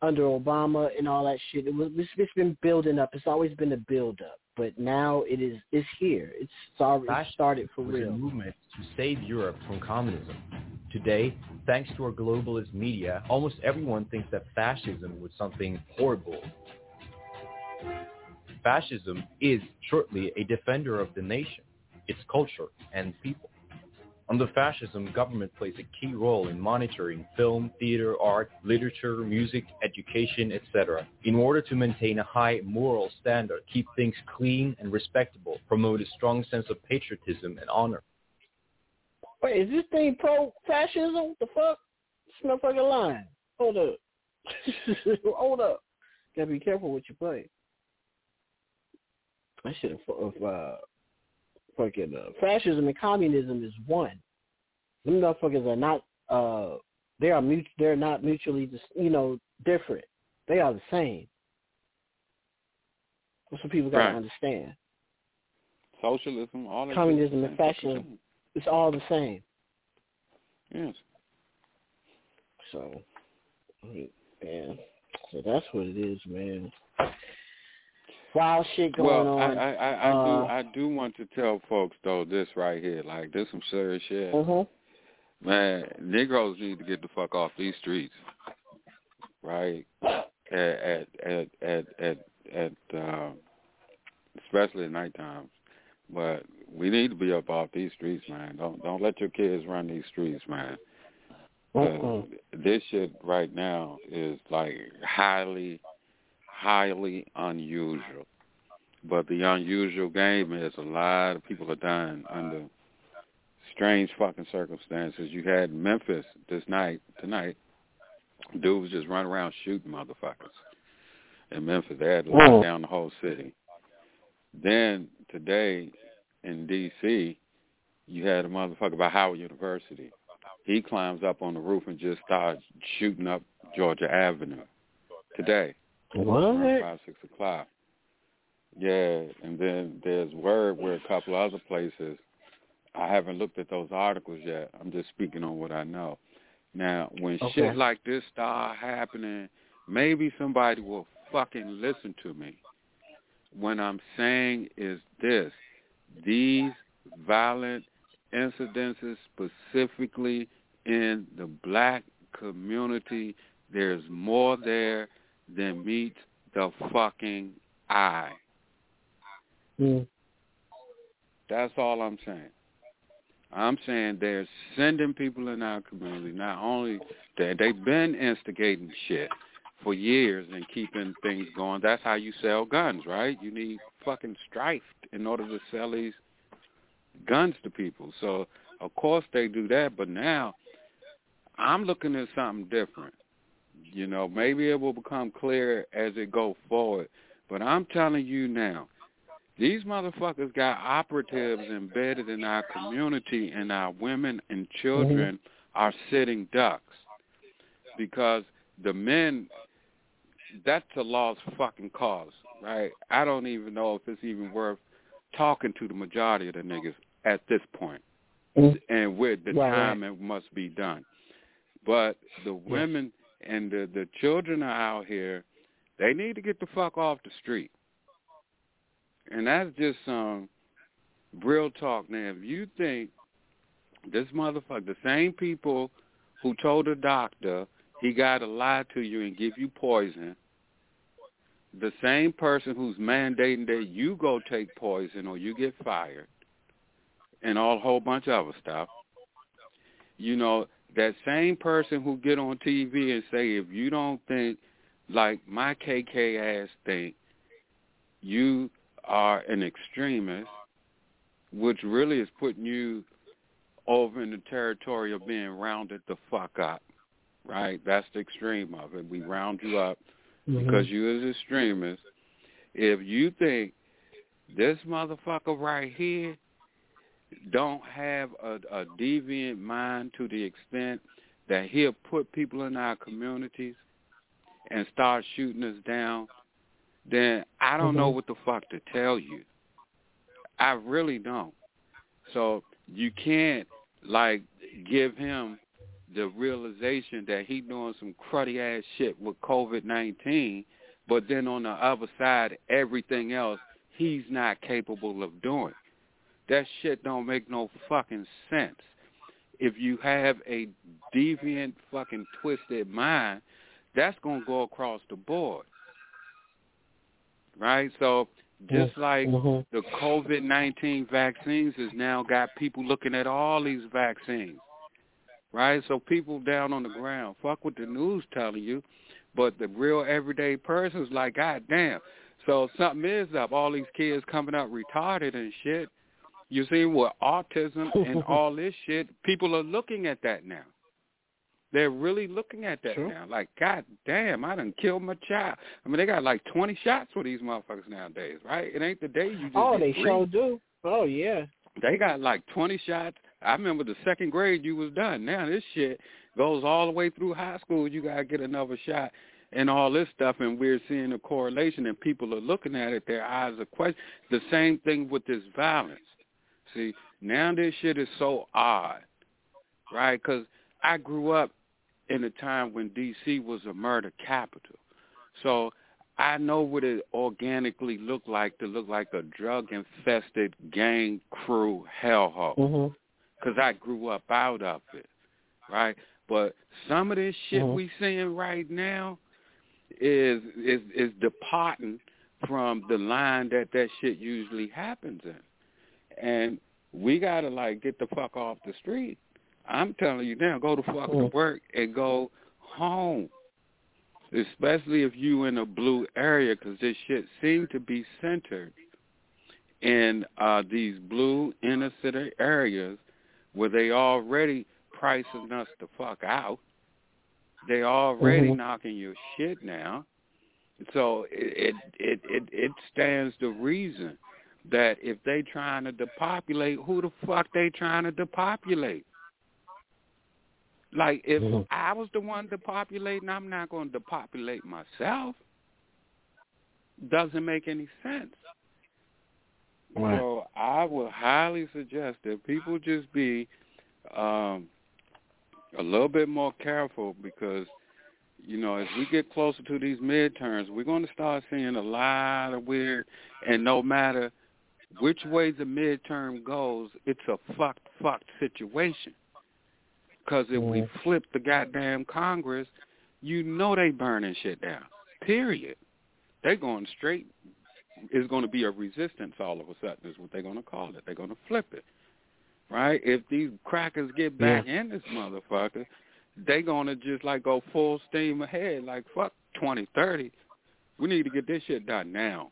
under Obama and all that shit. It was it's, it's been building up. It's always been a build up, but now it is it's here. It's already it started for was a real. movement to save Europe from communism. Today, thanks to our globalist media, almost everyone thinks that fascism was something horrible. Fascism is shortly a defender of the nation, its culture, and people. Under fascism, government plays a key role in monitoring film, theater, art, literature, music, education, etc. in order to maintain a high moral standard, keep things clean and respectable, promote a strong sense of patriotism and honor. Wait, is this thing pro-fascism? What the fuck? This motherfucker lying. Hold up. Hold up. Gotta be careful what you play. I should have uh, fucking uh, fascism and communism is one. Them motherfuckers are not. Uh, they are mut- They're not mutually, dis- you know, different. They are the same. That's what people gotta Right. understand. Socialism, all that Communism and fascism, it's all the same. Yes. So, man, so that's what it is, man. Wild shit going well, on. I, I, I, I uh, do I do want to tell folks though this right here, like this some serious shit. Mhm. Man, Negroes need to get the fuck off these streets. Right? At at at at at, at um especially at night times. But we need to be up off these streets, man. Don't don't let your kids run these streets, man. Mm-mm. this shit right now is like highly, highly unusual. But the unusual game is a lot of people are dying under strange fucking circumstances. You had Memphis this night, tonight. Dudes just run around shooting motherfuckers in Memphis. They had to lock Mm. down the whole city. Then today in D.C., you had a motherfucker by Howard University. He climbs up on the roof and just starts shooting up Georgia Avenue today. What? Five, six o'clock. Yeah, and then there's word where a couple other places. I haven't looked at those articles yet. I'm just speaking on what I know. Now, when Okay. shit like this start happening, maybe somebody will fucking listen to me. What I'm saying is this: these violent incidences, specifically in the black community, there's more there than meets the fucking eye. Mm. That's all I'm saying. I'm saying they're sending people in our community. Not only that they've been instigating shit for years and keeping things going. That's how you sell guns, right? You need fucking strife in order to sell these guns to people. So of course they do that, but now I'm looking at something different. You know, maybe it will become clear as it go forward. But I'm telling you now, these motherfuckers got operatives embedded in our community, and our women and children mm-hmm. are sitting ducks because the men. That's a lost fucking cause, right? I don't even know if it's even worth talking to the majority of the niggas at this point, mm-hmm. and where the Right, time it must be done. But the women and the the children are out here. They need to get the fuck off the street. And that's just some real talk. Now, if you think this motherfucker, the same people who told the doctor he got to lie to you and give you poison, the same person who's mandating that you go take poison or you get fired, and all a whole bunch of other stuff. You know, that same person who get on TV and say, if you don't think like my KK ass think, you are an extremist, which really is putting you over in the territory of being rounded the fuck up, right? That's the extreme of it. We round you up Mm-hmm. because you is extremist. If you think this motherfucker right here don't have a, a deviant mind to the extent that he'll put people in our communities and start shooting us down, then I don't mm-hmm. know what the fuck to tell you. I really don't. So you can't like give him the realization that he doing some cruddy ass shit with COVID nineteen, but then on the other side, everything else he's not capable of doing. That shit don't make no fucking sense. If you have a deviant fucking twisted mind, that's gonna go across the board. Right? So just like Mhm. the COVID nineteen vaccines has now got people looking at all these vaccines. Right? So people down on the ground, fuck what the news telling you, but the real everyday person's like, God damn. So something is up. All these kids coming up retarded and shit. You see, with autism and all this shit, people are looking at that now. They're really looking at that True. now. Like, God damn, I done killed my child. I mean, they got like 20 shots with these motherfuckers nowadays, right? It ain't the day you just Oh, they free. sure do. Oh yeah. They got like 20 shots. I remember the second grade you was done. Now this shit goes all the way through high school. You got to get another shot and all this stuff. And we're seeing a correlation and people are looking at it. Their eyes are question. The same thing with this violence. See, now this shit is so odd, right? Because I grew up in a time when D.C. was a murder capital. So I know what it organically looked like to look like a drug-infested gang crew hellhole Mm-hmm. Because I grew up out of it, right? But some of this shit Mhm. we seeing right now is is is departing from the line that that shit usually happens in, and we gotta like get the fuck off the street. I'm telling you now, go to fuck to Mhm. work and go home, especially if you in a blue area, because this shit seemed to be centered in uh these blue inner city areas where they already pricing us the fuck out. They already Mhm. knocking your shit now. So it, it it it it stands to reason that if they trying to depopulate, who the fuck they trying to depopulate? Like if Mhm. I was the one depopulating, I'm not going to depopulate myself. Doesn't make any sense. Right. So I would highly suggest that people just be um, a little bit more careful because, you know, as we get closer to these midterms, we're going to start seeing a lot of weird, and no matter which way the midterm goes, it's a fucked, fucked situation. Because if we flip the goddamn Congress, you know they burning shit down. Period. They're going straight. It's going to be a resistance all of a sudden. Is what they're going to call it. They're going to flip it, right? If these crackers get back in this motherfucker, they're going to just like go full steam ahead. Like fuck twenty thirty. We need to get this shit done now.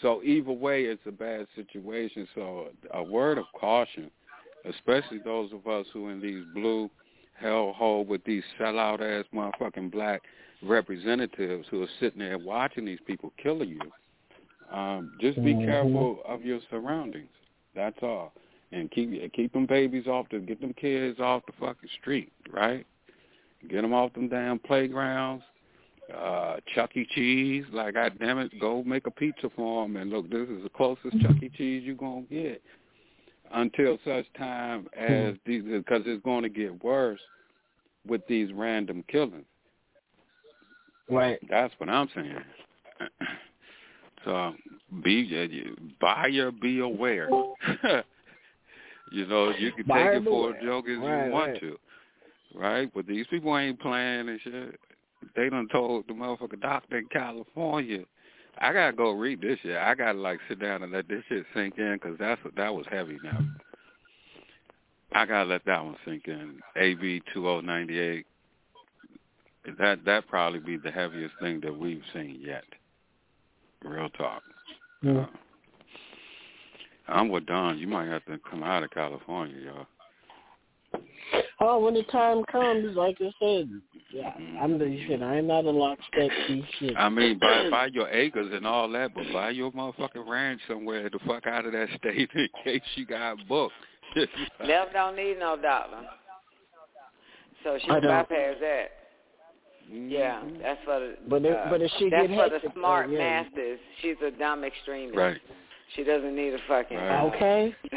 So either way, it's a bad situation. So a word of caution, especially those of us who in these blue hellhole with these sellout ass motherfucking black representatives who are sitting there watching these people killing you. Um, just be Mhm. careful of your surroundings. That's all. And keep keep them babies off the get them kids off the fucking street, right? Get them off them damn playgrounds. Uh, Chuck E. Cheese, like God damn it, go make a pizza for them. And look, this is the closest Chuck E. Cheese you're gonna get until such time as these, because it's going to get worse with these random killings. Right. That's what I'm saying. so be buyer, be aware. you know, you can Buyer take it for a joke as Right, you want right. to, right? But these people ain't playing and shit. They done told the motherfucker doctor in California. I gotta go read this shit. I gotta like sit down and let this shit sink in because that's that was heavy now. I gotta let that one sink in. AB two oh ninety eight. That that probably be the heaviest thing that we've seen yet. Real talk. Yeah. Uh, I'm with Don. You might have to come out of California, y'all. Oh, when the time comes, like I said, yeah, mm-hmm. I'm the shit. I'm not a lockstep piece shit. I mean, buy buy your acres and all that, but buy your motherfucking ranch somewhere the fuck out of that state in case you got booked. Nev don't need no dollar. So she I don't. bypass that. Yeah, that's for the. But if- uh, but if she that's get for the smart uh, yeah. masters. She's a dumb extremist. Right. She doesn't need a fucking. Okay.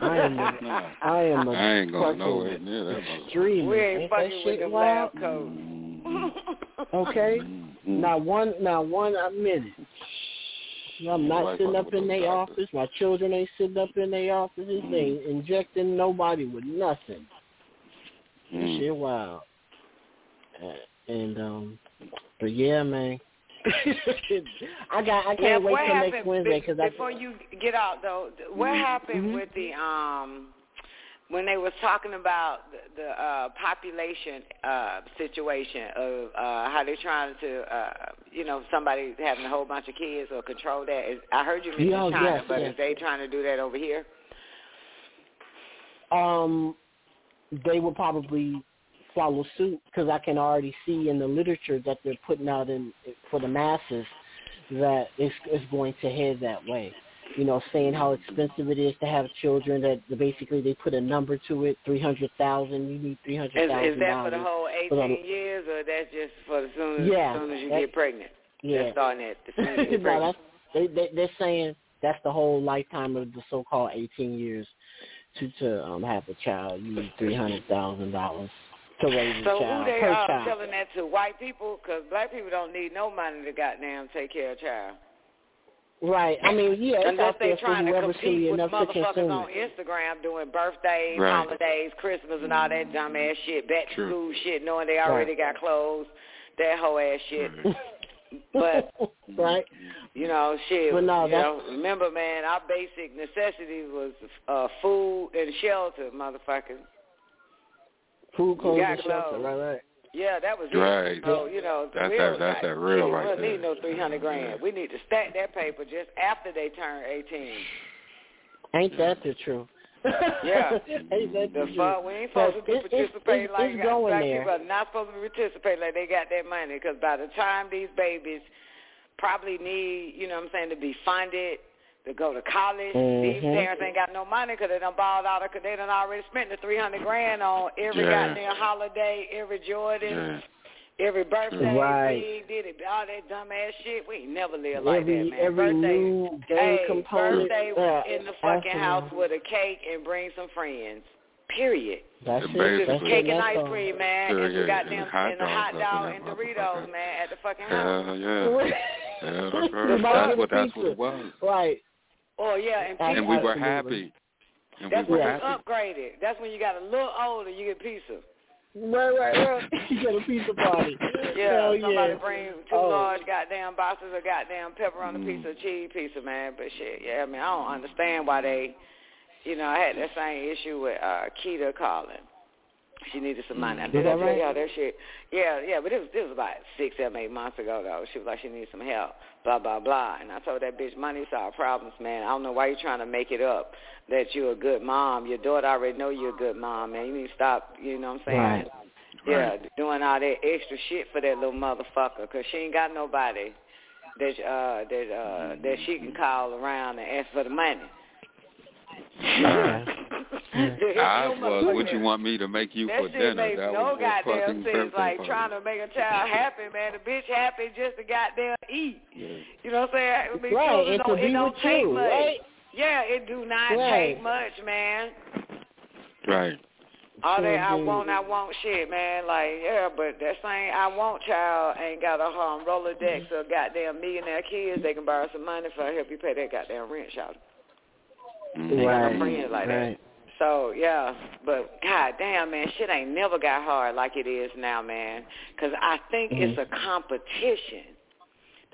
I am a, I am a I ain't going fucking nowhere near that extremist. we ain't Ain't that fucking with the wild? lab coats. Okay. Not one, not one minute. I'm not Right, sitting up in their office. My children ain't sitting up in their offices. They ain't injecting nobody with nothing. That Mm. shit wild. And um, but yeah, man. I got. I can't wait what till next Wednesday be- because I. before you get out though? th- What happened Mhm. with the um when they was talking about the, the uh population uh situation of uh how they're trying to uh you know somebody having a whole bunch of kids or control that? Is, I heard you mention Yeah, China, yes, but yes. is they trying to do that over here? Um, they will probably follow suit because I can already see in the literature that they're putting out in for the masses that it's, it's going to head that way. You know, saying how expensive it is to have children. That basically they put a number to it, three hundred thousand. You need three hundred Is, is that for the whole 18 the- years, or that's just for as soon as, Yeah, as, soon as you get pregnant? Yeah. That's starting at the no, that's, they, they they're saying that's the whole lifetime of the so-called 18 years to to um have a child. You need three hundred thousand dollars to raise a So who they are child. telling that to? White people? Because black people don't need no money to goddamn take care of a child. Right. I mean, yeah, it's Unless out they for trying to compete with enough to motherfuckers on. Instagram doing birthdays, Right. holidays, Christmas, and all that dumb ass shit, back to True. school shit, knowing they already got clothes, that whole ass shit. but right. you know, shit. But no, you know, remember, man, our basic necessities was uh, food and shelter, motherfucker. Food, clothes, got and shelter. clothes. Right, right. Yeah, that was Right. it. So you know, That's we that- that's like, that real shit, right we don't there. need no three hundred grand. We need to stack that paper just after they turn eighteen. Ain't that the truth? Yeah. Ain't that The the fuck, truth? we ain't supposed to But be it's- it's- participating it's- like it's going black there. people are not supposed to be participating like they got that money because by the time these babies probably need, you know what I'm saying, to be funded, to go to college, these Mhm. parents ain't got no money because they done balled out because they done already spent the 300 grand on every Yeah. goddamn holiday, every Jordan, every birthday, Right. we did it, all that dumb ass shit. We ain't never lived like every that, man. every birthday, new game hey, component. birthday yeah, in the fucking absolutely. house with a cake and bring some friends. Period. That's Basically. it. That's Cake it. and That's ice cream, man, Sure, and yeah, some goddamn and hot and a hot dogs dog and that Doritos, man, at the fucking house. Hell yeah. Yeah, that's, right. that's what that's what it was. Right. Oh yeah, and Ab- And we were happy. And That's we were when happy. you upgraded. That's when you got a little older, you get pizza. Right, right, right. you get a pizza party. Yeah, Hell somebody yeah. bring two Oh. large goddamn boxes of goddamn pepperoni pizza, cheese pizza, man. But shit, yeah, I mean, I don't understand why they, you know, I had that same issue with uh Keita calling. She needed some money. I did that right? y'all that shit? Yeah, yeah, but it was it was about six, seven, eight months ago though. She was like she needed some help, blah blah blah. And I told that bitch, money solve problems, man. I don't know why you're trying to make it up that you're a good mom. Your daughter already know you're a good mom, man. You need to stop. You know what I'm saying? Right. Yeah, doing all that extra shit for that little motherfucker because she ain't got nobody that uh that uh that she can call around and ask for the money. I was what you want me to make you that for shit dinner. makes That no was your goddamn sense. Like party. trying to make a child happy, man. The bitch happy just to goddamn eat. You know what I'm saying? I mean, Right, children and don't, it be don't with take you, much. right? Yeah, it do not Right. take much, man. Right. All Sure that I do. want, I want shit, man. Like, yeah, but that same I want child ain't got a um, Rolodex or goddamn millionaire kids. They can borrow some money for help you pay that goddamn rent, child. Ain't got no Right. friends like that. Right. So yeah, but god damn man, shit ain't never got hard like it is now, man. Because I think it's a competition.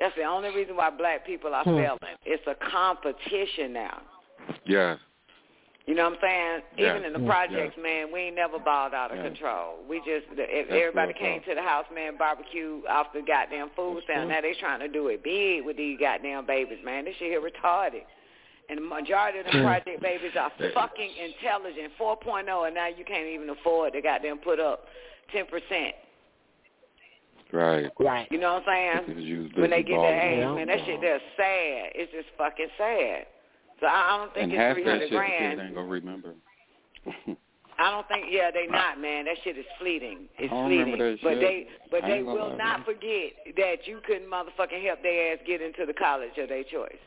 That's the only reason why black people are Hmm. failing. It's a competition now. Yeah. You know what I'm saying? Yeah. Even in the Mm, projects, man, we ain't never balled out of Yeah. control. We just if That's everybody real came talk. to the house, man, barbecue off the goddamn food stand. Now they trying to do it big with these goddamn babies, man. This shit here retarded. And the majority of the Hmm. project babies are fucking intelligent, 4.0, and now you can't even afford to goddamn put up 10%. Right. Right. You know what I'm saying? When they busy get balling that age, man, that shit that's sad. It's just fucking sad. So I I don't think And it's half three that hundred shit the grand. kids ain't gonna remember. I don't think. Yeah, they not, man. That shit is fleeting. It's fleeting. but shit. they, but they will not forget that you couldn't motherfucking help their ass get into the college of their choice.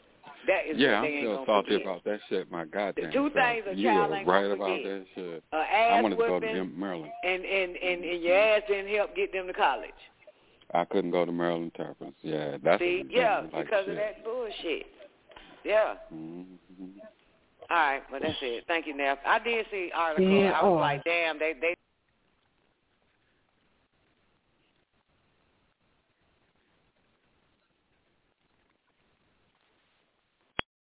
That is yeah, I'm ain't still gonna salty forget. about that shit. My goddamn. two self. things a you child are ain't right gonna about forget. that shit. A I ass wanted to go to whooping Maryland. and, and and and your ass didn't help get them to college. I couldn't go to Maryland Terrapins. Yeah, that's See, yeah, like because shit. of that bullshit. Yeah. Mhm. All right, well that's it. Thank you, Neff. I did see the article. Yeah, I was oh. like, damn, they they